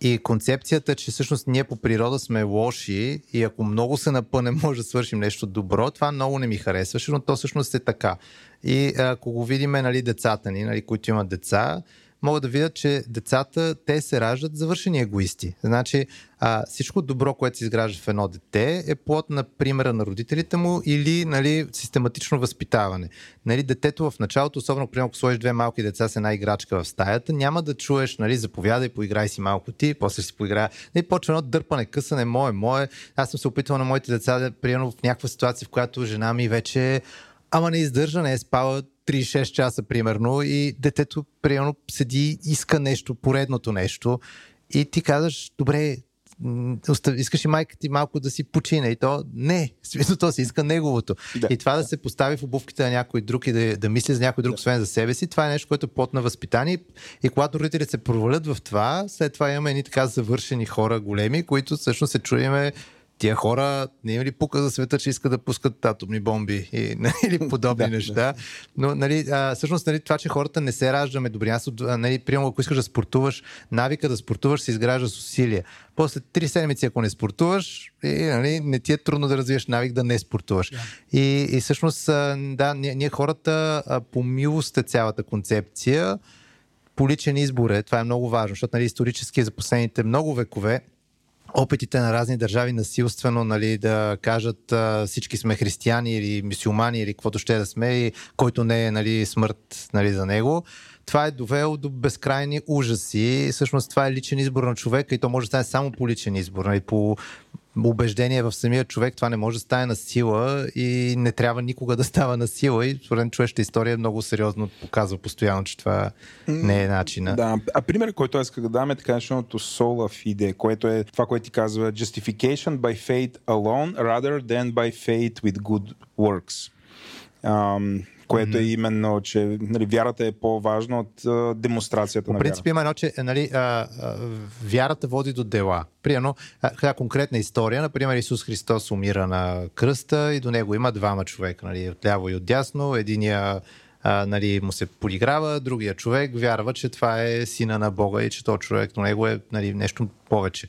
И концепцията, че всъщност ние по природа сме лоши и ако много се напънем, може да свършим нещо добро, това много не ми харесваше, но то всъщност е така. И ако го видим, нали, децата ни, нали, които имат деца, могат да видят, че децата, те се раждат завършени егоисти. Значи а, всичко добро, което се изгражда в едно дете е плод на примера на родителите му или нали, систематично възпитаване. Нали, детето в началото, особено примерно ако сложиш две малки деца с една играчка в стаята, няма да чуеш, нали, заповядай, поиграй си малко ти, после си поиграя. Нали, почва едно дърпане, късане, мое, мое. Аз съм се опитвал на моите деца да приемам в някаква ситуация, в която жена ми вече ама не издържа, не е спала 3-6 часа, примерно, и детето, примерно, седи, иска нещо, поредното нещо, и ти казваш, добре, искаш и майка ти малко да си почине. И то не, смисъл то си иска неговото. Да, и това да. да се постави в обувките на някой друг и да, да мисли за някой друг, да. освен за себе си, това е нещо, което е плод на възпитание. И когато родителите се провалят в това, след това имаме едни така завършени хора големи, които всъщност се чуеме тия хора не има ли пука за света, че искат да пускат атомни бомби и, или подобни неща. Но, нали, а, всъщност, нали, това, че хората не се раждаме добри. Аз, нали, примерно, ако искаш да спортуваш, навика да спортуваш се изгражда с усилие. После три седмици, ако не спортуваш, и, нали, не ти е трудно да развиеш навик да не спортуваш. Yeah. И, и всъщност, да, ние, ние хората по милост е цялата концепция. По личен избор е. Това е много важно, защото нали, исторически за последните много векове опитите на разни държави насилствено нали, да кажат а, всички сме християни или мусулмани или каквото ще да сме и който не е нали, смърт нали, за него. Това е довело до безкрайни ужаси. Всъщност това е личен избор на човека и то може да стане само по личен избор. Нали, по убеждение в самия човек, това не може да стане на сила и не трябва никога да става на сила. И според човешката история много сериозно показва постоянно, че това не е начина.
Да, а пример, който аз исках да дам е така нареченото sola fide, което е това, което ти казва justification by faith alone rather than by faith with good works. Um, което е именно, че нали, вярата е по-важна от а, демонстрацията
По
на
принцип има едно, че нали, а, а, вярата води до дела. Примерно, а, конкретна история, например, Исус Христос умира на кръста и до него има двама човека, нали, отляво и отдясно. Единия а, нали, му се подиграва, другия човек вярва, че това е сина на Бога и че то човек до него е нали, нещо повече.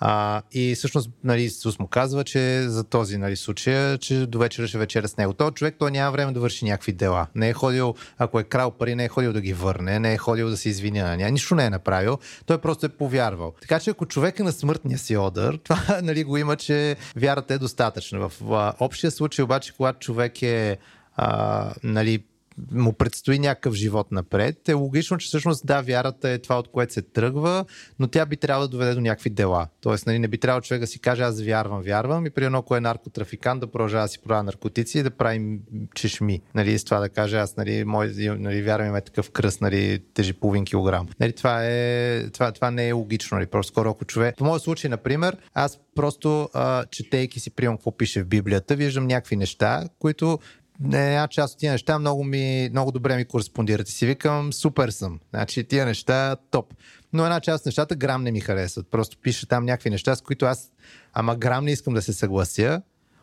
А, и всъщност нали, Исус му казва, че за този нали, случай, че до вечера ще вечеря с него. Той човек той няма време да върши някакви дела. Не е ходил, ако е крал пари, не е ходил да ги върне, не е ходил да се извиня на нея. Нищо не е направил. Той просто е повярвал. Така че ако човек е на смъртния си одър, това нали, го има, че вярата е достатъчна. В а, общия случай обаче, когато човек е а, нали, му предстои някакъв живот напред, е логично, че всъщност да, вярата е това, от което се тръгва, но тя би трябвало да доведе до някакви дела. Тоест, нали, не би трябвало човек да си каже аз вярвам, вярвам и при едно, ако е наркотрафикант, да продължава да си продава наркотици и да прави чешми. Нали, с това да каже аз, нали, мой, нали, вярвам е такъв кръст, нали, тежи половин килограм. Нали, това, е, това, това не е логично. Нали, просто скоро, ако човек. В моят случай, например, аз просто а, четейки си, приемам какво пише в Библията, виждам някакви неща, които една част от тия неща много, ми, много добре ми кореспондират и си викам, супер съм. Значи тия неща топ. Но една част от нещата грам не ми харесват. Просто пише там някакви неща, с които аз, ама грам не искам да се съглася.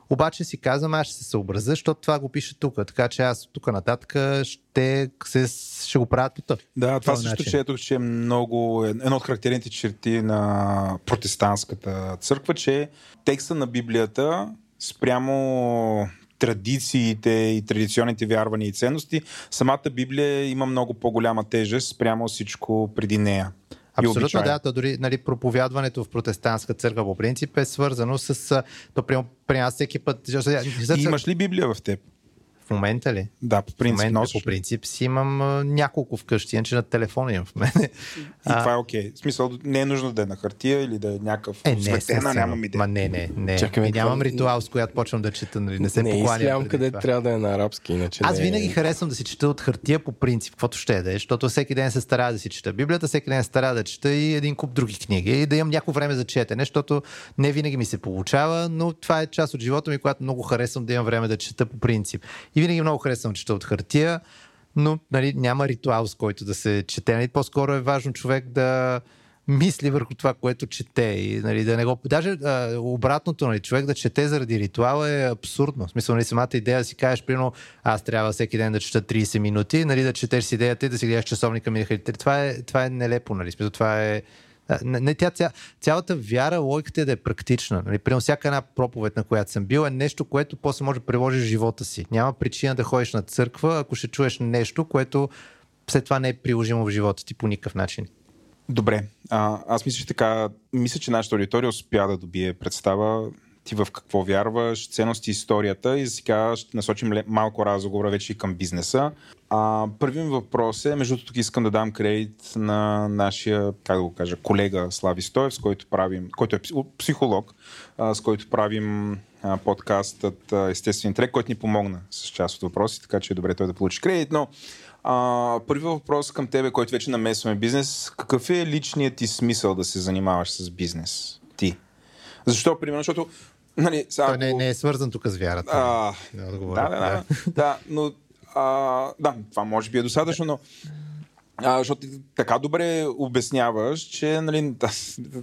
Обаче си казвам, аз ще се съобразя, защото това го пише тук. Така че аз тук нататък ще, се, ще го правя тук.
Да, това също начин. ето, че е много. Едно от характерните черти на протестантската църква, че текста на Библията спрямо традициите и традиционните вярвания и ценности, самата Библия има много по-голяма тежест спрямо всичко преди нея.
Абсолютно, да. То дори нали, проповядването в протестантска църква по принцип е свързано с... То при, при нас всеки път...
И имаш ли Библия в теб?
В момента ли?
Да, по принцип. В момента,
носиш. по принцип си имам а, няколко вкъщи, иначе на телефона имам в мене.
И а, това е окей. Okay. В смисъл, не е нужно да е на хартия или да е някакъв е, не, светена, нямам идея.
Ма не, не, не. Чакай, нямам това... ритуал, с която почвам да чета, нали? Не се
не покланям. къде това. трябва да е на арабски, иначе
Аз
не...
винаги харесвам да си чета от хартия по принцип, каквото ще да е, защото всеки ден се старая да си чета Библията, всеки ден се старая да чета и един куп други книги и да имам някакво време за четене, защото не винаги ми се получава, но това е част от живота ми, когато много харесвам да имам време да чета по принцип. И винаги много харесвам чета от хартия, но нали, няма ритуал, с който да се чете. Нали, по-скоро е важно човек да мисли върху това, което чете. И, нали, да не го... Даже а, обратното, нали, човек да чете заради ритуала е абсурдно. В смисъл, нали, самата идея да си кажеш, примерно, аз трябва всеки ден да чета 30 минути, нали, да четеш с идеята и да си гледаш часовника ми. Това е, това е нелепо, нали. Смисъл, това е Не, не, тя, ця, цялата вяра, логиката е да е практична. Нали? Примерно всяка една проповед, на която съм бил, е нещо, което после може да приложиш в живота си. Няма причина да ходиш на църква, ако ще чуеш нещо, което след това не е приложимо в живота ти по никакъв начин.
Добре, а, аз мисля, че така, мисля, че нашата аудитория успя да добие представа ти в какво вярваш, ценности, историята и сега ще насочим малко разговора вече и към бизнеса. А, първият ми въпрос е, между тук искам да дам кредит на нашия, как да го кажа, колега Слави Стоев, с който правим, който е пси- психолог, а, с който правим а, подкастът Естествен интелект, който ни помогна с част от въпроси, така че е добре той да получи кредит, но а, първият въпрос към тебе, който вече намесваме бизнес, какъв е личният ти смисъл да се занимаваш с бизнес? Ти. Защо, примерно, защото Нали, сега,
Той не, не е свързан тук с вярата.
а,
Няма да говоря.
да, да, да, да, но а, да, това може би е достатъчно, но а, защото ти така добре обясняваш, че нали,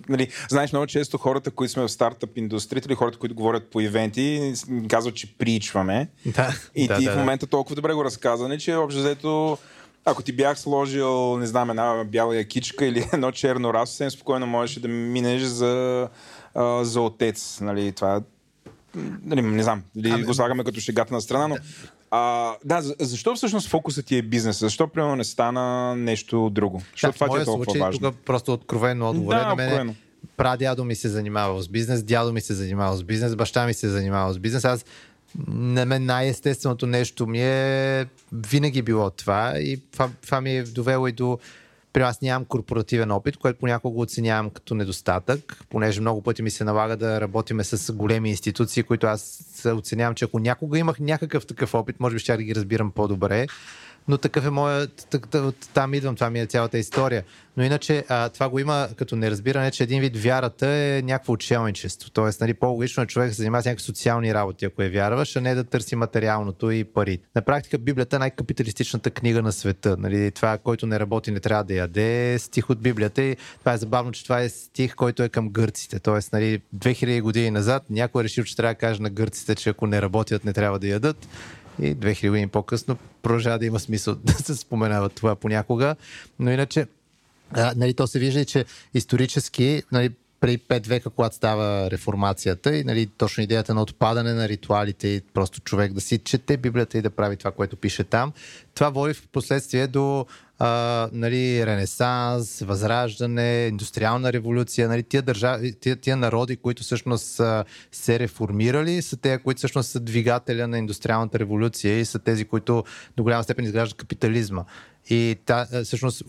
нали, знаеш много често хората, които сме в стартъп индустрията или хората, които говорят по ивенти, казват, че причваме.
Да,
И
да,
ти
да,
в момента толкова добре го разказа, не, че общо взето ако ти бях сложил, не знам, една бяла якичка или едно черно расо, съвсем спокойно можеш да минеш за, а, за отец. Нали, това нали, не знам, дали
Ами-
го слагаме като шегата на страна, но а, да, за- защо всъщност фокусът ти е бизнес? Защо, примерно, не стана нещо друго? Защо
Да,
това ти е толкова
случай,
важно?
тук просто откровенно отговор.
Да,
на мен
откровено.
прадядо ми се занимава с бизнес, дядо ми се занимава с бизнес, баща ми се занимава с бизнес. Аз на мен най-естественото нещо ми е винаги било това и това, това ми е довело и до при аз нямам корпоративен опит, което понякога оценявам като недостатък, понеже много пъти ми се налага да работиме с големи институции, които аз оценявам, че ако някога имах някакъв такъв опит, може би ще да ги разбирам по-добре. Но такъв е моят, там идвам, това ми е цялата история. Но иначе а, това го има като неразбиране, че един вид вярата е някакво учелничество. Тоест, нали, по-логично е човек се занимава с някакви социални работи, ако е вярваш, а не да търси материалното и пари. На практика Библията е най-капиталистичната книга на света. Нали, това, който не работи, не трябва да яде, е стих от Библията. И това е забавно, че това е стих, който е към гърците. Тоест, нали, 2000 години назад някой е решил, че трябва да каже на гърците, че ако не работят, не трябва да ядат. И 2000 години по-късно продължава да има смисъл да се споменава това понякога. Но иначе, а, нали, то се вижда, че исторически, нали, при 5 века, когато става реформацията и нали, точно идеята на отпадане на ритуалите и просто човек да си чете Библията и да прави това, което пише там, това води в последствие до а, нали, ренесанс, възраждане, индустриална революция. Нали, тия, държави, тия, тия народи, които всъщност са се реформирали, са те, които всъщност са двигателя на индустриалната революция и са тези, които до голяма степен изграждат капитализма. И та, всъщност,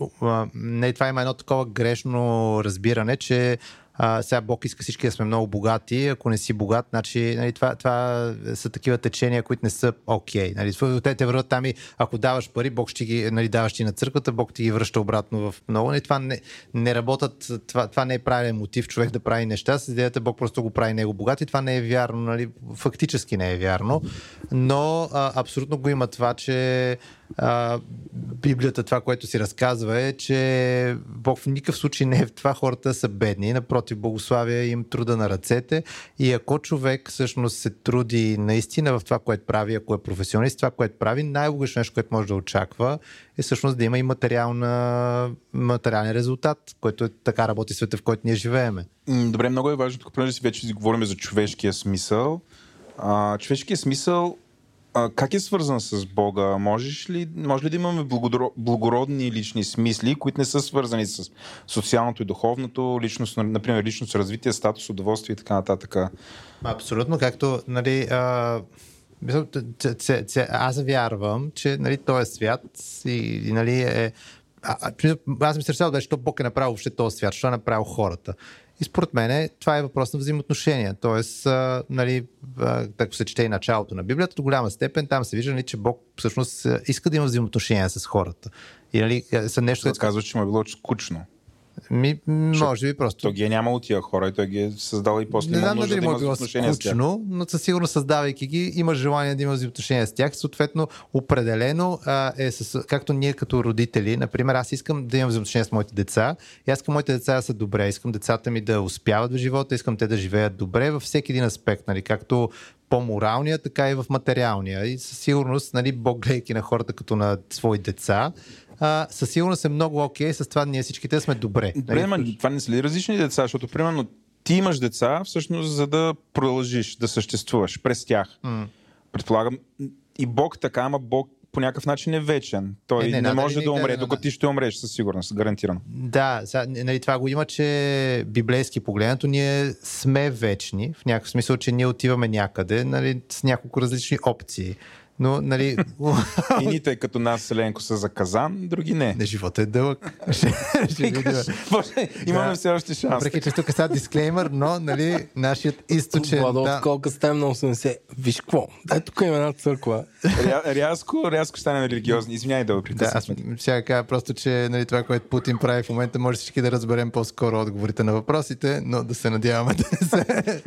не, това има едно такова грешно разбиране, че а, сега Бог иска всички да сме много богати, ако не си богат, значи нали, това, това са такива течения, които не са окей. Okay, нали, те, те върват там и ако даваш пари, Бог ще ги, нали, даваш ти на църквата, Бог ти ги връща обратно в много. Нали, това не, не работят, това, това не е правилен мотив човек да прави неща, с идеята Бог просто го прави него богат и това не е вярно, нали, фактически не е вярно, но а, абсолютно го има това, че а, Библията, това, което си разказва е, че Бог в никакъв случай не е в това хората са бедни. Напротив, благославя им труда на ръцете и ако човек всъщност се труди наистина в това, което прави, ако е професионалист, това, което прави, най-логично нещо, което може да очаква е всъщност да има и материална, материален резултат, който е така работи света, в който ние живееме.
Добре, много е важно, тук понеже си вече говорим за човешкия смисъл. А, човешкия смисъл а, как е свързан с Бога? Можеш ли, може ли да имаме благодро, благородни лични смисли, които не са свързани с социалното и духовното, личност, например, личност развитие, статус, удоволствие и така нататък?
Абсолютно, както нали, а, аз вярвам, че нали, този свят и, и нали, е... А, аз ми се да що Бог е направил въобще този свят, що е направил хората. И според мен това е въпрос на взаимоотношения. Тоест, нали, ако се чете и началото на Библията, до голяма степен там се вижда, нали, че Бог всъщност иска да има взаимоотношения с хората. И нали, са нещо, което...
казва, че му е било скучно.
Ми, може би просто...
Той ги е нямал тия хора и той ги е създал и после
Не знам дали
да
му е било скучно, но със сигурност създавайки ги, има желание да има взаимоотношения с тях. Съответно, определено а, е с, както ние като родители, например, аз искам да имам взаимоотношения с моите деца. И аз искам моите деца да са добре, искам децата ми да успяват в живота, искам те да живеят добре във всеки един аспект, нали, както по-моралния, така и в материалния. И със сигурност, нали, Бог гледайки на хората като на свои деца, а, със сигурност е много окей с това ние всичките сме добре.
Добре,
нали?
ма, това не са ли различни деца? Защото, примерно, ти имаш деца, всъщност, за да продължиш да съществуваш през тях.
М.
Предполагам, и Бог така, ама Бог по някакъв начин е вечен. Той
Е,
не,
не, надали
може
не
да умре,
на-
докато ти ще умреш, със сигурност, гарантирано.
Да, сега, нали, това го има, че библейски погледнато ние сме вечни, в някакъв смисъл, че ние отиваме някъде, нали, с няколко различни опции. Но, нали,
Едните като нас, Селенко, са за казан, други не.
не, живота е дълъг.
Имаме все още шанс.
Въпреки, че тук са дисклеймър, но, нали, нашият източен...
Владо,
да,
колко стаем на 80. Виж какво? Дай тук има една църква.
Ря, рязко, рязко стане религиозни. Извиняй да
Да, аз сега кажа просто, че нали, това, което Путин прави в момента, може всички да разберем по-скоро отговорите на въпросите, но да се надяваме да не се,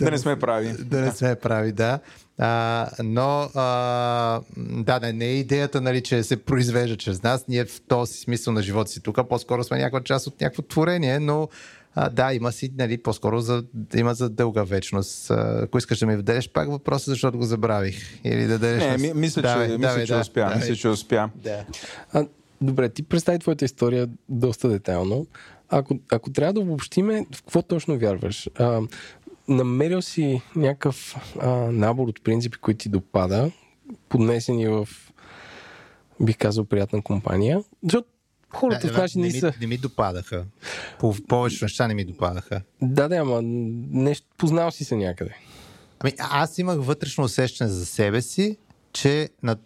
да не сме прави.
да не сме прави, да. А, но а, да, не, не е идеята, нали, че се произвежда чрез нас. Ние в този смисъл на живота си тук по-скоро сме някаква част от някакво творение, но а, да, има си, нали, по-скоро за, има за дълга вечност. А, ако искаш да ми вдадеш пак въпроса, защото го забравих. Или да дадеш...
Не, ми, мисля,
Давай,
че, мисля,
давай,
че
да,
успя.
давай.
Мисля, че успя.
Да.
А, добре, ти представи твоята история доста детайлно. Ако, ако трябва да обобщиме, в какво точно вярваш? А, намерил си някакъв а, набор от принципи, които ти допада, поднесени в, бих казал, приятна компания. Защото хората в наши
не, ми,
са...
не ми допадаха. По повечето неща не ми допадаха.
Да, да, ама нещо, познал си се някъде.
Ами, аз имах вътрешно усещане за себе си, че, на,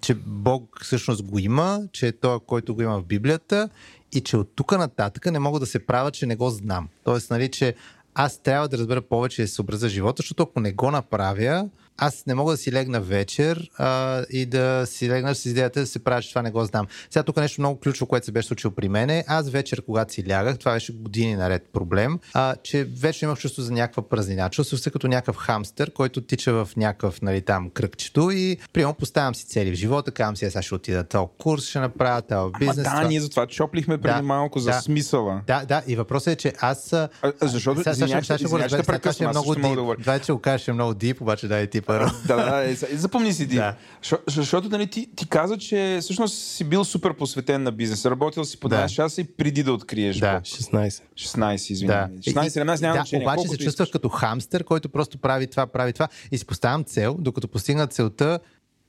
че Бог всъщност го има, че е той, който го има в Библията и че от тук нататък не мога да се правя, че не го знам. Тоест, нали, че аз трябва да разбера повече и да се съобразя живота, защото ако не го направя, аз не мога да си легна вечер а, и да си легна с идеята да се правя, че това не го знам. Сега тук нещо много ключово, което се беше случило при мене. Аз вечер, когато си лягах, това беше години наред проблем, а, че вече имах чувство за някаква празнина. Чувствах се като някакъв хамстър, който тича в някакъв нали, там кръгчето и приема поставям си цели в живота, казвам си, «Е, сега ще отида този курс, ще направя този
Ама
бизнес.
да,
това».
ние за това чоплихме преди
Да,
малко за
да.
смисъла.
Да, да, и въпросът е, че аз... а,
защото,
сега- сега- сега сега ще е много дип. го кажеш, ще е много дип, обаче дай ти първо.
да, да, да, е, са- запомни си ти.
Да.
Защо- Защото нали, ти, ти каза, че всъщност си бил супер посветен на бизнес. Работил си по
Да.
12 часа и преди да откриеш
Да.
Бог.
16.
16, извинявай. 16, 17, няма
да,
значение.
обаче
колкото
се чувстваш
искаш.
като хамстър, който просто прави това, прави това и си поставям цел, докато постигна целта,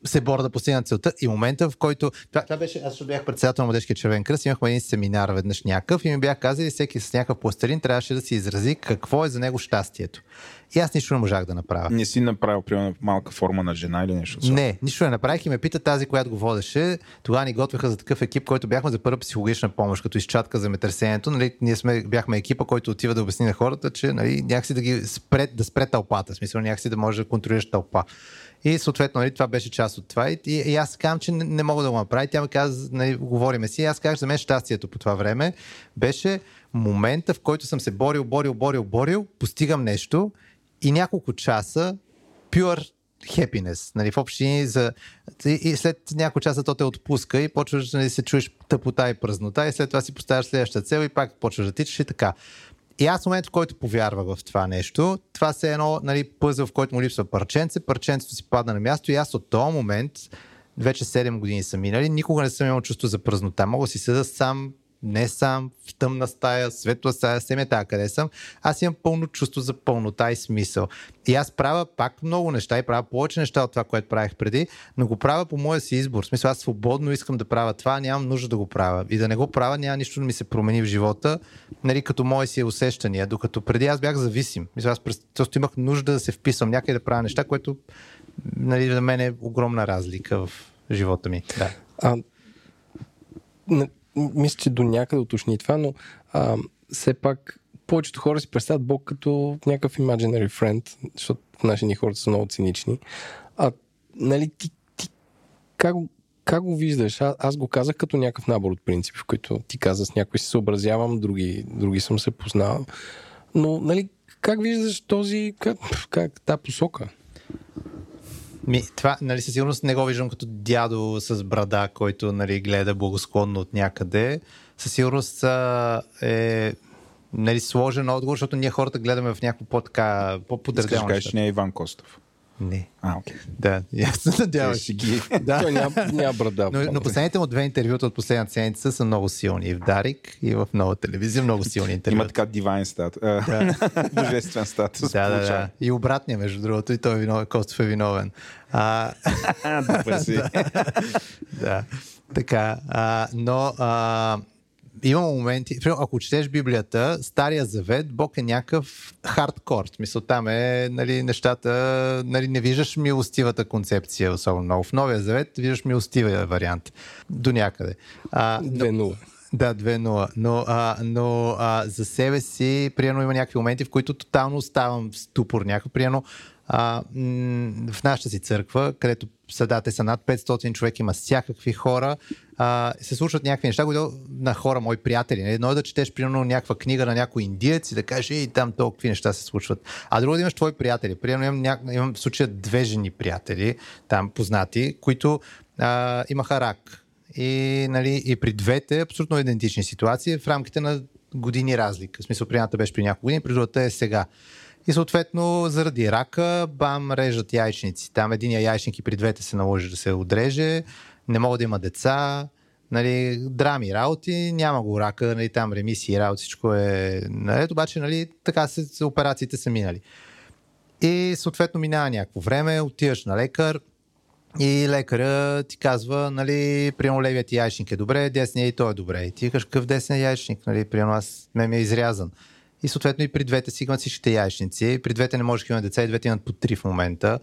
се боря да постигна целта и момента, в който... Това, това беше, аз бях председател на Младежкия червен кръст, имахме един семинар веднъж някакъв и ми бях казали, всеки с някакъв пластелин трябваше да си изрази какво е за него щастието. И аз нищо не можах да направя.
Не си направил, примерно, малка форма на жена или нещо. такова.
Не, нищо не направих и ме пита тази, която го водеше. Тогава ни готвеха за такъв екип, който бяхме за първа психологична помощ, като изчатка земетресението. Нали, ние сме, бяхме екипа, който отива да обясни на хората, че нали, някакси да ги спре, да спре тълпата. В смисъл някакси да може да контролираш тълпа. И съответно, нали, това беше част от това. И, и, и аз казвам, че не, не мога да го направя. Тя ми каза, нали, говориме си. И аз казах, за мен щастието по това време беше момента, в който съм се борил, борил, борил, борил, постигам нещо и няколко часа pure happiness, нали, в общини за... И, след няколко часа то те отпуска и почваш да нали, се чуеш тъпота и празнота и след това си поставяш следващата цел и пак почваш да тичаш и така. И аз в момента, в който повярвах в това нещо, това се е едно нали, пъзъл, в който му липсва парченце, парченцето си падна на място и аз от този момент, вече 7 години са минали, никога не съм имал чувство за празнота. Мога си седа сам, не сам, в тъмна стая, светла стая, семе така къде съм. Аз имам пълно чувство за пълнота и смисъл. И аз правя пак много неща и правя повече неща от това, което правих преди, но го правя по моя си избор. В смисъл, аз свободно искам да правя това, нямам нужда да го правя. И да не го правя, няма нищо да ми се промени в живота, нали, като мои си усещания. Докато преди аз бях зависим. Мисля, аз просто имах нужда да се вписвам някъде да правя неща, което нали, за мен е огромна разлика в живота ми. Да.
А, мисля, че до някъде уточни това, но а, все пак повечето хора си представят Бог като някакъв imaginary friend, защото наши ни хората са много цинични. А, нали, ти, ти как, как го виждаш? А, аз го казах като някакъв набор от принципи, в които ти каза с някои се съобразявам, други, други съм се познавал. Но, нали, как виждаш този, как, как та посока?
Ми, това, нали, със сигурност не го виждам като дядо с брада, който нали, гледа благосклонно от някъде. Със сигурност а, е нали, сложен отговор, защото ние хората гледаме в някакво по-така,
Искаш
по-подредено.
да кажеш, не е Иван Костов.
Не.
А, окей.
Да, ясно надяваш.
Ще ги...
Да.
Той няма, няма брада.
Но, но последните му две интервюта от последната седмица са много силни. И в Дарик, и в нова телевизия много силни
Има
интервюта.
така дивайн статус. Божествен статус.
Да, да, да. И обратния, между другото, и той е виновен, Костов е виновен. А,
А, добре си.
да. Така. А, но а, има моменти, ако четеш Библията, Стария Завет, Бог е някакъв хардкор. В смисъл, там е нали, нещата, нали, не виждаш милостивата концепция, особено много. В Новия Завет виждаш милостивия вариант. До някъде. А, но-
2-0.
да, 2-0. Но, а, но а, за себе си, приено има някакви моменти, в които тотално оставам в ступор. Някакво, приено, а, в нашата си църква, където съдате са над 500 човека, има всякакви хора, а, се случват някакви неща, които на хора, мои приятели. Не? Едно е да четеш, примерно, някаква книга на някой индиец и да кажеш, и там толкова неща се случват. А друго да имаш твои приятели. Примерно имам, ня... имам в случая две жени приятели, там познати, които а, имаха рак. И, нали, и при двете абсолютно идентични ситуации в рамките на години разлика. В смисъл, при беше при няколко години, при другата е сега. И съответно, заради рака, бам, режат яйчници. Там единия яйчник и при двете се наложи да се отреже, не могат да има деца, нали, драми, работи, няма го рака, нали, там ремисии, работи, всичко е наред, обаче, нали, така се, операциите са минали. И съответно минава някакво време, отиваш на лекар, и лекаря ти казва, нали, приемо левият ти яйчник е добре, десният и той е добре. И ти кажеш, какъв десният яйчник, нали, приемо аз, ме ми е изрязан. И съответно и при двете си имат всичките яйчници, и при двете не може да имат деца, и двете имат по три в момента.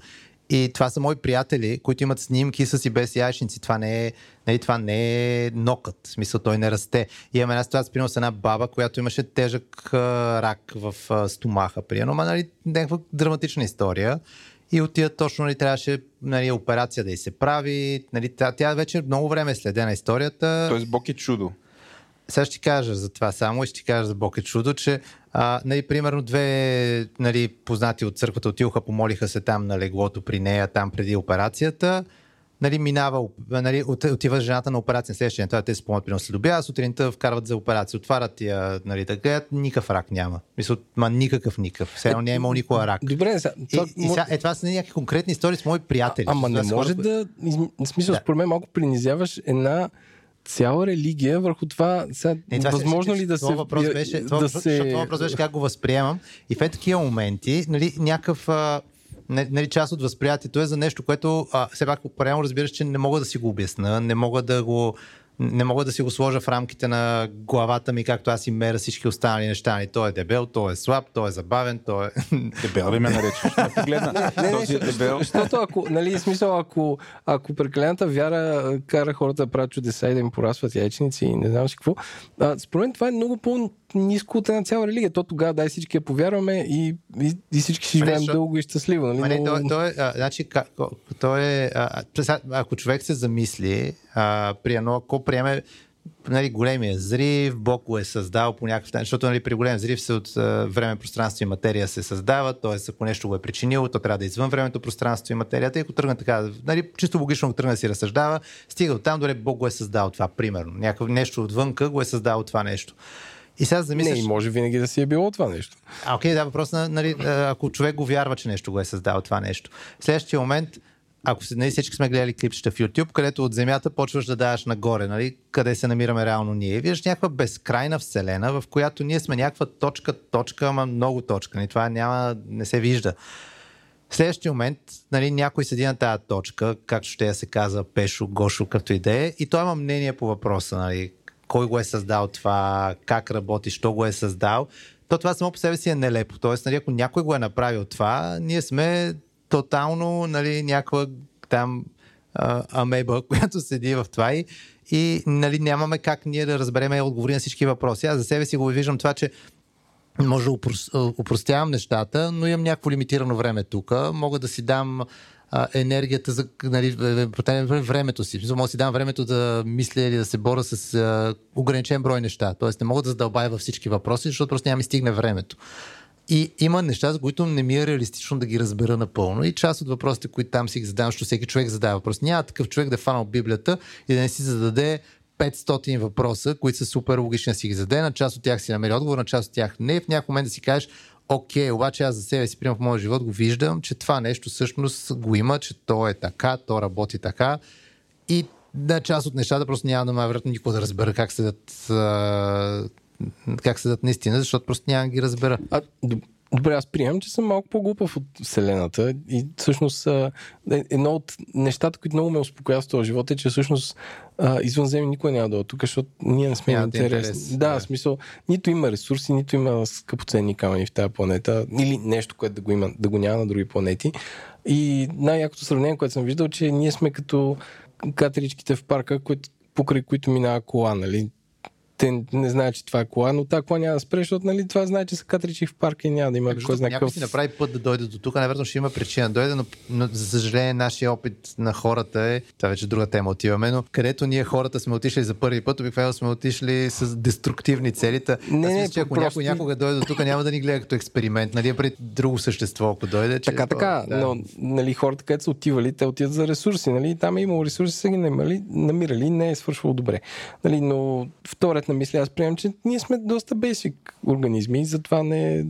И това са мои приятели, които имат снимки с и без яйчници. Това не е, нали, това не е нокът. В смисъл, той не расте. И имаме една ситуация, с една баба, която имаше тежък а, рак в а, стомаха, примерно, ма, нали, някаква драматична история. И отида точно, нали, трябваше нали, операция да й се прави. Нали, тя, тя вече много време е следена историята.
Тоест Бог е чудо.
Сега ще кажа за това само и ще кажа за Бог е чудо, че а, нали, примерно две нали, познати от църквата отидоха, помолиха се там на леглото при нея, там преди операцията. Нали, минава, нали, от- отива жената на операция на следващия ден. Те се спомнят, примерно след обяд, сутринта вкарват за операция, отварят я, нали, да гледат, никакъв рак няма. Мисля, ма никакъв, никакъв. Все едно не е имал никога рак.
Добре, сега,
И,
това,
и сега, е, това са някакви конкретни истории с мои приятели.
Ама не може да. В смисъл,
Да.
според мен малко принизяваш една цяла религия върху това. Сега,
Не, това
възможно
се,
ли да
това
се.
Въпрос беше, това,
да
въпрос, защото това въпрос беше как го възприемам. И в е такива моменти, нали, някакъв нали, част от възприятието е за нещо, което а, все пак правилно разбираш, че не мога да си го обясна, не мога да го не мога да си го сложа в рамките на главата ми, както аз и мера всички останали неща. Нали, той е дебел, той е слаб, той е забавен, той е...
Дебел ли ме наречеш? Не погледна.
Не, не,
Този е дебел.
Защото ако, нали, смисъл, ако, ако прекалената вяра кара хората да правят чудеса и да им порасват яйчници и не знам си какво, а, според това е много по-низко от една цяла религия. То тогава дай всички я повярваме и, и, и всички
не,
живеем
защо-
дълго и щастливо. Нали?
Ма не,
Но-
той, той, е, а, значи, как, той е, а, ако човек се замисли, а, при едно, ако приеме нали, големия зрив, Бог го е създал по някакъв начин, защото нали, при голем зрив се от а, време, пространство и материя се създава, т.е. ако нещо го е причинило, то трябва да е извън времето, пространство и материята. И ако тръгне така, нали, чисто логично го тръгне да си разсъждава, стига от там, дори Бог го е създал това, примерно. Някакво нещо отвънка го е създал това нещо. И сега
не,
замисляш...
и може винаги да си е било това нещо.
А, окей, да, въпрос на, нали, ако човек го вярва, че нещо го е създал това нещо. В следващия момент, ако нали, всички сме гледали клипчета в YouTube, където от Земята почваш да даваш нагоре, нали, къде се намираме реално ние. Виждаш някаква безкрайна вселена, в която ние сме някаква точка, точка, ама много точка. Нали, това няма, не се вижда. В следващия момент, нали, някой седи на тази точка, както ще я се казва, Пешо, Гошо, като идея, и той има мнение по въпроса, нали, кой го е създал това, как работи, що го е създал, то това само по себе си е нелепо. Тоест, нали, ако някой го е направил това, ние сме тотално нали, някаква там а, амеба, която седи в това и, и нали, нямаме как ние да разбереме отговори на всички въпроси. Аз за себе си го виждам това, че може да упрос- упростявам нещата, но имам някакво лимитирано време тук. Мога да си дам а, енергията за нали, времето си. Смисъл, Мога да си дам времето да мисля или да се боря с а, ограничен брой неща. Тоест не мога да задълбая във всички въпроси, защото просто няма ми стигне времето. И има неща, за които не ми е реалистично да ги разбера напълно. И част от въпросите, които там си ги задавам, защото всеки човек задава въпрос. Няма такъв човек да е фанал Библията и да не си зададе 500 въпроса, които са супер логични да си ги зададе. На част от тях си намери отговор, на част от тях не. В някой момент да си кажеш, окей, обаче аз за себе си, примерно в моя живот, го виждам, че това нещо всъщност го има, че то е така, то работи така. И да, част от нещата просто няма да ме вероятно никога да разбера как седят, как седят наистина, защото просто няма да ги разбера.
А, добре, аз приемам, че съм малко по-глупав от Вселената и всъщност е- едно от нещата, които много ме успокоява в този живот е, че всъщност извънземни никой няма да е тук, защото ние не сме интересни.
интерес,
Да,
да.
в смисъл, нито има ресурси, нито има скъпоценни камъни в тази планета или нещо, което да го, има, да го няма на други планети. И най-якото сравнение, което съм виждал, че ние сме като катеричките в парка, които, покрай които минава кола, нали? Те не знаят, че това е кола, но тази кола няма да спре, защото нали, това знае, че са катричи в парка и няма да има кой
Защото
знае какъв...
си направи път да дойде до тук, наверно ще има причина да дойде, но, но за съжаление нашия опит на хората е, това вече е друга тема отиваме, но където ние хората сме отишли за първи път, обикновено сме отишли с деструктивни цели.
Не,
аз
не,
мисля, че ако
просто-
някой някога дойде до тук, няма да ни гледа като експеримент, нали, е пред друго същество, ако дойде. Че,
Така, така,
да.
но нали, хората, където са отивали, те отиват за ресурси. Нали? Там е имало ресурси, са ги намали, намирали не е свършвало добре. Нали? Но вторият на мисля, аз приемам, че ние сме доста бейсик организми затова не...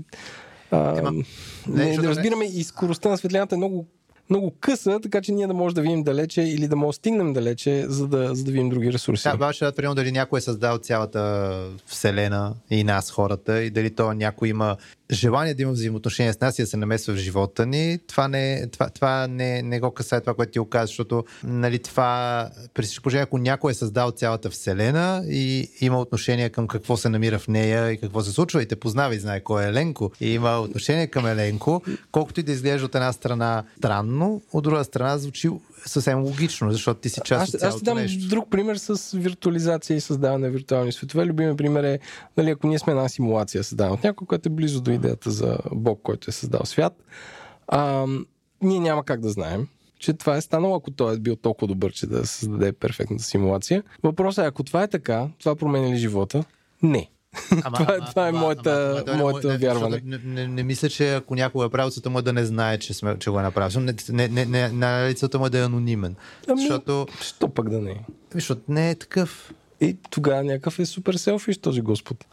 А,
Ема,
не,
не,
не, разбираме и скоростта на светлината е много много къса, така че ние да можем да видим далече или да можем стигнем далече, за да, за да видим други ресурси.
Да, баш да примерно дали някой е създал цялата вселена и нас хората и дали то някой има желание да има взаимоотношения с нас и да се намесва в живота ни, това не, това, това не, не го касае това, което ти го защото нали, това, при всичко ако някой е създал цялата вселена и има отношение към какво се намира в нея и какво се случва и те познава и знае кой е Еленко и има отношение към Еленко, колкото и да изглежда от една страна странно, от друга страна звучи съвсем логично, защото ти си част
аз,
от
аз
цялото
ще дам
нещо.
друг пример с виртуализация и създаване на виртуални светове. Любимият пример е, нали, ако ние сме една симулация, създавана от някой, който е близо до идеята за Бог, който е създал свят, а, ние няма как да знаем, че това е станало, ако той е бил толкова добър, че да създаде перфектната симулация. Въпросът е, ако това е така, това променя ли живота? Не. Това е- това е моята-
той не
моето
може-
вярване.
Не, не, не, мисля, че ако някой е правил, целта му е да не знае, че, сме, че го е направил. Не, не, не, не, не, целта му е да е анонимен.
Ами-
Защото,
Що пък да не е?
защото не е такъв.
И тогава някакъв е супер селфиш този Господ.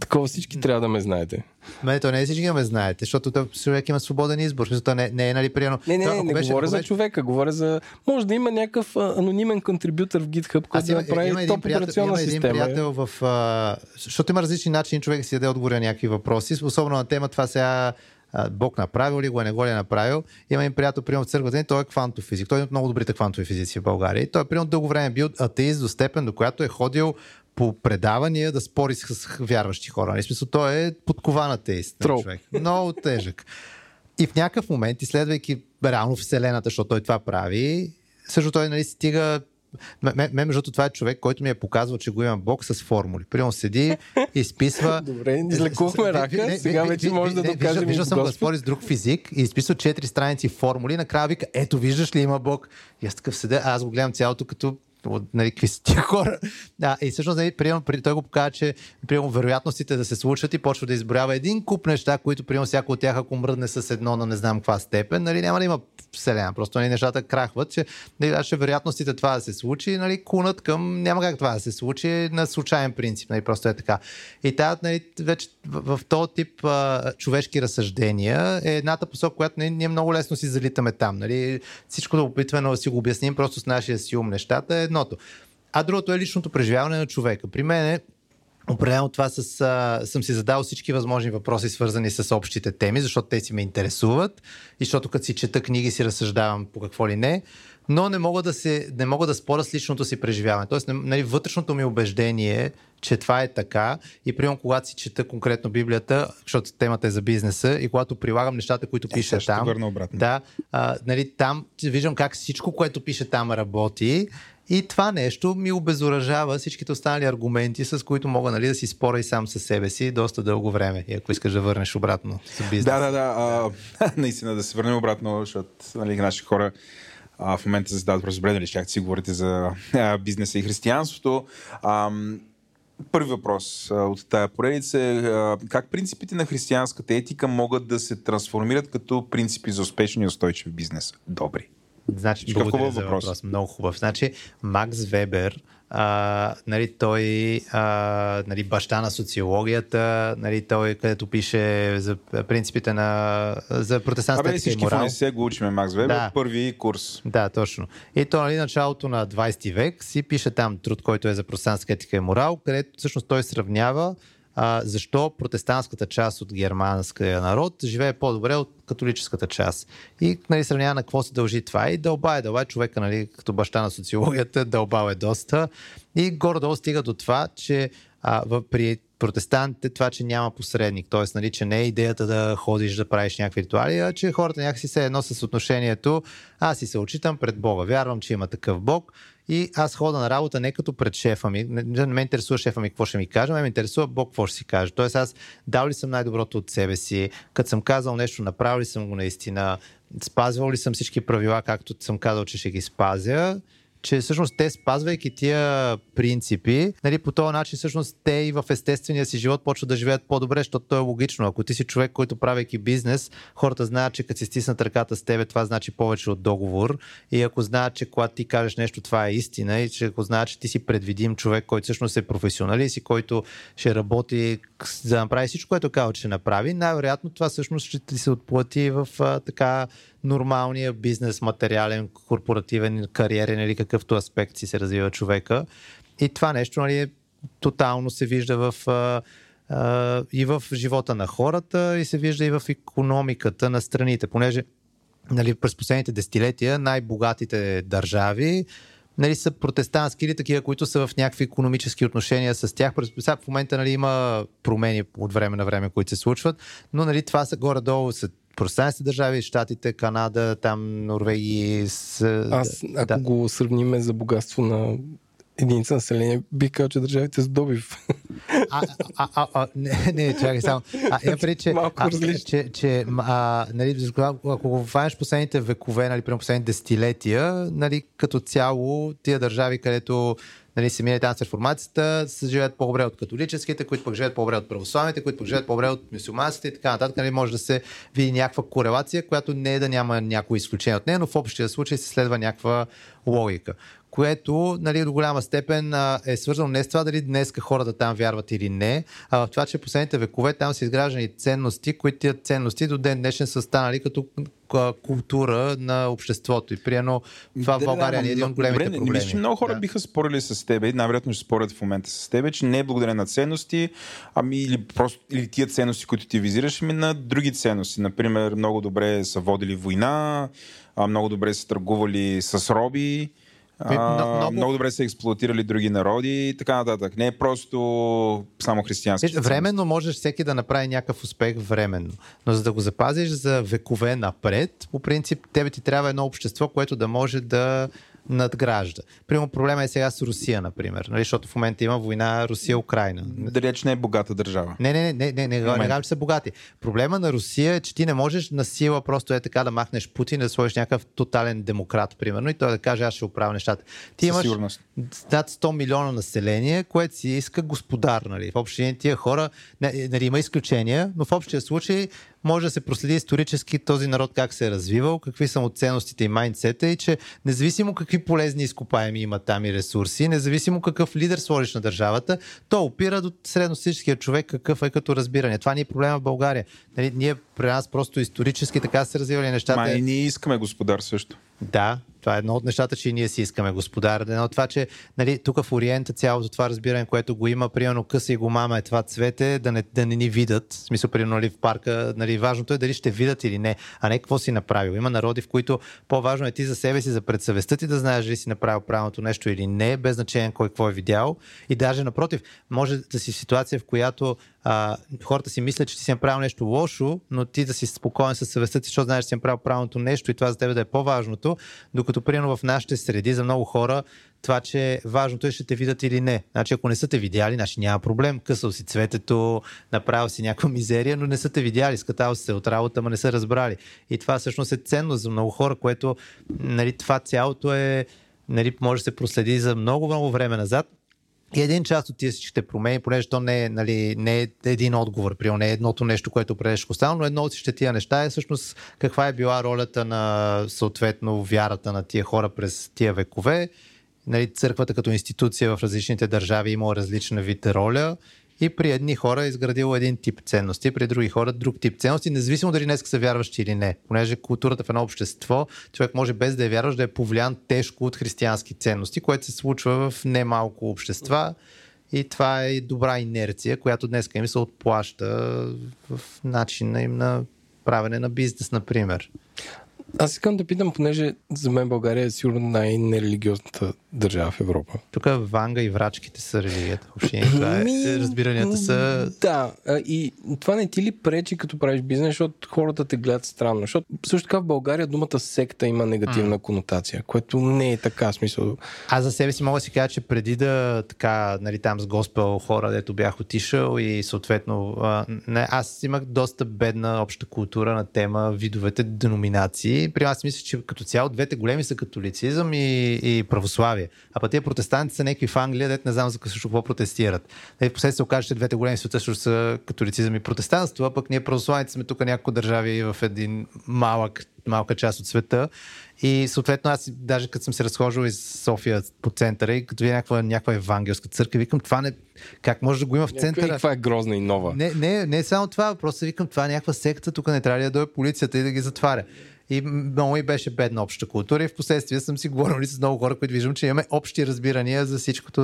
Такова всички трябва да ме знаете.
Мене то не е всички да ме знаете, защото той, човек има свободен избор. В Смисъл, то не, не е нали приено.
Не, не,
Той,
не, не
беше-
говоря
ако
за
беше-
човека, говоря за... Може да има някакъв анонимен контрибютор в GitHub, който да направи
има
топ операционна
има един
система.
приятел в... А, защото има различни начини човек си даде отговори на някакви въпроси, особено на тема това сега Бог направил ли го, е, не го ли е направил. Има един приятел, примерно в църквата, ни, той е квантов физик. Той е от много добрите квантови физици в България. И той е примерно дълго време бил атеист до степен, до която е ходил по предавания да спори с вярващи хора. Нали? Смисъл, той е подкован атеист. нали,
Трол.
човек. Много тежък. И в някакъв момент, изследвайки реално Вселената, защото той това прави, също той нали, стига Ме, ме, между това е човек, който ми е показвал, че го има Бог с формули. Примерно седи, изписва.
Добре, излекувахме рака, сега вече може да докажем
Виждал,
и
виждал съм го да спори с друг физик и изписва четири страници формули. Накрая вика, ето виждаш ли има Бог. И аз такъв седя, аз го гледам цялото като нали, какви са тия хора. Да, и всъщност нали, приемам, при, той го показва, че приемам, вероятностите да се случат и почва да изброява един куп неща, които приемам всяко от тях, ако мръдне с едно на не знам каква степен, нали, няма да има вселена. Просто нали, нещата крахват, че нали, даже вероятностите това да се случи, нали, кунат към няма как това да се случи на случайен принцип. Нали, просто е така. И тази, нали, вече в, в този тип а, човешки разсъждения е едната посока, която нали, ние много лесно си залитаме там. Нали. Всичко да опитваме да си го обясним просто с нашия си ум нещата е едното. А другото е личното преживяване на човека. При мен е Определено това с, а, съм си задал всички възможни въпроси, свързани с общите теми, защото те си ме интересуват и защото като си чета книги си разсъждавам по какво ли не, но не мога да, се, не мога да споря с личното си преживяване. Тоест, нали, вътрешното ми убеждение е, че това е така и примерно когато си чета конкретно Библията, защото темата е за бизнеса и когато прилагам нещата, които
Е,
пише там, да, а, нали, там виждам как всичко, което пише там работи и това нещо ми обезоръжава всичките останали аргументи, с които мога нали, да си споря и сам със себе си доста дълго време. И ако искаш да върнеш обратно за бизнес.
Да, да, да. А, наистина да се върнем обратно, защото нали, наши хора а, в момента задават просто добре, нали, ще си говорите за а, бизнеса и християнството. А, първи въпрос а, от тая поредица е как принципите на християнската етика могат да се трансформират като принципи за успешен и устойчив бизнес? Добри.
Значи, благодаря
хубав
за
въпрос.
въпрос. Много хубав. Значи, Макс Вебер, а, нали, той а, нали, баща на социологията, нали, той където пише за принципите на за протестантска
Абе, всички
морал.
университет го учиме, Макс Вебер,
Да.
първи курс.
Да, точно. И то, нали, началото на 20 век си пише там труд, който е за протестантска етика и морал, където всъщност той сравнява а, защо протестантската част от германския народ живее по-добре от католическата част. И нали, сравнява на какво се дължи това. И дълба е, дълба е човека, нали, като баща на социологията, дълбал е доста. И горе-долу стига до това, че а, при протестантите това, че няма посредник. Тоест, нали, че не е идеята да ходиш да правиш някакви ритуали, а че хората някакси се едно с отношението аз си се очитам пред Бога. Вярвам, че има такъв Бог и аз хода на работа не като пред шефа ми. Не, не ме интересува шефа ми какво ще ми каже, ме, ме интересува Бог какво ще си каже. Тоест аз дал ли съм най-доброто от себе си, като съм казал нещо, направил ли съм го наистина, спазвал ли съм всички правила, както съм казал, че ще ги спазя че всъщност те, спазвайки тия принципи, нали, по този начин всъщност те и в естествения си живот почват да живеят по-добре, защото то е логично. Ако ти си човек, който правейки бизнес, хората знаят, че като си стиснат ръката с тебе, това значи повече от договор. И ако знаят, че когато ти кажеш нещо, това е истина, и че ако знаят, че ти си предвидим човек, който всъщност е професионалист и който ще работи за да направи всичко, което казва, че направи, най-вероятно това всъщност ще ти се отплати в а, така нормалния бизнес, материален, корпоративен, кариерен или какъвто аспект си се развива човека. И това нещо нали, тотално се вижда в, а, а, и в живота на хората, и се вижда и в економиката на страните, понеже нали, през последните десетилетия най-богатите държави нали, са протестантски или такива, които са в някакви економически отношения с тях. Сега в момента нали, има промени от време на време, които се случват, но нали, това са горе-долу са протестантски държави, Штатите, Канада, там Норвегия. С,
Аз, ако
да.
го сравниме за богатство на единица население, бих казал, че държавите с добив.
А, а, а, а, не, не, чакай само. А, я преди, че,
Малко
а, че, че а, нали, ако го хванеш последните векове, нали, последните десетилетия, нали, като цяло тия държави, където нали, се мине там с реформацията, се живеят по-добре от католическите, които пък живеят по-добре от православните, които пък живеят по-добре от мусулманските и така нататък. Нали, може да се види някаква корелация, която не е да няма някои изключение от нея, но в общия случай се следва някаква логика което нали, до голяма степен а, е свързано не с това дали днес хората там вярват или не, а в това, че последните векове там са изграждани ценности, които тия ценности до ден днешен са станали като култура на обществото. И приено това в
Да,
България
да,
е един от големите
добре,
проблеми.
Не мисля, че много хора
Да.
биха спорили с тебе, най-вероятно ще спорят в момента с тебе, че не е благодарение на ценности, ами или просто или тия ценности, които ти визираш, ами на други ценности. Например, много добре са водили война, много добре са търгували с роби, а,
но- много-
много добре са експлуатирали други народи и така нататък. Не е просто само християнски.
Виж, Временно можеш всеки да направи някакъв успех временно, но за да го запазиш за векове напред, по принцип тебе ти трябва едно общество, което да може да надгражда. Примерно проблема е сега с Русия, например, нали, защото в момента има война Русия-Украина.
Да реч не е богата държава.
Не, не, не, не, не, не, не, не, че са богати. Проблема на Русия е, че ти не можеш на сила просто е така да махнеш Путин, да сложиш някакъв тотален демократ, примерно, и той да каже, аз ще оправя нещата. Ти имаш
сигурност.
над 100 милиона население, което си иска господар. Нали? В общия тия хора, не, нали, има изключения, но в общия случай може да се проследи исторически този народ как се е развивал, какви са му ценностите и майндсета и че независимо какви полезни изкопаеми има там и ресурси, независимо какъв лидер сложиш на държавата, то опира до средностатическия човек какъв е като разбиране. Това ни е проблема в България. Нали, ние при нас просто исторически така се развивали нещата.
Ма и ние искаме господар също.
Да, това е едно от нещата, че и ние си искаме господар. Едно от това, че нали, тук в Ориента цялото това разбиране, което го има, примерно къса и го мама е това цвете, да не, да не ни видят. В смисъл, примерно нали, в парка, нали, важното е дали ще видят или не, а не какво си направил. Има народи, в които по-важно е ти за себе си, за предсъвестта ти да знаеш дали си направил правилното нещо или не, без значение кой какво е видял. И даже напротив, може да си в ситуация, в която а, хората си мислят, че ти си направил нещо лошо, но ти да си спокоен със съвестта си, защото знаеш, че си направил правилното нещо и това за теб да е по-важното, докато примерно в нашите среди за много хора това, че важното е ще те видят или не. Значи, ако не са те видяли, значи няма проблем. Късал си цветето, направил си някаква мизерия, но не са те видяли, скатал се от работа, ма не са разбрали. И това всъщност е ценно за много хора, което нали, това цялото е, нали, може да се проследи за много, много време назад. И един част от тия всичките промени, понеже то не е, нали, не е един отговор, при не е едното нещо, което определяш останало, но едно от всичките тия неща е всъщност каква е била ролята на съответно вярата на тия хора през тия векове. Нали, църквата като институция в различните държави има различна вид роля и при едни хора е изградило един тип ценности, при други хора друг тип ценности, независимо дали днес са вярващи или не. Понеже културата в едно общество, човек може без да е вярващ да е повлиян тежко от християнски ценности, което се случва в немалко общества. И това е добра инерция, която днес им се отплаща в начина им на правене на бизнес, например.
Аз искам да питам, понеже за мен България е сигурно най-нерелигиозната държава в Европа.
Тук Ванга и врачките са религията. Въобще това е.
Ми,
Разбиранията са...
Да, и това не ти ли пречи като правиш бизнес, защото хората те гледат странно? Защото също така в България думата секта има негативна конотация, което не е така смисъл.
Аз за себе си мога да си кажа, че преди да така, нали, там с Госпел хора, дето бях отишъл и съответно а, не, аз имах доста бедна обща култура на тема видовете деноминации. При аз мисля, че като цяло двете големи са католицизъм и, и православие. А пък тия протестанти са някакви в Англия, дете не знам за какво протестират. Нали, в последствие се окаже, че двете големи света също са католицизъм и протестантство, а пък ние православните сме тук няколко държави в един малък, малка част от света. И съответно аз даже като съм се разхождал из София по центъра и като видя някаква, някаква евангелска църква, викам това не... Как може да го има в центъра?
Това е грозна и нова.
Не, не, не е само това, просто викам това е някаква секта, тук не трябва ли да дойде полицията и да ги затваря. И много и беше бедна обща култура. И в последствие съм си говорил с много хора, които виждам, че имаме общи разбирания за, всичкото,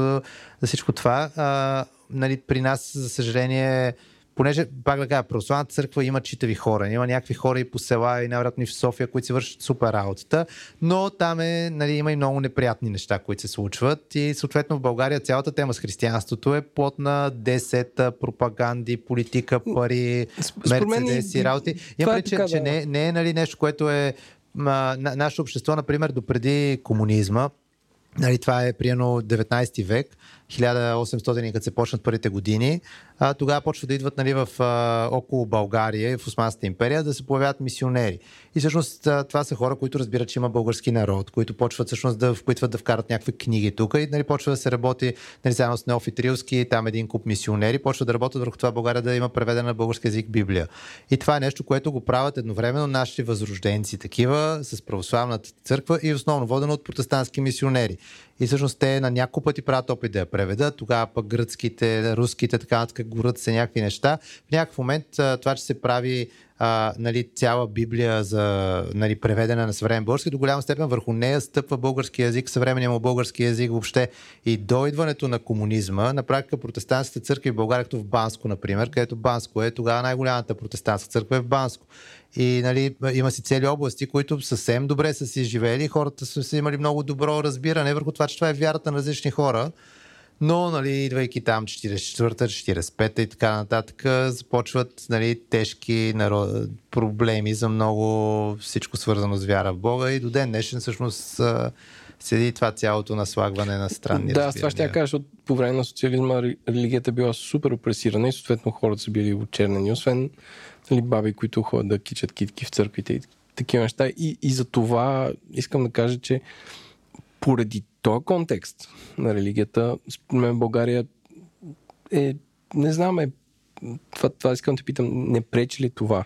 за всичко това. А, нали, при нас, за съжаление, понеже, пак да кажа, православната църква има читави хора. Има някакви хора и по села, и най-вероятно и в София, които си вършат супер работата, но там е, нали, има и много неприятни неща, които се случват. И съответно в България цялата тема с християнството е плод на 10 пропаганди, политика, пари, мерцедеси, и работи. Има е че, така, че не, не е нали, нещо, което е а, на, нашето общество, например, допреди комунизма, Нали, това е приено 19 век, 1800 като се почнат първите години а, тогава почва да идват нали, в, а, около България и в Османската империя да се появяват мисионери. И всъщност а, това са хора, които разбират, че има български народ, които почват всъщност да впитват да вкарат някакви книги тук и нали, почва да се работи нали, заедно с Неофи Трилски, там един куп мисионери, почва да работят върху това България да има преведена на български язик Библия. И това е нещо, което го правят едновременно нашите възрожденци, такива с православната църква и основно водено от протестантски мисионери. И всъщност те на няколко пъти правят опит да я преведат, тогава пък гръцките, руските, така нататък горят се някакви неща. В някакъв момент това, че се прави а, нали, цяла Библия за нали, преведена на съвременен български, до голяма степен върху нея стъпва български язик, съвременния му български язик въобще. И до идването на комунизма, на практика протестантските църкви в България, като в Банско, например, където Банско е тогава най-голямата протестантска църква е в Банско. И нали, има си цели области, които съвсем добре са си живели, хората са имали много добро разбиране върху това, че това е вярата на различни хора. Но, нали, идвайки там 44-та, 45-та и така нататък, започват нали, тежки народ... проблеми за много всичко свързано с вяра в Бога и до ден днешен всъщност седи това цялото наслагване на странни
Да, това ще я кажа, защото по време на социализма религията била супер опресирана и съответно хората са били очернени, освен нали, баби, които ходят да кичат китки в църквите и такива неща. И, и за това искам да кажа, че поради този контекст на религията, според мен България е, не знам, е, това, това искам да те питам, не пречи ли това?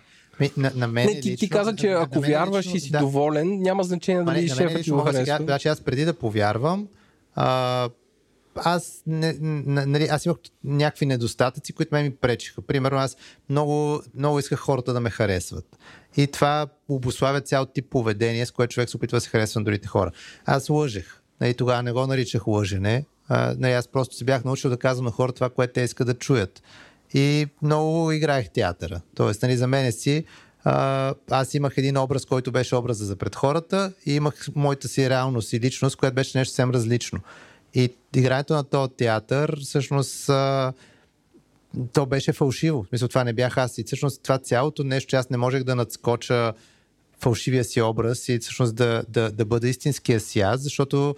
На, на мен
не, ти,
лично,
ти каза, че
на,
ако
на
вярваш
лично,
и си
да.
доволен, няма значение дали шефът ти го харесва.
Значи аз преди да повярвам, а, аз, не, нали, аз имах някакви недостатъци, които ме ми пречиха. Примерно аз много, много исках хората да ме харесват. И това обославя цял тип поведение, с което човек се опитва да се харесва на другите хора. Аз лъжех. Нали, тогава не го наричах лъжене. А, нали, аз просто се бях научил да казвам на хората това, което те искат да чуят. И много играех театъра. Тоест, нали, за мен си а, аз имах един образ, който беше образа за пред хората и имах моята си реалност и личност, която беше нещо съвсем различно. И игрането на този театър, всъщност, а, то беше фалшиво. Мисля, това не бях аз. И всъщност това цялото нещо, аз не можех да надскоча фалшивия си образ и всъщност да, да, да бъда истинския си аз, защото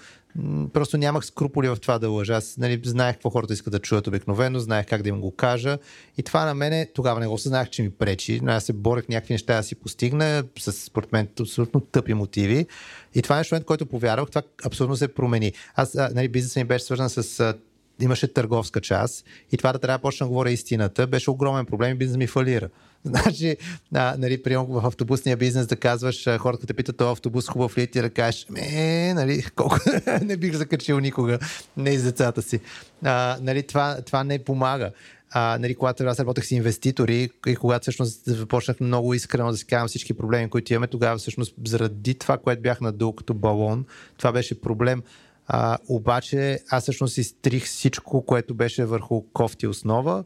просто нямах скруполи в това да лъжа. Аз нали, знаех какво хората искат да чуят обикновено, знаех как да им го кажа и това на мене тогава не го съзнах, че ми пречи, но аз се борех някакви неща да си постигна с според мен абсолютно тъпи мотиви и това е нещо, което повярвах, това абсолютно се промени. Аз, нали, бизнесът ми беше свързан с имаше търговска част и това да трябва да почна да говоря истината, беше огромен проблем и бизнес ми фалира. Значи, а, нали, прием в автобусния бизнес да казваш, хората те питат, този автобус хубав ли е, ти да кажеш, ме, нали, колко не бих закачил никога, не из децата си. А, нали, това, това не помага. А, нали, когато аз работех с инвеститори и когато всъщност започнах много искрено да си казвам всички проблеми, които имаме, тогава всъщност заради това, което бях надул като балон, това беше проблем. А, обаче аз всъщност изтрих всичко, което беше върху кофти основа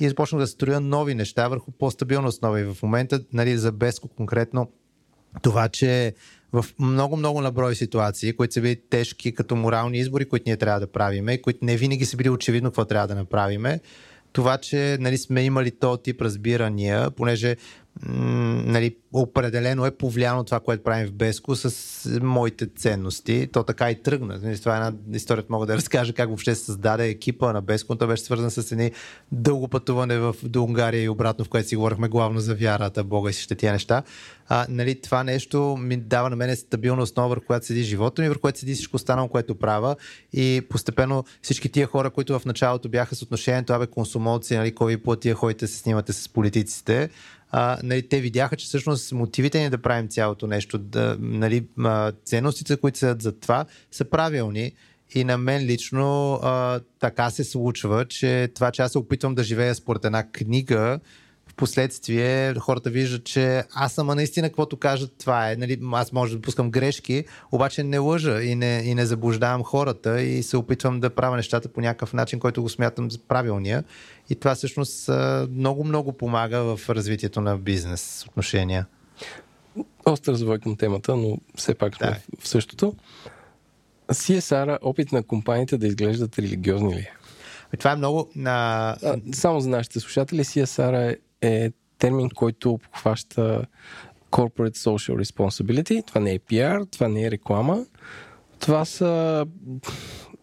и започнах да строя нови неща върху по-стабилна основа. И в момента, нали, за Беско конкретно, това, че в много-много наброй ситуации, които са били тежки като морални избори, които ние трябва да правиме, които не винаги са били очевидно какво трябва да направиме, това, че нали, сме имали този тип разбирания, понеже нали, определено е повлияно това, което правим в Беско с моите ценности. То така и тръгна. Нали, това е една история, мога да разкажа как въобще се създаде екипа на Беско. То беше свързан с едни дълго пътуване в, до Унгария и обратно, в което си говорихме главно за вярата, Бога и всички тия неща. А, нали, това нещо ми дава на мен стабилна основа, върху която седи живота ми, върху която седи всичко останало, което правя. И постепенно всички тия хора, които в началото бяха с отношението, абе, консумолци, нали, кой ви платия, ходите се снимате с политиците, а, нали, те видяха, че всъщност мотивите ни да правим цялото нещо, да, нали, а, ценностите, които са за това, са правилни. И на мен лично а, така се случва, че това, че аз се опитвам да живея според една книга, в последствие хората виждат, че аз съм наистина каквото кажат, това е. Нали, аз може да допускам грешки, обаче не лъжа и не, и не заблуждавам хората и се опитвам да правя нещата по някакъв начин, който го смятам за правилния. И това всъщност много-много помага в развитието на бизнес отношения.
Остър развой към темата, но все пак сме
Да.
в същото. CSR, опит на компаниите да изглеждат религиозни ли е?
Това е много... А,
А, само за нашите слушатели, CSR е, е термин, който обхваща Corporate Social Responsibility. Това не е PR, това не е реклама. Това са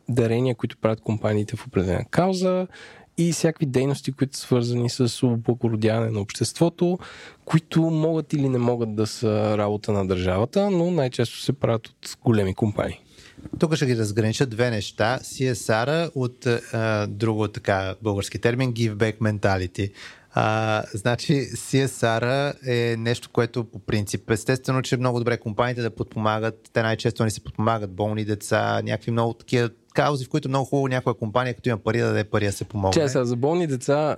дарения, които правят компаниите в определена кауза и всякакви дейности, които са свързани с облагородяване на обществото, които могат или не могат да са работа на държавата, но най-често се правят от големи компании.
Тук ще ги разгранича две неща. CSR от а, друго така български термин Give Back Mentality. А, значи CSR е нещо, което по принцип, естествено, че много добре компаниите да подпомагат, те най-често не се подпомагат болни деца, някакви много такива каузи, в които много хубаво някоя компания, като има пари, да даде пари да се помогне.
Че сега за болни деца,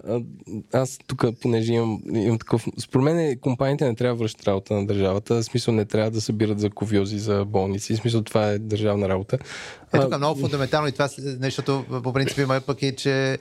аз тук, понеже имам, имам такъв... Според мен компаниите не трябва да връщат работа на държавата. В смисъл не трябва да събират за ковиози за болници. В смисъл това е държавна работа.
Е, тук е много фундаментално и това, защото по принцип има пък и, че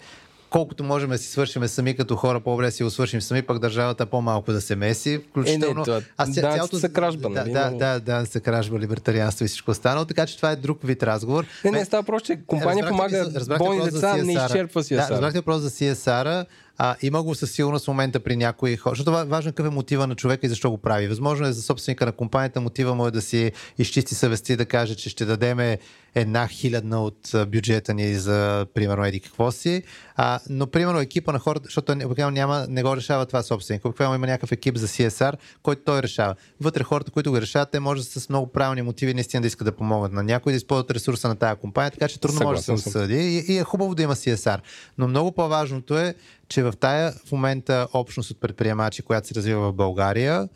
колкото можем да си свършим сами като хора, по-добре да си го свършим сами, пък държавата по-малко да се меси. Включително...
Е, това- данъците са кражба,
да,
нали,
да,
но-
да, да, са кражба, либертарианство и всичко останало, така че това е друг вид разговор.
Не, не, става просто, че компания
Разбрахте
помага
разбрахте
болни
въпрос за
деца, не изчерпва си
Да, разбрахте въпрос за CSR. А, има го със сигурност в момента при някои хора. Защото ва- важно е какъв е мотива на човека и защо го прави. Възможно е за собственика на компанията мотива му е да си изчисти съвести да каже, че ще дадеме една хилядна от бюджета ни за, примерно, еди какво си. А, но, примерно, екипа на хората, защото обикновено няма, не го решава това собственик. Обикновено има някакъв екип за CSR, който той решава. Вътре хората, които го решават, те може с много правилни мотиви наистина да искат да помогнат на някой да използват ресурса на тази компания, така че трудно може да се
Съгласен съм.
съди и, и е хубаво да има CSR. Но много по-важното е, че в тая в момента общност от предприемачи, която се развива в България,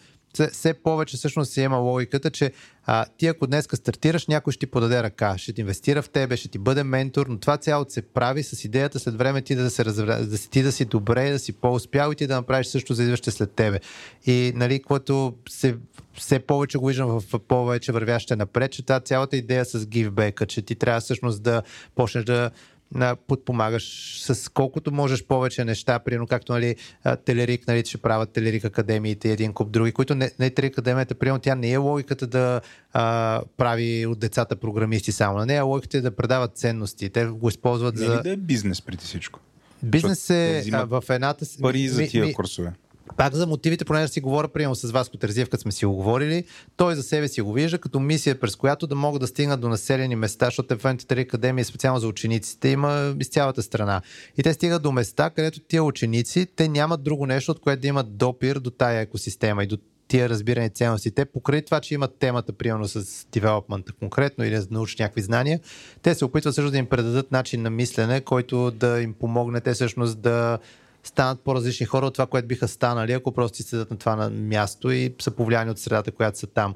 все- повече всъщност се има логиката, че а, ти ако днес стартираш, някой ще ти подаде ръка, ще ти инвестира в тебе, ще ти бъде ментор, но това цялото се прави с идеята след време ти да се разбра, да си, ти да си добре, да си по-успял и ти да направиш също за идващите след тебе. И нали, което се все повече го виждам в повече вървяще напред, че тази цялата идея с гивбека, че ти трябва всъщност да почнеш да на, подпомагаш с колкото можеш повече неща, примерно както нали, Телерик, нали, ще правят Телерик академиите един куп други, които не, не Телерик академията, примерно тя не е логиката да а, прави от децата програмисти само на нея, логиката е да предават ценности. Те го използват
Не
за...
да е бизнес преди всичко?
Бизнес е а, в едната...
Пари за тия
ми-
курсове.
Пак за мотивите, понеже си говоря, примерно с вас, Котерзиев, като сме си го говорили, той за себе си го вижда като мисия, през която да могат да стигнат до населени места, защото в Ентери Академия специално за учениците има из цялата страна. И те стигат до места, където тия ученици, те нямат друго нещо, от което да имат допир до тая екосистема и до тия разбирани ценности. Те покрай това, че имат темата, примерно с девелопмента конкретно или да научат някакви знания, те се опитват също да им предадат начин на мислене, който да им помогне те всъщност да станат по-различни хора от това, което биха станали, ако просто си седат на това на място и са повлияни от средата, която са там.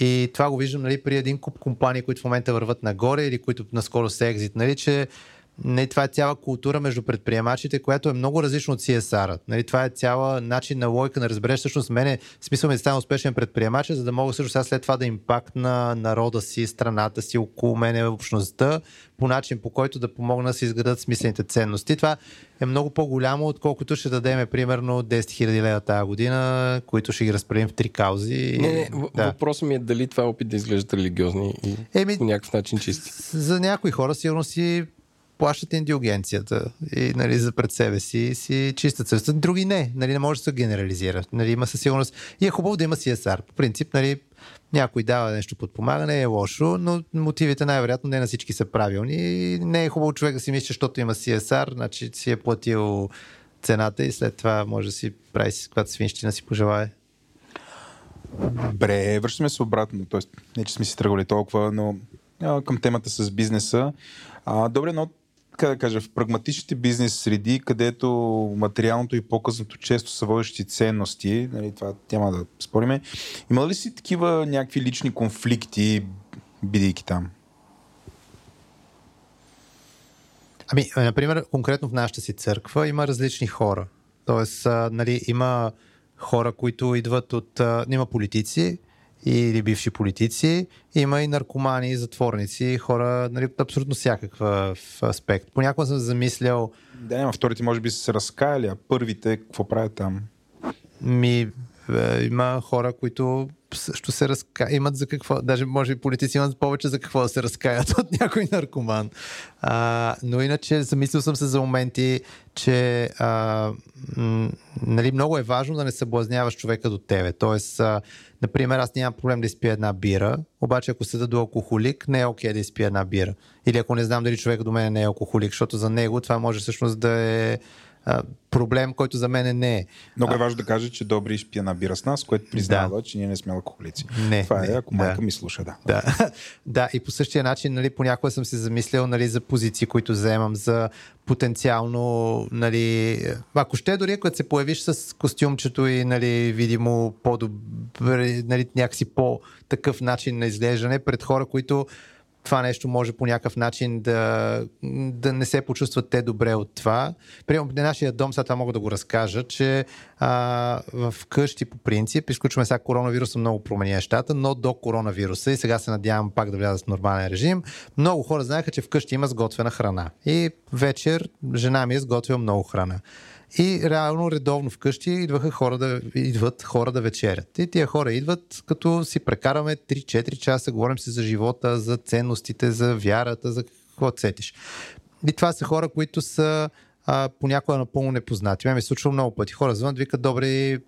И това го виждам нали, при един куп компании, които в момента върват нагоре или които наскоро се екзит, нали, че не, това е цяла култура между предприемачите, която е много различно от CSR. Нали, това е цяла начин на лойка на разбереш всъщност мене смисъл ми да стана успешен предприемач, за да мога също сега след това да импакт на народа си, страната си, около мене, общността, по начин по който да помогна да се изградат смислените ценности. Това е много по-голямо, отколкото ще дадеме примерно 10 000 лева тази година, които ще ги разпределим в три каузи.
Не, не, да. въпросът ми е дали това е опит да изглеждат религиозни и Еми, по някакъв начин чисти.
За някои хора сигурно си плащат индулгенцията и нали, за пред себе си си чистят съвестта. Други не. Нали, не може да се генерализира. Нали, има със сигурност. И е хубаво да има CSR. По принцип, нали, някой дава нещо подпомагане, е лошо, но мотивите най-вероятно не на всички са правилни. И не е хубаво човек да си мисли, защото има CSR, значи си е платил цената и след това може да си прави каквато свинщина си пожелае.
Добре, връщаме се обратно. Тоест, не, че сме си тръгвали толкова, но а, към темата с бизнеса. А, добре, но как да кажа, в прагматичните бизнес среди, където материалното и по-късното често са водещи ценности, нали, това няма да спориме, има ли си такива някакви лични конфликти, бидейки там?
Ами, например, конкретно в нашата си църква има различни хора. Тоест, нали, има хора, които идват от... Има политици, или бивши политици, има и наркомани, затворници, хора, нали, абсолютно всякаква аспект. Понякога съм замислял...
Да, няма, вторите може би са се разкаяли, а първите какво правят там?
Ми, е, има хора, които също се разка... имат за какво, даже може би политици имат повече за какво да се разкаят от някой наркоман. А, но иначе замислил съм се за моменти, че а, м- нали, много е важно да не съблазняваш човека до тебе. Тоест, а, например, аз нямам проблем да изпия една бира, обаче ако седа до алкохолик, не е окей okay да изпия една бира. Или ако не знам дали човек до мен не е алкохолик, защото за него това може всъщност да е а, проблем, който за мен не е.
Много е важно да кажа, че Добри изпия бира с нас, което признава, да. че ние не сме алкохолици. Не, Това е, не, е, ако майка да. ми слуша, да.
Да, да и по същия начин, нали, понякога съм се замислял нали, за позиции, които заемам, за потенциално, нали, ако ще дори ако се появиш с костюмчето и нали, видимо по-добре, нали, някакси по-такъв начин на изглеждане пред хора, които това нещо може по някакъв начин да, да не се почувстват те добре от това. Примерно, на нашия дом, сега това мога да го разкажа, че а, в къщи по принцип, изключваме сега коронавируса, много промени нещата, но до коронавируса и сега се надявам пак да вляза в нормален режим, много хора знаеха, че вкъщи има сготвена храна. И вечер жена ми е сготвила много храна. И реално редовно вкъщи идваха хора да, идват хора да вечерят. И тия хора идват, като си прекараме 3-4 часа, говорим си за живота, за ценностите, за вярата, за какво цетиш. И това са хора, които са а, понякога напълно непознати. Ме ми се случва много пъти. Хора звънат, викат, добре,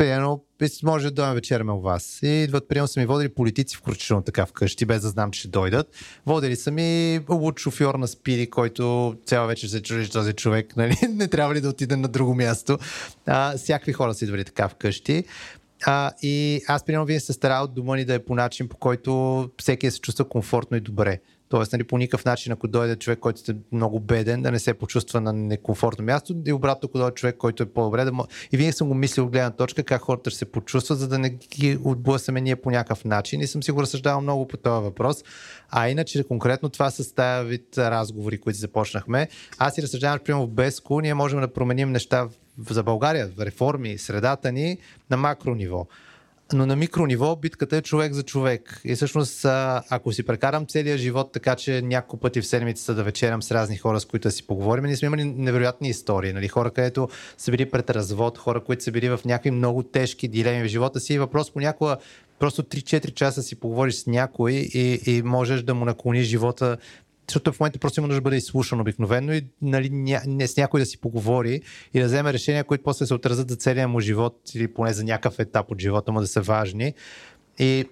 примерно, може да дойдем вечеряме у вас. И идват, примерно са ми водили политици, включително така вкъщи, без да знам, че ще дойдат. Водили са ми луд шофьор на Спири, който цяла вечер се чудиш този човек, нали? не трябва ли да отиде на друго място. А, всякакви хора са идвали така вкъщи. А, и аз, примерно, вие се старал дома ни да е по начин, по който всеки се чувства комфортно и добре. Тоест, нали, по никакъв начин, ако дойде човек, който е много беден, да не се почувства на некомфортно място, и обратно, ако дойде човек, който е по-добре, да м... И винаги съм го мислил от гледна точка как хората ще се почувстват, за да не ги отблъсаме ние по някакъв начин. И съм си го разсъждавал много по този въпрос. А иначе, конкретно това с тази вид разговори, които започнахме. Аз си разсъждавам, че примерно в Беско ние можем да променим неща за България, реформи, средата ни на макро ниво но на микро ниво битката е човек за човек. И всъщност, ако си прекарам целия живот така, че няколко пъти в седмицата да вечерям с разни хора, с които да си поговорим, ние сме имали невероятни истории. Нали? Хора, където са били пред развод, хора, които са били в някакви много тежки дилеми в живота си. И въпрос понякога просто 3-4 часа си поговориш с някой и, и можеш да му наклониш живота защото в момента просто има нужда да бъде изслушан обикновено и нали, ня, не, с някой да си поговори и да вземе решения, които после се отразят за целия му живот или поне за някакъв етап от живота му да са важни. И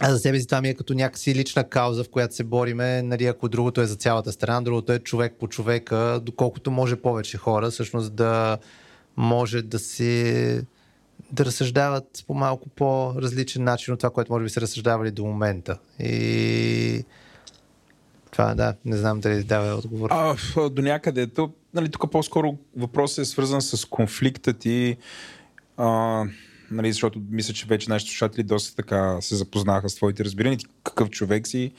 а за себе си това ми е като някакси лична кауза, в която се бориме, нали, ако другото е за цялата страна, другото е човек по човека, доколкото може повече хора, всъщност да може да си да разсъждават по малко по-различен начин от това, което може би са разсъждавали до момента. И това, да, не знам дали дава отговор.
А, до някъде. То, нали, тук по-скоро въпросът е свързан с конфликта ти, а, нали, защото мисля, че вече нашите слушатели доста така се запознаха с твоите разбирания, ти какъв човек си.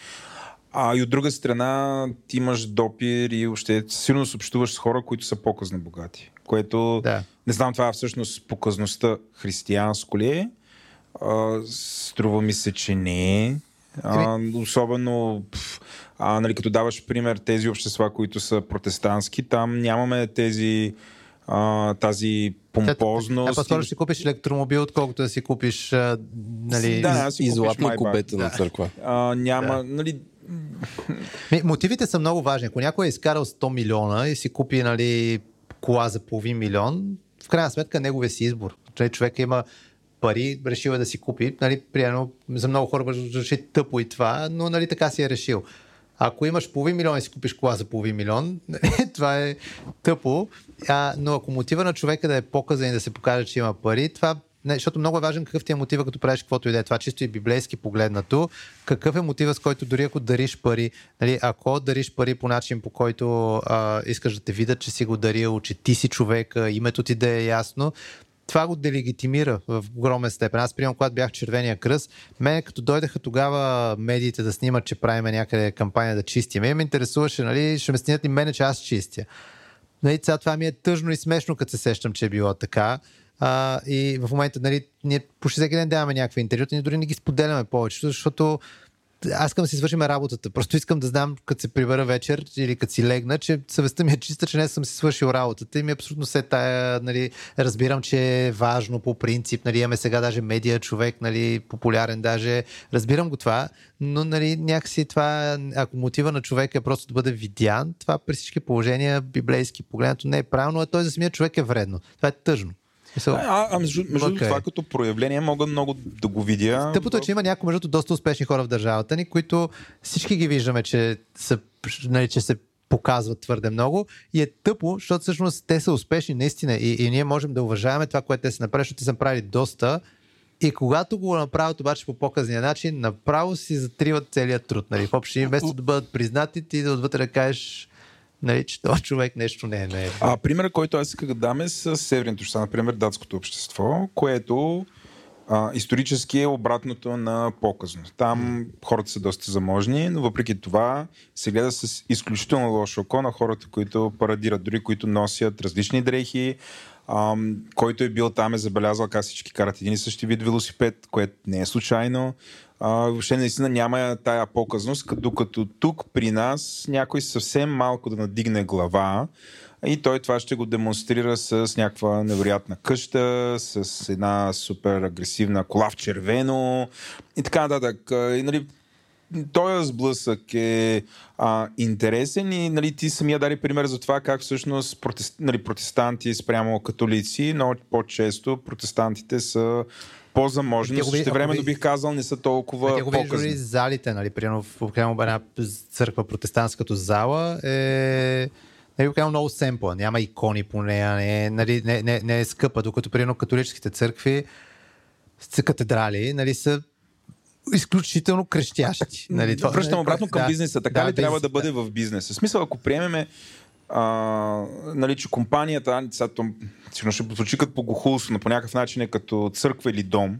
А и от друга страна, ти имаш допир и още силно се общуваш с хора, които са по-късно богати. Което,
Да.
не знам това всъщност показността християнско ли е. А, струва ми се, че не е. А, особено, а, нали, като даваш пример тези общества, които са протестантски, там нямаме тези а, тази
А
помпозност.
по-скоро ще си купиш електромобил, отколкото да си купиш а, нали,
Да, си
И
купиш
златна
Майбах.
кубета на църква.
А, няма, нали,
Ми, Мотивите са много важни. Ако някой е изкарал 100 милиона и си купи нали, кола за половин милион, в крайна сметка неговия си избор. Нали, човек има пари, решил е да си купи. Нали, приемно, за много хора звучи тъпо и това, но нали, така си е решил. Ако имаш половин милион и си купиш кола за половин милион, това е тъпо. А, но ако мотива на човека да е показан и да се покаже, че има пари, това не, защото много е важен какъв ти е мотива, като правиш каквото и да е. Това чисто и библейски погледнато. Какъв е мотива, с който дори ако дариш пари, нали, ако дариш пари по начин, по който а, искаш да те видят, че си го дарил, че ти си човека, името ти да е ясно, това го делегитимира в огромен степен. Аз, примерно, когато бях червения кръст, мен като дойдаха тогава медиите да снимат, че правиме някъде кампания да чистим, ме интересуваше, нали, ще ме снимат ли мене, че аз чистя. Нали, сега това ми е тъжно и смешно, като се сещам, че е било така. А, и в момента, нали, ние почти всеки ден даваме някакви интервюта, ние дори не ги споделяме повечето, защото аз искам да си свършим работата. Просто искам да знам, като се прибера вечер или като си легна, че съвестта ми е чиста, че не съм си свършил работата и ми е абсолютно се тая, нали, разбирам, че е важно по принцип, нали, имаме сега даже медиа човек, нали, популярен даже, разбирам го това, но нали, някакси това, ако мотива на човека е просто да бъде видян, това при всички положения, библейски погледнато не е правилно, а той за самия човек е вредно. Това е тъжно. Мисъл,
а, а между, между
Окей.
това като проявление мога много да го видя.
Тъпото е, че има някои, между доста успешни хора в държавата ни, които всички ги виждаме, че, са, нали, че се показват твърде много и е тъпо, защото всъщност те са успешни наистина и, и ние можем да уважаваме това, което те са направили, защото те са направили доста и когато го направят обаче по показния начин, направо си затриват целият труд. Нали? В общи вместо да бъдат признати, ти да отвътре да кажеш, нали, че този човек нещо не е. Не е.
А примерът, който аз исках да дам е с северните общества, например датското общество, което а, исторически е обратното на показно. Там хората са доста заможни, но въпреки това се гледа с изключително лошо око на хората, които парадират, дори които носят различни дрехи. Ам, който е бил там е забелязал как всички карат един и същи вид велосипед, което не е случайно. А, въобще наистина няма тая показност, като- докато тук при нас някой съвсем малко да надигне глава и той това ще го демонстрира с някаква невероятна къща, с една супер агресивна кола в червено и така нататък. И, нали, този сблъсък е а, интересен и нали, ти самия даде пример за това как всъщност протест, нали, протестанти спрямо католици, но по-често протестантите са по-заможни, но
ви-
бих казал не са толкова
Те го дори
показни.
залите, нали, примерно в в една църква протестантска като зала е нали, буквално много семпла, няма икони по нея, не, е, нали, не, не, не е скъпа, докато примерно католическите църкви с катедрали, нали, са изключително крещящи. Нали, това,
Връщам
нали,
обратно към
да,
бизнеса. Така
да,
ли трябва
бизнес,
да бъде в бизнеса? В смисъл, ако приемеме а, нали, че компанията, сега, сигурно ще звучи като богохулство, но по някакъв начин е като църква или дом,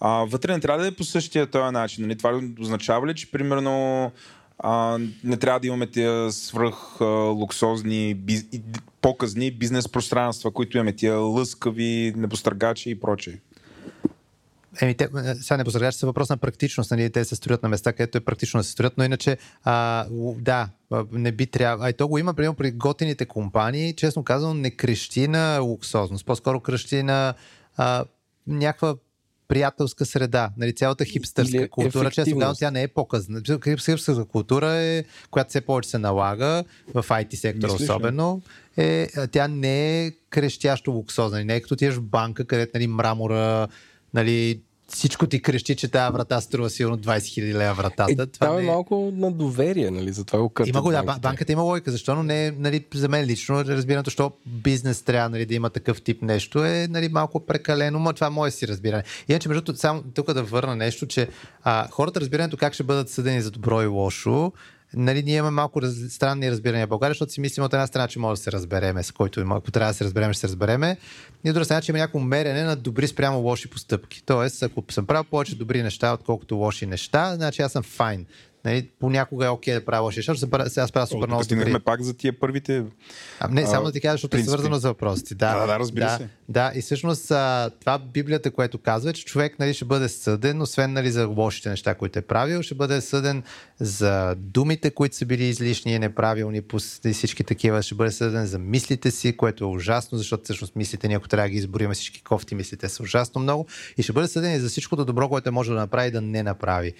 а, вътре не трябва да е по същия този начин. Нали? Това означава ли, че примерно а, не трябва да имаме тия свръх а, луксозни, биз, показни бизнес пространства, които имаме тия лъскави, небостъргачи и прочее.
Еми, те, е, сега не позрагаш се въпрос на практичност, нали? те се строят на места, където е практично да се строят, но иначе, а, да, не би трябва. А и то го има, примерно, при готините компании, честно казвам, не крещи на луксозност, по-скоро крещи на а, някаква приятелска среда, нали, цялата хипстърска
Или
култура, често казвам, тя не е показна. Хипстърска култура е, която все повече се налага в IT сектора
Мислиш
особено, е, тя не е крещящо луксозна, не е като отидеш в банка, където нали, мрамора, нали, всичко ти крещи, че тази врата струва сигурно 20 000 лева вратата.
Е,
това
там е
не...
малко на доверие, нали? Затова го къртат
Има го, да, банката има логика, защо, но не е, нали, за мен лично, разбирането, що бизнес трябва нали, да има такъв тип нещо е нали, малко прекалено, но това е мое си разбиране. Иначе, между другото, само тук да върна нещо, че а, хората разбирането как ще бъдат съдени за добро и лошо, нали, ние имаме малко раз, странни разбирания в България, защото си мислим от една страна, че може да се разбереме, с който има, ако трябва да се разбереме, ще се разбереме. И от друга страна, че има някакво мерене на добри спрямо лоши постъпки. Тоест, ако съм правил повече добри неща, отколкото лоши неща, значи аз съм файн. Нали, понякога е окей да правя лоши неща, защото се- сега аз правя супер много
стигнахме пак за тия първите.
А, не, само
а,
да ти кажа, защото
принципи.
е свързано с въпросите. Да,
Да, да, разбира
да,
се.
Да, и всъщност а, това Библията, което казва, е, че човек нали, ще бъде съден, освен нали, за лошите неща, които е правил, ще бъде съден за думите, които са били излишни и неправилни, и всички такива, ще бъде съден за мислите си, което е ужасно, защото всъщност мислите ни, ако трябва да ги изброим всички кофти, мислите са ужасно много, и ще бъде съден и за всичкото добро, което може да направи да не направи.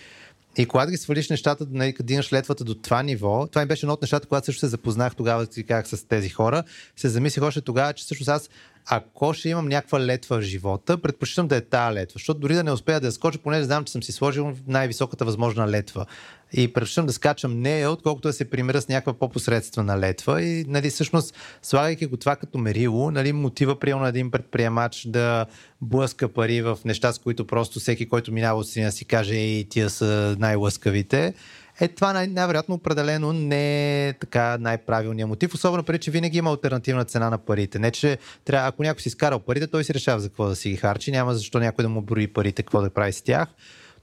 И когато ги свалиш нещата, нали, дигнеш летвата до това ниво, това ми беше едно от нещата, когато също се запознах тогава, си казах с тези хора, се замислих още тогава, че всъщност аз, ако ще имам някаква летва в живота, предпочитам да е тая летва, защото дори да не успея да я скоча, понеже знам, че съм си сложил най-високата възможна летва. И предпочитам да скачам нея, отколкото да се примера с някаква по-посредствена летва. И нали, всъщност, слагайки го това като мерило, нали, мотива приема на един предприемач да блъска пари в неща, с които просто всеки, който минава от страна си каже, ей, тия са най-лъскавите. Е, това най- най-вероятно определено не е така най-правилният мотив, особено преди, че винаги има альтернативна цена на парите. Не, че трябва, ако някой си изкарал парите, той си решава за какво да си ги харчи, няма защо някой да му брои парите, какво да прави с тях.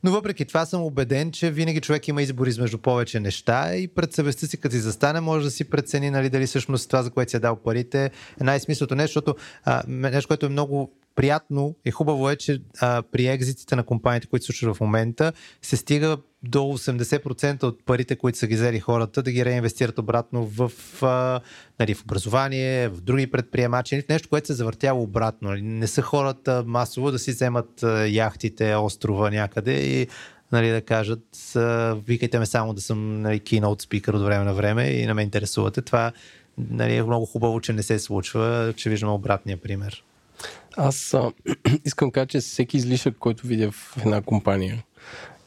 Но въпреки това съм убеден, че винаги човек има избор измежду повече неща и пред съвестта си, като си застане, може да си прецени нали, дали всъщност това, за което си е дал парите, е най-смислото нещо, защото а, нещо, което е много приятно и хубаво е, че а, при екзитите на компаниите, които се случват в момента, се стига до 80% от парите, които са ги взели хората, да ги реинвестират обратно в, а, нали, в образование, в други предприемачи, нали, в нещо, което се завъртяло обратно. Нали. Не са хората масово да си вземат а, яхтите, острова някъде и нали, да кажат, а, викайте ме само да съм нали, keynote speaker от време на време и не ме интересувате. Това нали, е много хубаво, че не се случва, че виждаме обратния пример.
Аз а, искам да кажа, че всеки излишък, който видя в една компания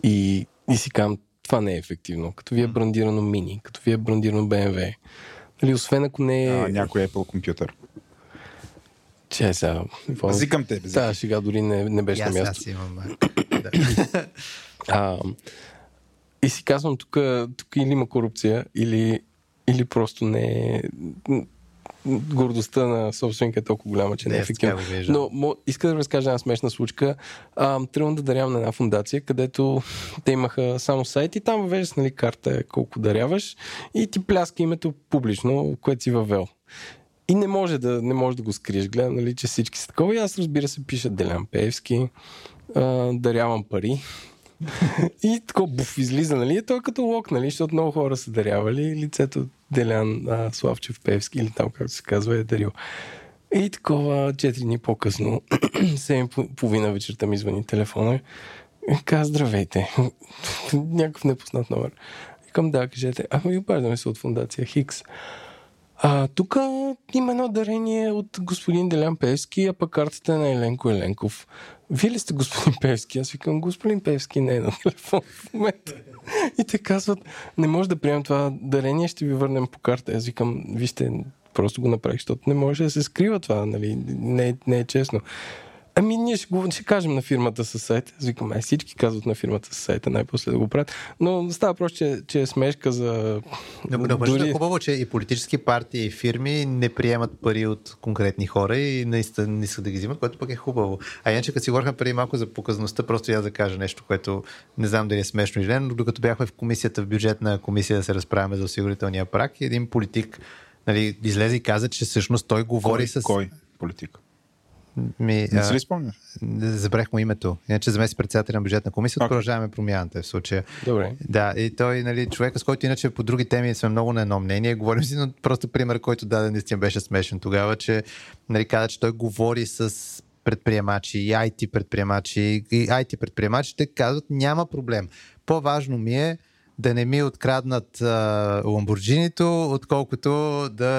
и, и си казвам, това не е ефективно. Като ви е брандирано Мини, като ви е брандирано BMW. Нали, освен ако не е...
А, някой Apple компютър.
Че сега... какво-
Базикам те.
Тази шега дори не, не беше на място.
аз имам. а, да.
А, и си казвам, тук, тук или има корупция, или, или просто не е... Гордостта на собственика е толкова голяма, че не е
Не,
ефективно. Но мо, иска да разкажа една смешна случка. А, трябва да дарявам на една фундация, където те имаха само сайт и там въвеждаш нали, карта колко даряваш и ти пляска името публично, което си въвел. И не може да, не може да го скриеш. Гледам, нали, че всички са такова. И аз, разбира се, пиша Делян Пеевски, а, дарявам пари. и така буф излиза, нали? Той е като лок, нали? Защото много хора са дарявали. Лицето Делян а, Славчев Певски, или там както се казва, е дарил. И такова, 4 дни по-късно, 7 по- половина вечерта ми звъни телефона. Каза, здравейте. Някакъв непознат номер. Викам, да, кажете. Ами, обаждаме се от фундация Хикс. А, тук има едно дарение от господин Делян Певски, а пък картата е на Еленко Еленков. Вие ли сте господин Певски? Аз викам, господин Певски не е на телефон в момента. И те казват, не може да приемем това дарение, ще ви върнем по карта. Аз викам, вижте, просто го направих, защото не може да се скрива това, нали? Не, не е честно. Ами ние ще, го, ще кажем на фирмата с сайта. Аз викам, ай всички казват на фирмата с сайта, най-после да го правят. Но става просто, че, че е смешка за...
Но, но дори... е хубаво, че и политически партии и фирми не приемат пари от конкретни хора и наистина не искат да ги взимат, което пък е хубаво. А иначе, като си говорихме преди малко за показността, просто я да кажа нещо, което не знам дали е смешно или не, но докато бяхме в комисията, в бюджетна комисия да се разправяме за осигурителния прак, един политик нали, излезе и каза, че всъщност той говори
Кой,
с...
кой политик?
Ми,
Не си ли спомняш?
Забрах му името. Иначе замеси председател на бюджетна комисия, okay. продължаваме промяната в случая.
Добре.
Да, и той, нали, човека, с който иначе по други теми сме много на едно мнение, говорим си, но просто пример, който даде наистина беше смешен тогава, че нали, каза, че той говори с предприемачи и IT предприемачи и IT предприемачите казват няма проблем. По-важно ми е да не ми откраднат а, ламборджинито, отколкото да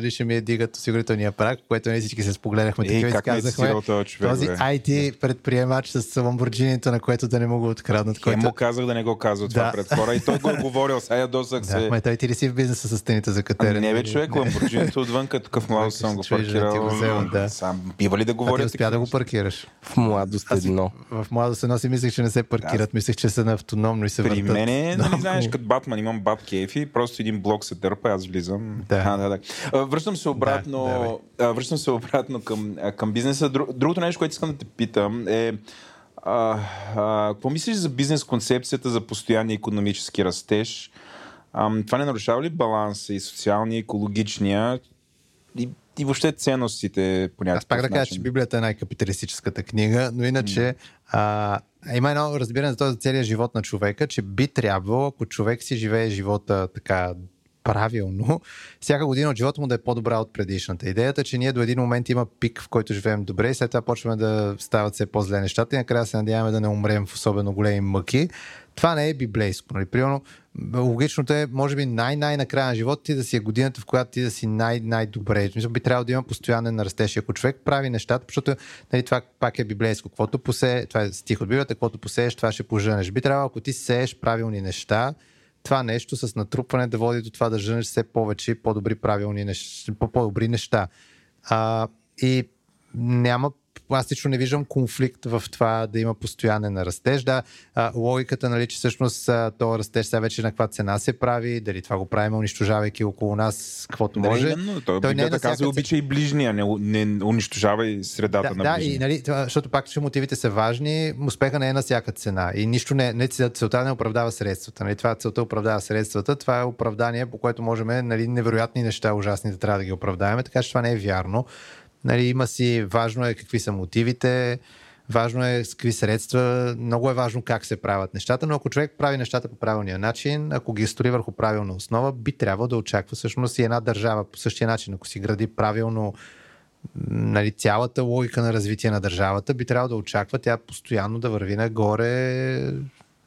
лише ми дигат осигурителния прак, което не всички се спогледахме такива и
е
казахме.
цитирал този човек,
Този
бе?
IT предприемач с ламборджинито, на което да не му го откраднат.
Хем
Който...
му казах да не го казва това
Да.
пред хора и той го е говорил, сега
Да,
се.
ма той ти ли си в бизнеса с стените за
Ами
катерене?
не бе, човек, ламборджинито отвън, като такъв младо съм го
да ти
паркирал.
го да.
Сам, бива ли да
А ти
говоря
успя да го паркираш.
В младост едно.
В младост едно си мислех, че не се паркират. Мислех, че са на автономно и се
При
въртат.
мен,
Да,
нали знаеш, като Батман имам бат кейфи, просто един блок се дърпа, аз влизам.
Да.
А, да, да. А, Връщам се обратно,
Да,
а, връщам се обратно към, към бизнеса. Дру- Другото нещо, което искам да те питам е а, а, какво мислиш за бизнес концепцията за постоянния економически растеж? А, това не нарушава ли баланса и социалния, и екологичния и, и въобще ценностите по някакъв
Аз пак да кажа, че Библията е най-капиталистическата книга, но иначе а, има едно разбиране за този целият живот на човека, че би трябвало, ако човек си живее живота така правилно, всяка година от живота му да е по-добра от предишната. Идеята е, че ние до един момент има пик, в който живеем добре и след това почваме да стават все по-зле нещата и накрая се надяваме да не умрем в особено големи мъки. Това не е библейско. Нали? Примерно, логичното е, може би, най-най-накрая на живота ти да си е годината, в която ти да си най-най-добре. Смисъл, би трябвало да има постоянен растеж. Ако човек прави нещата, защото нали, това пак е библейско. Каквото посе, това е стих от Библията, каквото посееш, това ще поженеш. Би трябвало, ако ти сееш правилни неща, това нещо с натрупване да води до това да женеш все повече и по-добри правилни неща, по-добри неща. А, и няма аз лично не виждам конфликт в това да има постоянен растеж. Да, а, логиката, нали, че всъщност а, този растеж сега вече на каква цена се прави, дали това го правим, унищожавайки около нас каквото
Да,
може.
именно. Той,
Той не е на
казва, обича и ближния, не, не унищожавай средата
Да,
на
да
ближния.
и, нали, това, защото пак, че мотивите са важни, успеха не е на всяка цена. И нищо не, не целта не оправдава средствата. Нали, това целта оправдава средствата. Това е оправдание, по което можем нали, невероятни неща, ужасни да трябва да ги оправдаем. Така че това не е вярно. Нали, има си, важно е какви са мотивите, важно е с какви средства, много е важно как се правят нещата, но ако човек прави нещата по правилния начин, ако ги строи върху правилна основа, би трябвало да очаква всъщност и една държава по същия начин, ако си гради правилно нали, цялата логика на развитие на държавата би трябвало да очаква тя постоянно да върви нагоре,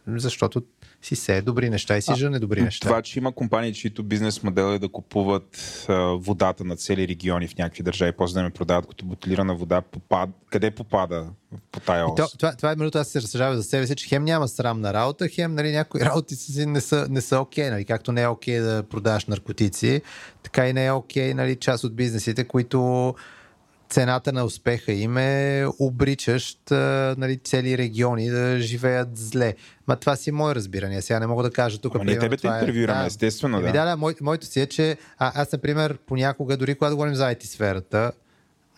защото си се добри неща и си жене добри неща.
Това, че има компании, чието бизнес модел е да купуват а, водата на цели региони в някакви държави, после да ме продават като бутилирана вода, попад... къде попада по тая
И
ос?
то, това, това е минута, аз се разсъждавам за себе си, че хем няма срамна работа, хем нали, някои работи си не са, не са окей, нали, както не е окей да продаваш наркотици, така и не е окей нали, част от бизнесите, които цената на успеха им е обричащ а, нали, цели региони да живеят зле. Ма това си е мое разбиране. Сега не мога да кажа тук.
Ама ние тебе те
е-
интервюираме, естествено,
Еми,
да.
да, да, мой, моето си е, че а, аз, например, понякога, дори когато говорим за IT сферата,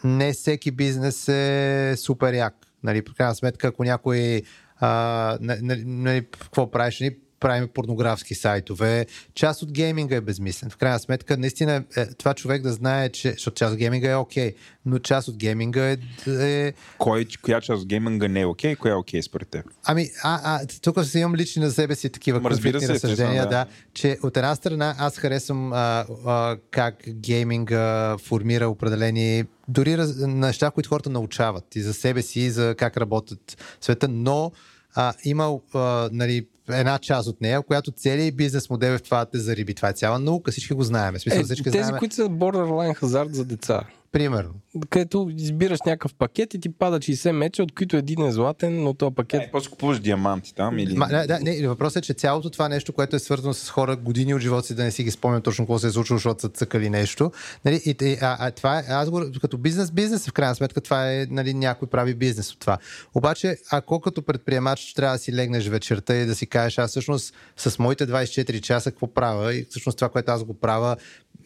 не всеки бизнес е супер як. Нали, по крайна сметка, ако някой а, нали, нали, какво правиш, нали, правим порнографски сайтове. Част от гейминга е безмислен. В крайна сметка, наистина, е, това човек да знае, че, защото част от гейминга е окей, но част от гейминга е, е
Кой, коя част от гейминга не е окей, коя е окей според теб?
Ами, а, а, тук си имам лични на себе си такива
Ма,
конфликтни
се,
разсъждения, да.
да.
че от една страна аз харесвам а, а, как гейминга формира определени дори раз, неща, които хората научават и за себе си, и за как работят света, но а, има а, нали, една част от нея, която целият бизнес модел е в това да те зариби. Това е цяла наука, всички го знаем. Смисъл,
Е,
всички
тези,
знаем,
които са borderline хазарт за деца.
Примерно.
Където избираш някакъв пакет и ти пада 60 меча, от които един е златен, но този пакет
Е, после купуваш диаманти там или...
Ма, да, да, не, въпросът е, че цялото това нещо, което е свързано с хора години от живота си, да не си ги спомням точно какво се е случило, защото са цъкали нещо. Нали, и, и, а, а, това е, аз го, като бизнес, бизнес, в крайна сметка, това е, нали, някой прави бизнес от това. Обаче, ако като предприемач трябва да си легнеш вечерта и да си кажеш, аз всъщност с моите 24 часа какво правя и всъщност това, което аз го правя,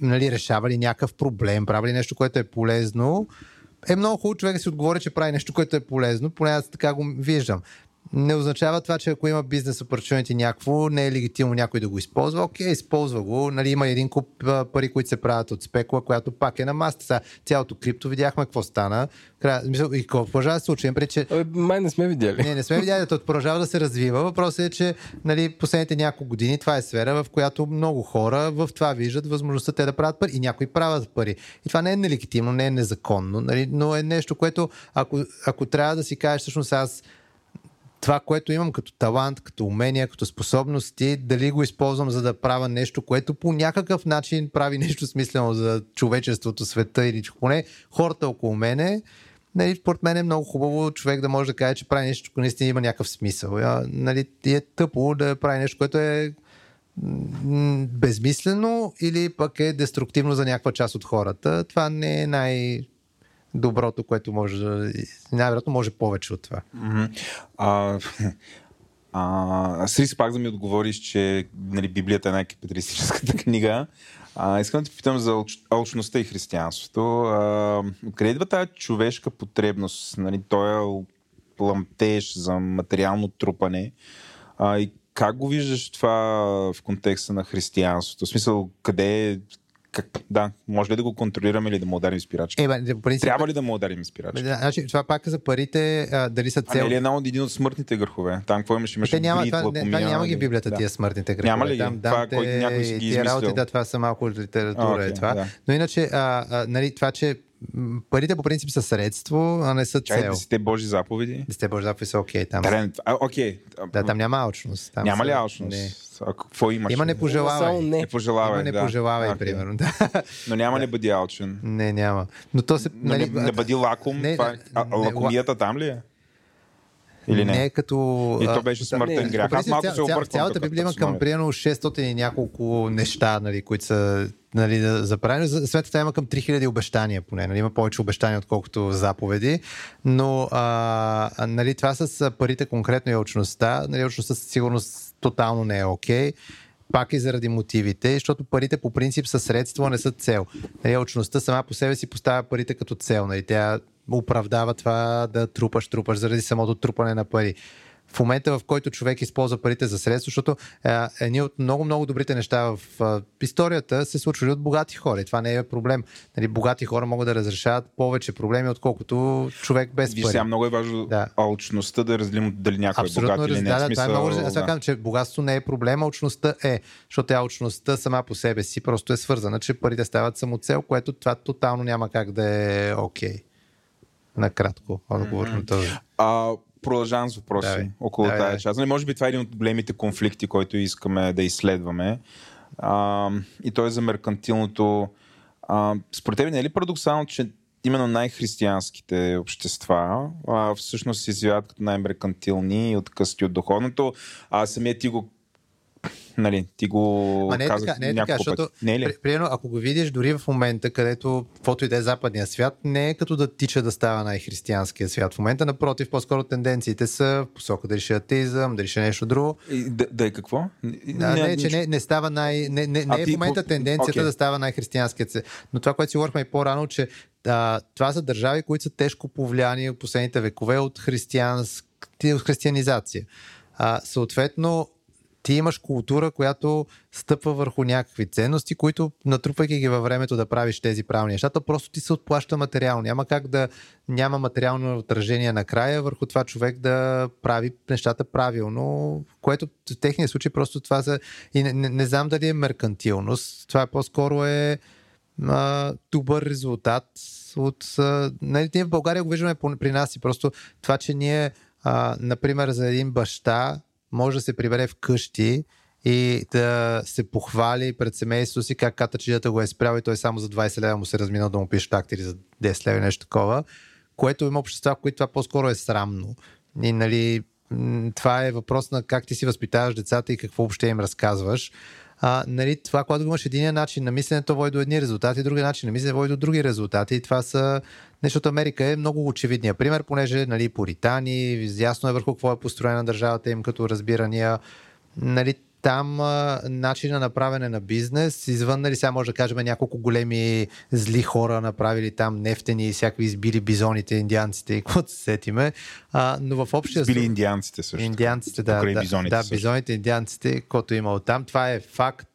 нали, решава ли някакъв проблем, прави ли нещо, което е полезно, е много хубаво човек да си отговори, че прави нещо, което е полезно, поне аз така го виждам. Не означава това, че ако има бизнес opportunity някакво, не е легитимно някой да го използва. Окей, използва го. Нали, има един куп а, пари, които се правят от спекула, която пак е на маста. Сега, цялото крипто видяхме какво стана. Мисъл, и какво продължава да се предвид, че
Абе, май не сме видяли.
не, не сме видяли, то продължава да се развива. Въпросът е, че нали, последните няколко години това е сфера, в която много хора в това виждат възможността те да правят пари. И някои правят пари. И това не е нелегитимно, не е незаконно, нали, но е нещо, което ако, ако трябва да си кажеш, всъщност аз това, което имам като талант, като умения, като способности, дали го използвам за да правя нещо, което по някакъв начин прави нещо смислено за човечеството, света или поне хората около мене. Нали, според мен е много хубаво човек да може да каже, че прави нещо, което наистина има някакъв смисъл. А, нали, е тъпо да прави нещо, което е безмислено или пък е деструктивно за някаква част от хората. Това не е най- доброто, което може да... Най-вероятно може повече от това.
Мгм. А, а, с пак да ми отговориш, че нали, Библията е най-капиталистическата книга. А, искам да те питам за алч- алчността и християнството. А, откъде идва тази човешка потребност? Нали, той е ламтеж за материално трупане. А, и как го виждаш това в контекста на християнството? В смисъл, къде е как, да, може ли да го контролираме или да му ударим спирачка?
Е, бе, принцип,
Трябва ли да му ударим спирачка?
Бе, Значи, това пак за парите, а, дали са
А
цел.
не ли е една от един от смъртните гърхове? Там какво имаше? Имаше
Те няма, това,
бритва,
не, това няма ги в Библията
да.
тия смъртните грехове.
Няма ли ги?
Там,
Това, който някой си ги
тия работи, да, това са малко литература
А, окей,
е това.
да.
Но иначе, а, а, нали, това, че парите по принцип са средство, а не са цел.
десете Божи заповеди.
Десете Божи заповеди са окей там.
Да, не, а, окей. А,
Да, там няма алчност. Там
Няма
са-
ли алчност?
Не.
А какво имаш?
Има не
Само
пожелавай.
не.
Не пожелавай,
Има не
да.
пожелавай,
Окей.
примерно. Да.
Но няма не бъди алчен.
Не, няма. Но то се...
Но не, не бъди лаком.
не,
това, е- а,
не,
лакомията там ли е? Или не?
Не е като...
И то
а,
беше смъртен
не.
грях. Аз малко
ця-
се
ця-
обърквам.
Цялата Библия има към примерно 600 и няколко неща, нали, които са нали, да, за правене. За- Светата има към 3000 обещания поне. Нали, има повече обещания, отколкото заповеди. Но а, а, нали, това с а, парите конкретно и очността. Нали, очността със сигурност тотално не е окей. Пак и заради мотивите, защото парите по принцип са средство, не са цел. Нали, очността сама по себе си поставя парите като цел. Нали, тя оправдава това да трупаш, трупаш заради самото трупане на пари. В момента, в който човек използва парите за средство, защото е, едни от много-много добрите неща в е, историята се случвали от богати хора. И това не е проблем. Нали, богати хора могат да разрешават повече проблеми, отколкото човек без
Виж,
пари.
сега много е важно
Да.
алчността да разделим дали някой е
Абсолютно,
богат или не.
да, да, това е много. Аз
да.
казвам, че богатство не е проблема, алчността е. Защото тя алчността сама по себе си просто е свързана, че парите стават самоцел, което това тотално няма как да е окей. Накратко, отговор на този.
А, продължавам с въпроси
Давай.
около
Давай,
тази част. Нали, може би това е един от големите конфликти, който искаме да изследваме. А, и той е за меркантилното. А, според тебе не е ли парадоксално, че именно най-християнските общества а, всъщност се изявяват като най-меркантилни и откъсти от духовното, а самия ти го нали, ти го
Ма не е
казах
така, не е така, защото
пъти. Не е ли?
при- примерно, ако го видиш дори в момента, където каквото и да е западния свят, не е като да тича да става най-християнския свят. В момента, напротив, по-скоро тенденциите са в посока ще е атеизъм, ще е нещо друго.
И Да, да е какво?
А, не, че не, не става най... Не, не,
А
не е
ти
в момента тенденцията
окей.
да става най-християнският свят. Но това, което си говорихме и по-рано, че а, това са държави, които са тежко повлияни в последните векове от, християнск... християнизация. А, съответно, ти имаш култура, която стъпва върху някакви ценности, които натрупвайки ги във времето да правиш тези правилни неща, то просто ти се отплаща материално. Няма как да няма материално отражение накрая върху това човек да прави нещата правилно, което в техния случай просто това са... И не, не, не знам дали е меркантилност, това по-скоро е а, добър резултат от... А, нали, ние в България го виждаме при нас и просто това, че ние, а, например, за един баща може да се прибере вкъщи и да се похвали пред семейството си как катачията го е спрял и той само за 20 лева му се разминал да му пише такти или за 10 лева или нещо такова, което има общества, в които това по-скоро е срамно. И нали, това е въпрос на как ти си възпитаваш децата и какво въобще им разказваш. А, нали, това, когато имаш един начин на мислене, то води до едни резултати, другия начин на мислене води до други резултати. И това са от Америка е много очевидния пример, понеже нали, поритани, ясно е върху какво е построена държавата им като разбирания. Нали, там а, начина на правене на бизнес, извън, нали, сега може да кажем няколко големи зли хора направили там нефтени и всякакви избили бизоните, индианците и каквото се сетиме, а, но в общия
Били
случай-
индианците също.
Индианците, да. Да,
бизоните
да,
също.
бизоните, индианците, който е имал там. Това е факт.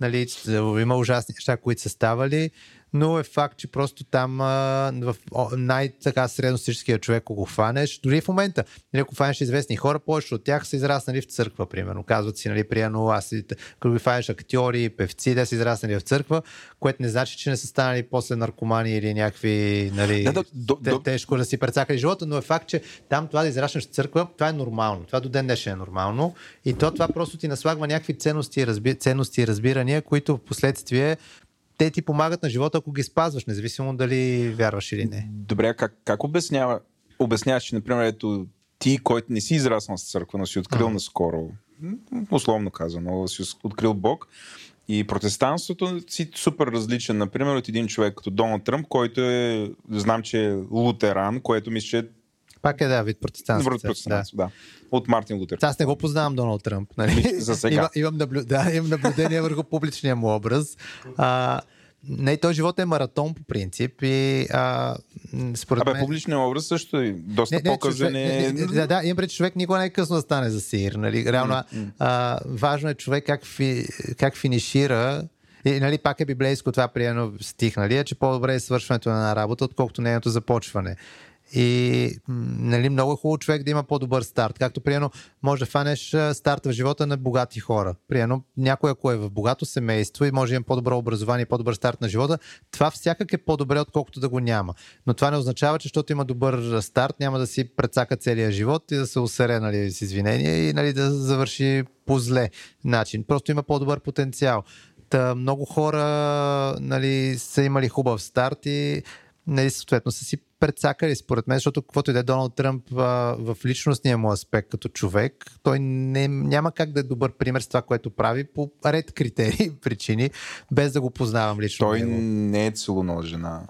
Нали, има ужасни неща, които са ставали, но е факт, че просто там а, в най-така средностатическия човек, ако го хванеш, дори в момента, нали, ако хванеш известни хора, повече от тях са израснали в църква, примерно. Казват си, нали, приятно, аз като ги хванеш актьори, певци, да са израснали в църква, което не значи, че не са станали после наркомани или някакви, нали,
Да, да, до-
те-
до-
тежко да си прецакали живота, но е факт, че там това да израснеш в църква, това е нормално. Това до ден днешен е нормално. И то това просто ти наслагва някакви ценности, разби... ценности и разбирания, които в последствие те ти помагат на живота, ако ги спазваш, независимо дали вярваш или не.
Добре, как, как обяснява, обясняваш, че, например, ето ти, който не си израснал с църква, но си открил наскоро, м, условно казано, си открил Бог, и протестантството си супер различен, например, от един човек като Доналд Тръмп, който е, знам, че е лутеран, което мисля, че е
Пак е да, вид протестантство. Да.
протестантство, да. От Мартин Лутер.
Аз не го познавам Доналд Тръмп. Нали?
За сега.
Има, имам, наблю... да, имам наблюдение върху публичния му образ. А, не, той живот е маратон по принцип и а, според
Абе,
мен...
публичният образ също е доста по-късен.
човек,
е...
не, не, да, да, имам пред човек никога не е късно да стане за сир. Нали? Реално, а, важно е човек как, фи, как финишира и, нали, пак е библейско това приемно стих, нали, е, че по-добре е свършването на работа, отколкото нейното започване. И нали, много е хубаво човек да има по-добър старт. Както приено може да фанеш старт в живота на богати хора. Приено някой, ако е в богато семейство и може да има по-добро образование по-добър старт на живота, това всякак е по-добре, отколкото да го няма. Но това не означава, че защото има добър старт, няма да си прецака целия живот и да се усере нали, с извинения и нали, да завърши по зле начин. Просто има по-добър потенциал. Та, много хора нали, са имали хубав старт и нали, съответно са си прецакали според мен, защото каквото и да е Доналд Тръмп а, в личностния му аспект като човек, той не, няма как да е добър пример с това, което прави по ред критерии, причини, без да го познавам лично.
Той
него.
не е целунал жена.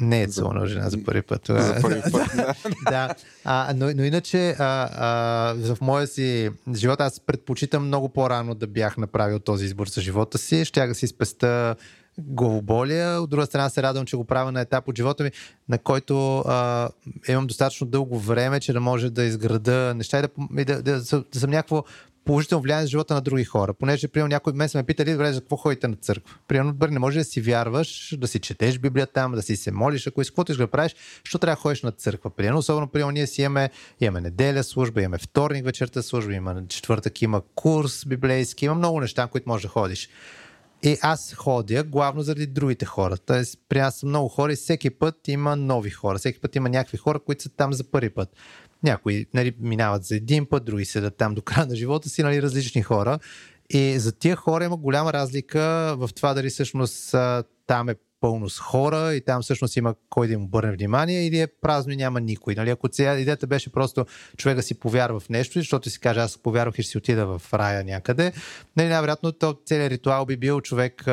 Не е целуна жена за първи път.
За първи път. да.
да, а, но, но иначе а, а, в моя си живот аз предпочитам много по-рано да бях направил този избор за живота си. Щях да си спеста главоболия. От друга страна се радвам, че го правя на етап от живота ми, на който а, имам достатъчно дълго време, че да може да изграда неща и да, да, да, да, съм някакво положително влияние за живота на други хора. Понеже, примерно, някой мен са ме питали, добре, за какво ходите на църква? Примерно, добре, не може да си вярваш, да си четеш Библия там, да си се молиш, ако искаш, каквото да правиш, що трябва да ходиш на църква? Примерно, особено, примерно, ние си имаме, имаме неделя служба, имаме вторник вечерта служба, има четвъртък, има курс библейски, има много неща, които можеш да ходиш. И аз ходя главно заради другите хора. Тоест, при нас са много хора и всеки път има нови хора. Всеки път има някакви хора, които са там за първи път. Някои нали, минават за един път, други седат там до края на живота си, нали, различни хора. И за тия хора има голяма разлика в това дали всъщност там е пълно с хора и там всъщност има кой да им обърне внимание или е празно и няма никой. Нали? Ако сега идеята беше просто човек да си повярва в нещо, защото си каже аз повярвах и ще си отида в рая някъде, нали, най-вероятно то целият ритуал би бил човек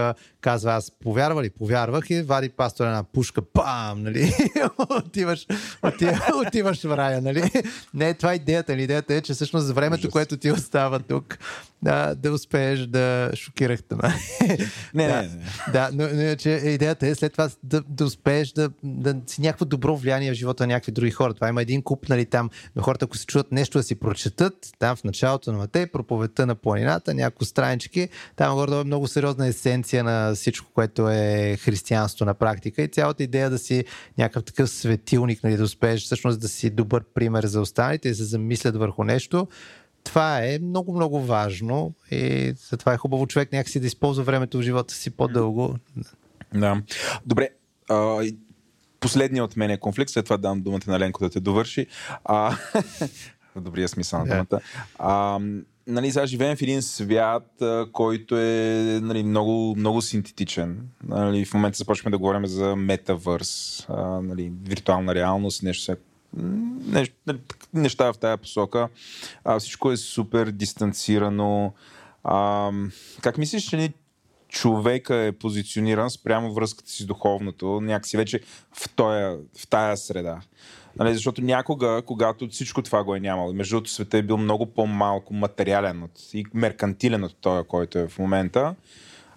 казва аз повярва ли, повярвах и вади пастора една пушка, пам, нали? отиваш, отиваш, отиваш в рая, нали? Не е това идеята, нали? Идеята е, че всъщност за времето, което ти остава тук, да, да успееш да шокирах те.
Не,
да,
не, не.
да, но, но иначе идеята е след това да, да успееш да, да си някакво добро влияние в живота на някакви други хора. Това има един куп, нали, там на хората, ако се чуят нещо да си прочетат, там в началото на Матей, проповедта на планината, няколко странички, там горе е много сериозна есенция на всичко, което е християнство на практика и цялата идея да си някакъв такъв светилник, нали, да успееш всъщност да си добър пример за останалите и се замислят върху нещо. Това е много, много важно и затова е хубаво човек някакси да използва времето в живота си по-дълго.
Да. Добре. А, последният от мен е конфликт, след това дам думата на Ленко да те довърши. А, в добрия смисъл на думата. А, нали, сега живеем в един свят, който е нали, много, много синтетичен. Нали, в момента започваме да говорим за метавърс, нали, виртуална реалност, нещо, нещо, нали, неща в тая посока. А, всичко е супер дистанцирано. А, как мислиш, че ни човека е позициониран спрямо връзката си с духовното, някакси вече в, тоя, в тая среда. Нали, защото някога, когато всичко това го е нямало, между другото света е бил много по-малко материален от, и меркантилен от този, който е в момента,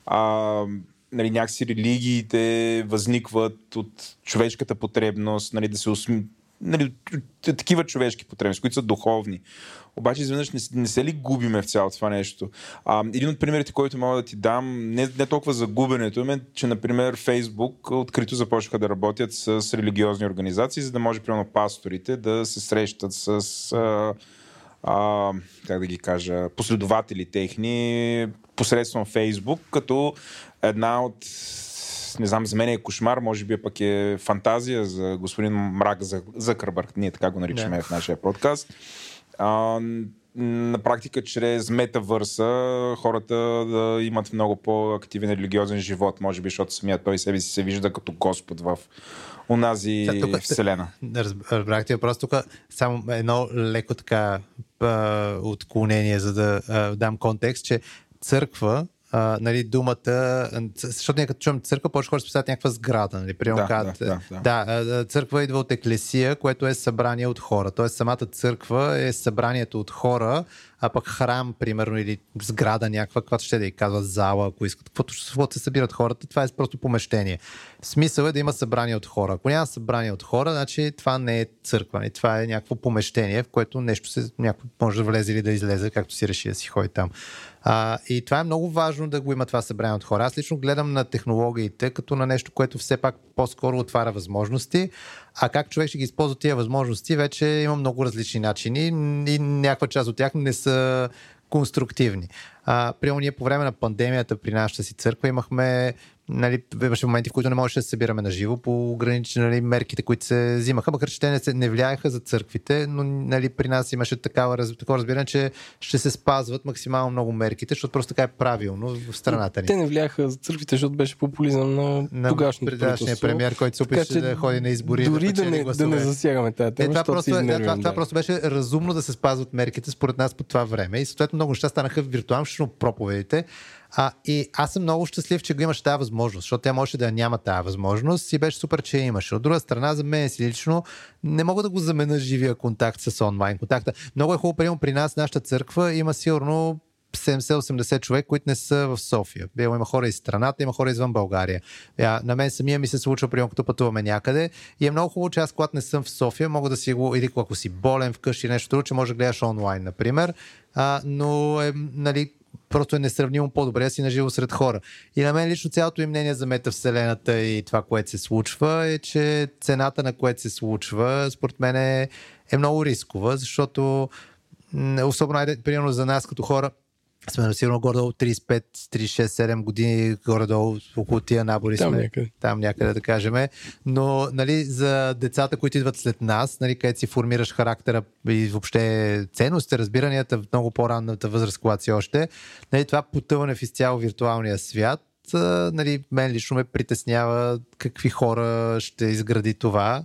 а, нали, някакси религиите възникват от човешката потребност, нали, да се усм... нали, такива човешки потребности, които са духовни. Обаче изведнъж не, не се ли губиме в цялото това нещо? А, един от примерите, който мога да ти дам, не, не толкова за губенето, е, че, например, Фейсбук открито започнаха да работят с религиозни организации, за да може, примерно, пасторите да се срещат с а, а, как да ги кажа, последователи техни посредством Фейсбук, като една от не знам, за мен е кошмар, може би пък е фантазия за господин Мрак Закърбърг, ние така го наричаме yeah. в нашия подкаст. А, на практика, чрез метавърса, хората да имат много по-активен религиозен живот, може би, защото самия той себе си се вижда като Господ в онази тук, вселена.
Разбрахте въпрос тук. Само едно леко така отклонение, за да дам контекст, че църква а, нали, думата, защото ние като чуем църква, повече хора се някаква сграда. Нали, да,
да, да,
да. да, църква идва от еклесия, което е събрание от хора. Тоест самата църква е събранието от хора, а пък храм, примерно, или сграда някаква, каквато ще да и казва зала, ако искат, каквото, каквото се събират хората, това е просто помещение. Смисъл е да има събрание от хора. Ако няма събрание от хора, значи това не е църква, не? това е някакво помещение, в което нещо се, някой може да влезе или да излезе, както си реши да си ходи там. А, и това е много важно да го има това събрание от хора. Аз лично гледам на технологиите като на нещо, което все пак по-скоро отваря възможности, а как човек ще ги използва тия възможности, вече има много различни начини и някаква част от тях не са конструктивни. А, примерно ние по време на пандемията при нашата си църква имахме нали, имаше моменти, в които не можеше да се събираме на живо по ограничени нали, мерките, които се взимаха, макар че те не, се, не влияеха за църквите, но нали, при нас имаше такава, такова разбиране, че ще се спазват максимално много мерките, защото просто така е правилно в страната ни.
Те не влияха за църквите, защото беше популизъм на, на тогашното
предашния премьер, който се опитваше да ходи на избори.
Дори да, да, не, да не засягаме тази тема.
Е, това, просто, е, това, това просто беше разумно да се спазват мерките според нас по това време и съответно много неща станаха виртуално, проповедите. А, и аз съм много щастлив, че го имаш тази възможност, защото тя може да няма тази възможност и беше супер, че я имаше. От друга страна, за мен си лично не мога да го замена живия контакт с онлайн контакта. Много е хубаво, примерно при нас, нашата църква има сигурно 70-80 човек, които не са в София. Било има хора из страната, има хора извън България. Я, на мен самия ми се случва, примерно, като пътуваме някъде. И е много хубаво, че аз, когато не съм в София, мога да си го, или ако си болен вкъщи, нещо друго, че може да гледаш онлайн, например. А, но е, нали, просто е несравнимо по-добре да си наживо сред хора. И на мен лично цялото им мнение за метавселената и това, което се случва, е, че цената на което се случва, според мен е, е много рискова, защото особено, примерно за нас като хора, сме сигурно горе-долу 35, 36, 7 години, горе-долу около тия набори
там
сме.
Някъде.
Там някъде да кажем. Но нали, за децата, които идват след нас, нали, където си формираш характера и въобще ценностите, разбиранията в много по-ранната възраст, когато си още, нали, това потъване в изцяло виртуалния свят, нали, мен лично ме притеснява какви хора ще изгради това.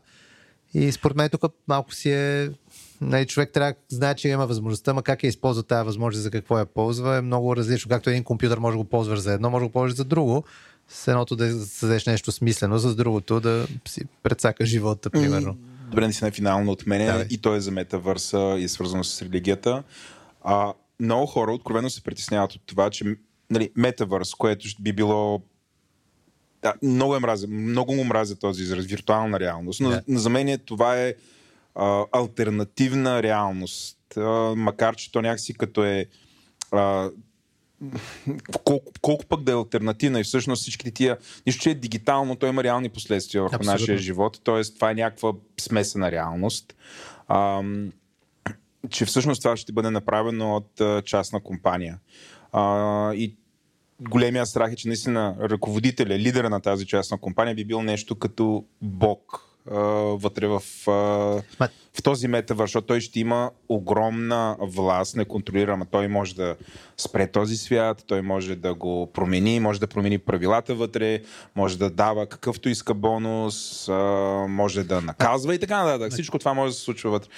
И според мен тук малко си е нали, човек трябва да знае, че има възможността, ма как я използва тази възможност, за какво я ползва, е много различно. Както един компютър може да го ползваш за едно, може да го ползваш за друго. С едното да създадеш нещо смислено, за другото да си предсака живота, примерно.
Добре, си на финално от мене да, и то е за метавърса и е свързано с религията. А, много хора откровено се притесняват от това, че нали, метавърс, което би било да, много е мразя, много му мразя този израз, виртуална реалност. Но yeah. за мен това е а, альтернативна реалност. А, макар, че то някакси като е а, колко, колко пък да е альтернативна и всъщност всичките тия, нищо, че е дигитално, то има реални последствия върху Абсолютно. нашия живот, т.е. това е някаква смесена реалност. А, че всъщност това ще бъде направено от а, частна компания. А, и големия страх е, че наистина ръководителя, лидера на тази частна компания би бил нещо като бог вътре в, в този метавър, защото той ще има огромна власт, неконтролирана. Той може да спре този свят, той може да го промени, може да промени правилата вътре, може да дава какъвто иска бонус, може да наказва и така нататък. Всичко това може да се случва вътре.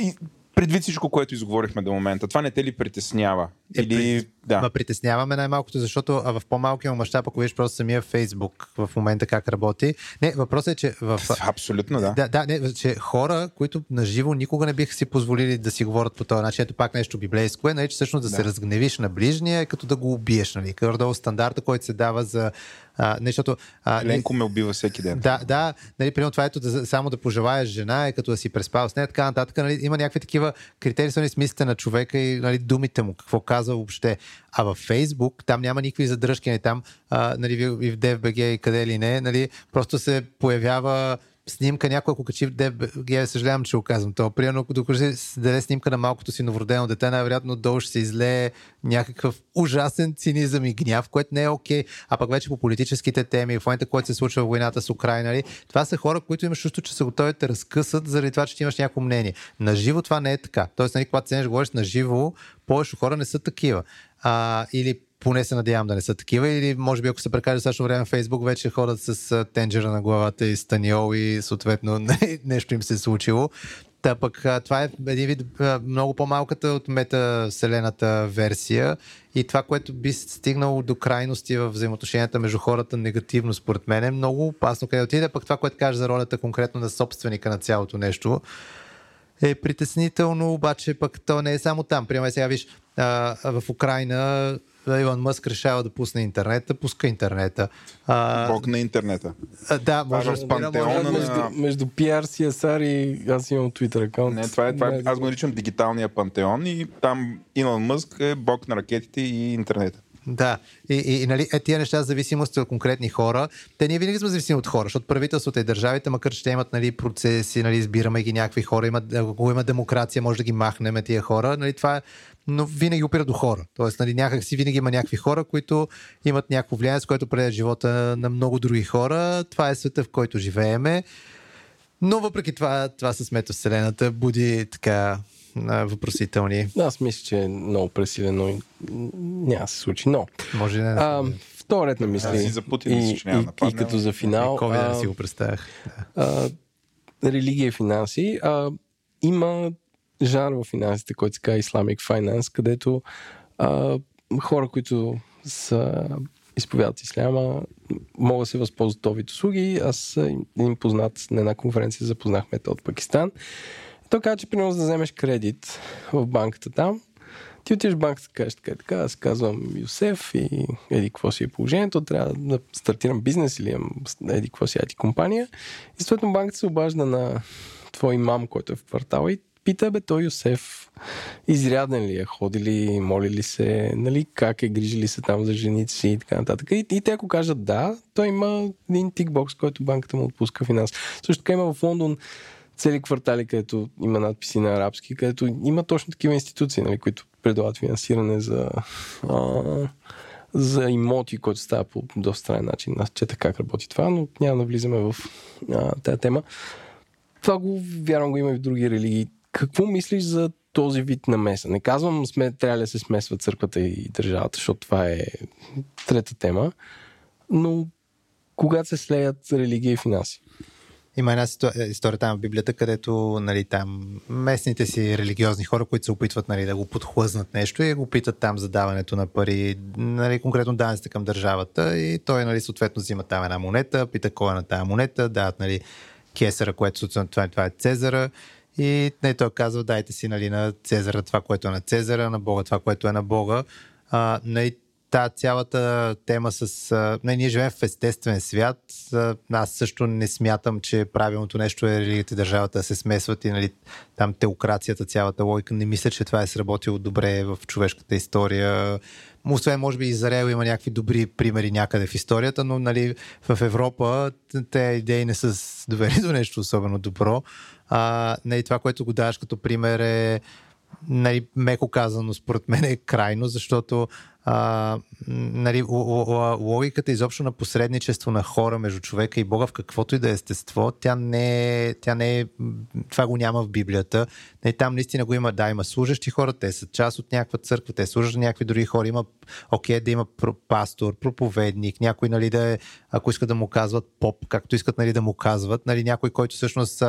И предвид всичко, което изговорихме до момента, това не те ли притеснява? Е, Или...
Да. Ма притесняваме най-малкото, защото в по-малкия мащаб, ако виж просто самия Фейсбук в момента как работи. Не, въпросът е, че в...
Абсолютно, да.
Да, да не, че хора, които наживо никога не биха си позволили да си говорят по този начин, ето пак нещо библейско е, нали, че всъщност да, да. се разгневиш на ближния, е като да го убиеш, нали? Където стандарта, който се дава за А, не, защото, а, не,
Ленко ме убива всеки ден.
да, да, нали, примерно това ето да, само да пожелаеш жена е като да си преспал с нея, така нататък. Нали, има някакви такива критерии, свързани с мислите на човека и нали, думите му, какво казва въобще. А във Фейсбук там няма никакви задръжки, нали, там а, нали, и в DFBG и къде ли не, нали, просто се появява снимка, някой ако качи DFBG, съжалявам, че го казвам това. Примерно, ако докажи даде снимка на малкото си новородено дете, най-вероятно долу ще се излее някакъв ужасен цинизъм и гняв, което не е окей. А пък вече по политическите теми, в момента, който се случва в войната с Украина, нали, това са хора, които имаш чувство, че са готови да разкъсат заради това, че ти имаш някакво мнение. На живо това не е така. Тоест, нали, когато седнеш, говориш на живо, повече хора не са такива. А, или поне се надявам да не са такива, или може би ако се прекаже същото време в Фейсбук, вече ходят с тенджера на главата и станиол и съответно не- нещо им се е случило. Та пък това е един вид много по-малката от метавселената версия и това, което би стигнало до крайности в взаимоотношенията между хората негативно, според мен е много опасно къде отиде. Пък това, което кажа за ролята конкретно на собственика на цялото нещо, е притеснително, обаче пък то не е само там. Примерно сега виж, в Украина Илон Мъск решава да пусне интернета, пуска интернета. А,
Бог на интернета.
а, да, може
в
да
пантеона
може
на-
Между, между PR, CSR и аз имам Twitter аккаунт.
Не, това е, това е, аз го наричам дигиталния пантеон и там Илон Мъск е бог на ракетите и интернета.
Да, и, и, и нали, е, тия неща, зависимости от конкретни хора, те ние винаги сме зависими от хора, защото правителството и държавите, макар че те имат нали, процеси, нали, избираме ги някакви хора, имат, ако има демокрация, може да ги махнем тия хора, нали, това е, но винаги опира до хора. Тоест, нали, някак си винаги има някакви хора, които имат някакво влияние, с което предят живота на много други хора. Това е света, в който живееме. Но въпреки това, това с метавселената буди така а, въпросителни.
Аз мисля, че е много пресилено и няма да се случи. Но,
Може не
а, втори ред на мисли.
И за Путин
и,
да
и, и като за финал,
Ковид да си го представях.
а, религия и финанси. А, има жанр в финансите, който се казва Islamic Finance, където а, хора, които са изповядат исляма, могат да се възползват от услуги. Аз един познат на една конференция запознахме те от Пакистан. Той каза, че примерно да вземеш кредит в банката там, ти отиваш в банката, кажеш така, така, аз казвам Юсеф и еди какво си е положението, трябва да стартирам бизнес или имам еди какво си IT компания. И съответно банката се обажда на твой мам, който е в квартала и пита, бе, той Юсеф изряден ли е, ходи ли, моли ли се, нали, как е, грижи ли се там за жените си и така нататък. И, и те ако кажат да, той има един тикбокс, който банката му отпуска финанс. Също така има в Лондон цели квартали, където има надписи на арабски, където има точно такива институции, нали, които предлагат финансиране за, а, за имоти, който става по доста странен начин. Аз чета как работи това, но няма да влизаме в а, тази тема. Това го вярвам го има и в други религии. Какво мислиш за този вид намеса? Не казвам, сме, трябва да се смесва църквата и държавата, защото това е трета тема, но когато се слеят религия и финанси.
Има една ситу- история там в Библията, където нали, там местните си религиозни хора, които се опитват нали, да го подхлъзнат нещо и го питат там за даването на пари, нали, конкретно данъците към държавата и той нали, съответно взима там една монета, пита кой е на тази монета, дават нали, кесара, което това, това е Цезара и нали, той казва дайте си нали, на Цезара това, което е на Цезара, на Бога това, което е на Бога. А, нали, та цялата тема с... А, не, ние живеем в естествен свят. А, аз също не смятам, че правилното нещо е религията и държавата да се смесват и нали, там теокрацията, цялата логика. Не мисля, че това е сработило добре в човешката история. Освен, може би, Израел има някакви добри примери някъде в историята, но нали, в Европа те идеи не са довели до нещо особено добро. А, нали, това, което го даваш като пример е нали, меко казано, според мен е крайно, защото а, нали, логиката изобщо на посредничество на хора между човека и Бога в каквото и да е естество, тя не е, тя не е, това го няма в Библията. Нали, там наистина го има, да, има служащи хора, те са част от някаква църква, те служат на някакви други хора, има, окей, да има пастор, проповедник, някой, нали, да е, ако искат да му казват поп, както искат, нали, да му казват, нали, някой, който всъщност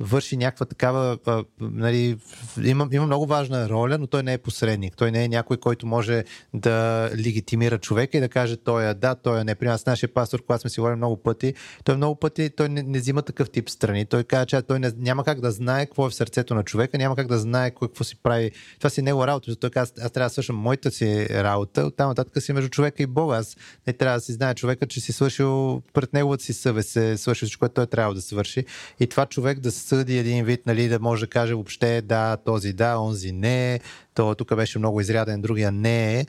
върши някаква такава, нали, има, има много важна роля, но той не е посредник. Той не е някой, който може да да легитимира човека и да каже той е да, той е не. При нас нашия пастор, когато сме си говорили много пъти, той много пъти той не, не взима такъв тип страни. Той казва, че той не, няма как да знае какво е в сърцето на човека, няма как да знае какво си прави. Това си негова работа. Той казва, аз, трябва да свършам моята си работа, оттам нататък си между човека и Бога. Аз не трябва да си знае човека, че си свършил пред неговата си съвест, се свършил всичко, което той трябва да свърши. И това човек да съди един вид, нали, да може да каже въобще да, този да, онзи не, то тук беше много изряден, другия не е.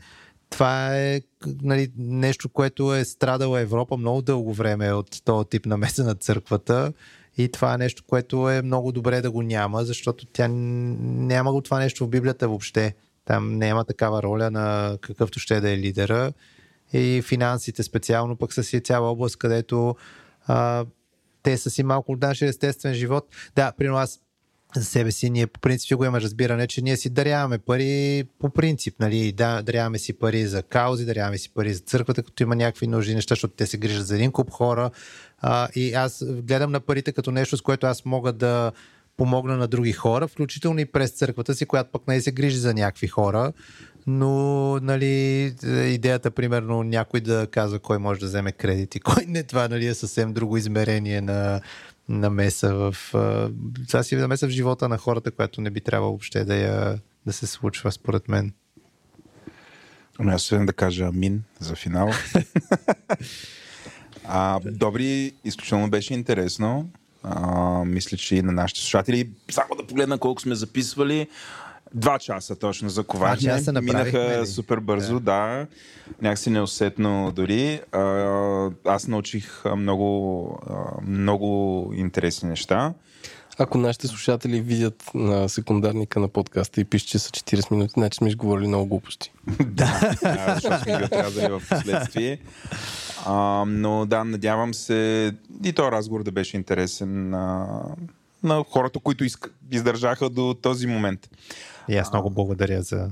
Това е нали, нещо, което е страдала Европа много дълго време от този тип на меса на църквата. И това е нещо, което е много добре да го няма, защото тя няма го това нещо в Библията въобще. Там няма такава роля на какъвто ще да е лидера. И финансите специално пък са си цяла област, където а, те са си малко от нашия естествен живот. Да, примерно аз за себе си, ние по принцип го имаме разбиране, че ние си даряваме пари по принцип, нали, да, даряваме си пари за каузи, даряваме си пари за църквата, като има някакви нужди неща, защото те се грижат за един куп хора. А, и аз гледам на парите като нещо, с което аз мога да помогна на други хора, включително и през църквата си, която пък не се грижи за някакви хора. Но, нали, идеята, примерно, някой да казва кой може да вземе кредит и кой не, това, нали, е съвсем друго измерение на, намеса в... Това си намеса в живота на хората, която не би трябвало въобще да, я, да се случва, според мен.
Ами аз ще да кажа амин за финал. а, добри, изключително беше интересно. А, мисля, че и на нашите слушатели. Само да погледна колко сме записвали. Два часа точно за ковачне.
часа
Минаха
ли?
супер бързо, да. да. Някакси неусетно дори. А, аз научих много, много интересни неща.
Ако нашите слушатели видят на секундарника на подкаста и пише, че са 40 минути, значи сме изговорили много глупости.
да, защото сме ги отрязали в последствие. А, но да, надявам се и този разговор да беше интересен на, на хората, които изк... издържаха до този момент.
И аз много благодаря за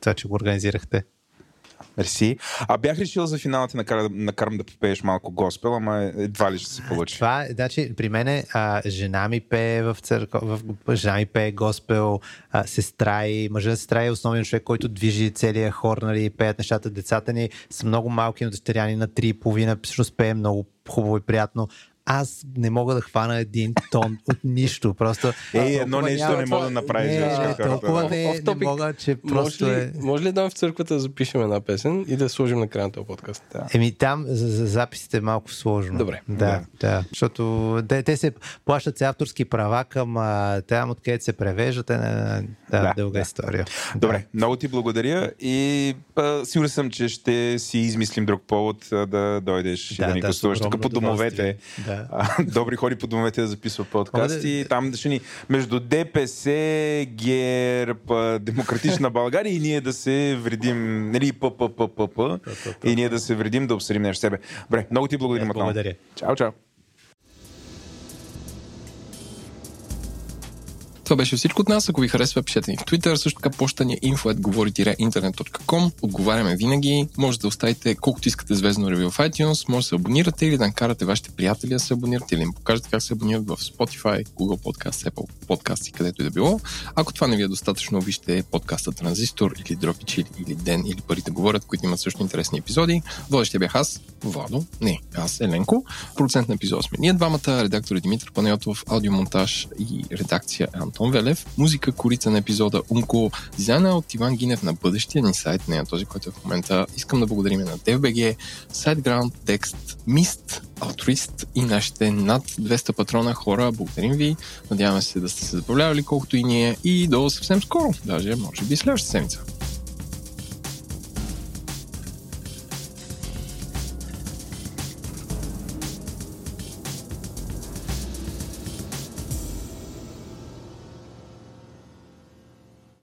това, че го организирахте.
Мерси. А бях решил за финала ти накарам, накарам да попееш малко госпел, ама едва ли ще се получи.
Това, значи, при мен жена ми пее в църква, в, жена ми пее госпел, а, сестра и мъжа сестра е основният човек, който движи целия хор, нали, пеят нещата. Децата ни са много малки, но дъщеряни на 3,5, всъщност пее много хубаво и приятно аз не мога да хвана един тон от нищо. Просто.
Ей, едно нещо не мога да направиш.
Не, не, не, толкова не, не мога, че просто
може ли,
е...
Може ли да в църквата да запишем една песен и да сложим на края на този подкаст?
Да. Еми там за, за записите е малко сложно.
Добре.
Да, да. да. Защото те, те се плащат се авторски права към там, откъдето се превеждат. Е, да, да, дълга да. история.
Добре, да. много ти благодаря и а, сигурен съм, че ще си измислим друг повод да дойдеш да, и да ни да, гостуваш тук по домовете. Да да. добри хори по домовете да записва подкасти. Да, Там ще ни между ДПС, ГЕРБ, Демократична България и ние да се вредим, нали, ПППП, и ние да се вредим да обсъдим нещо себе. Добре, много ти благодарим.
Благодаря.
Чао, чао.
Това беше всичко от нас. Ако ви харесва, пишете ни в Twitter. Също така почта ни info.говори-internet.com. Отговаряме винаги. Може да оставите колкото искате звездно ревю в iTunes. Може да се абонирате или да накарате вашите приятели да се абонират или им покажете как се абонират в Spotify, Google Podcast, Apple Podcast и където и да било. Ако това не ви е достатъчно, вижте подкаста Транзистор или Дропич или Ден или Парите говорят, които имат също интересни епизоди. Водещия бях аз, Владо, не, аз Еленко. Процент на епизод сме ние двамата, редактор е Димитър Панайотов, аудиомонтаж и редакция Антон Антон Велев, музика корица на епизода Умко, дизайна от Иван Гинев на бъдещия ни сайт, не на този, който е в момента. Искам да благодарим на DFBG, SiteGround, Text, Mist, Altruist и нашите над 200 патрона хора. Благодарим ви. Надяваме се да сте се забавлявали колкото и ние и до съвсем скоро, даже може би следващата седмица.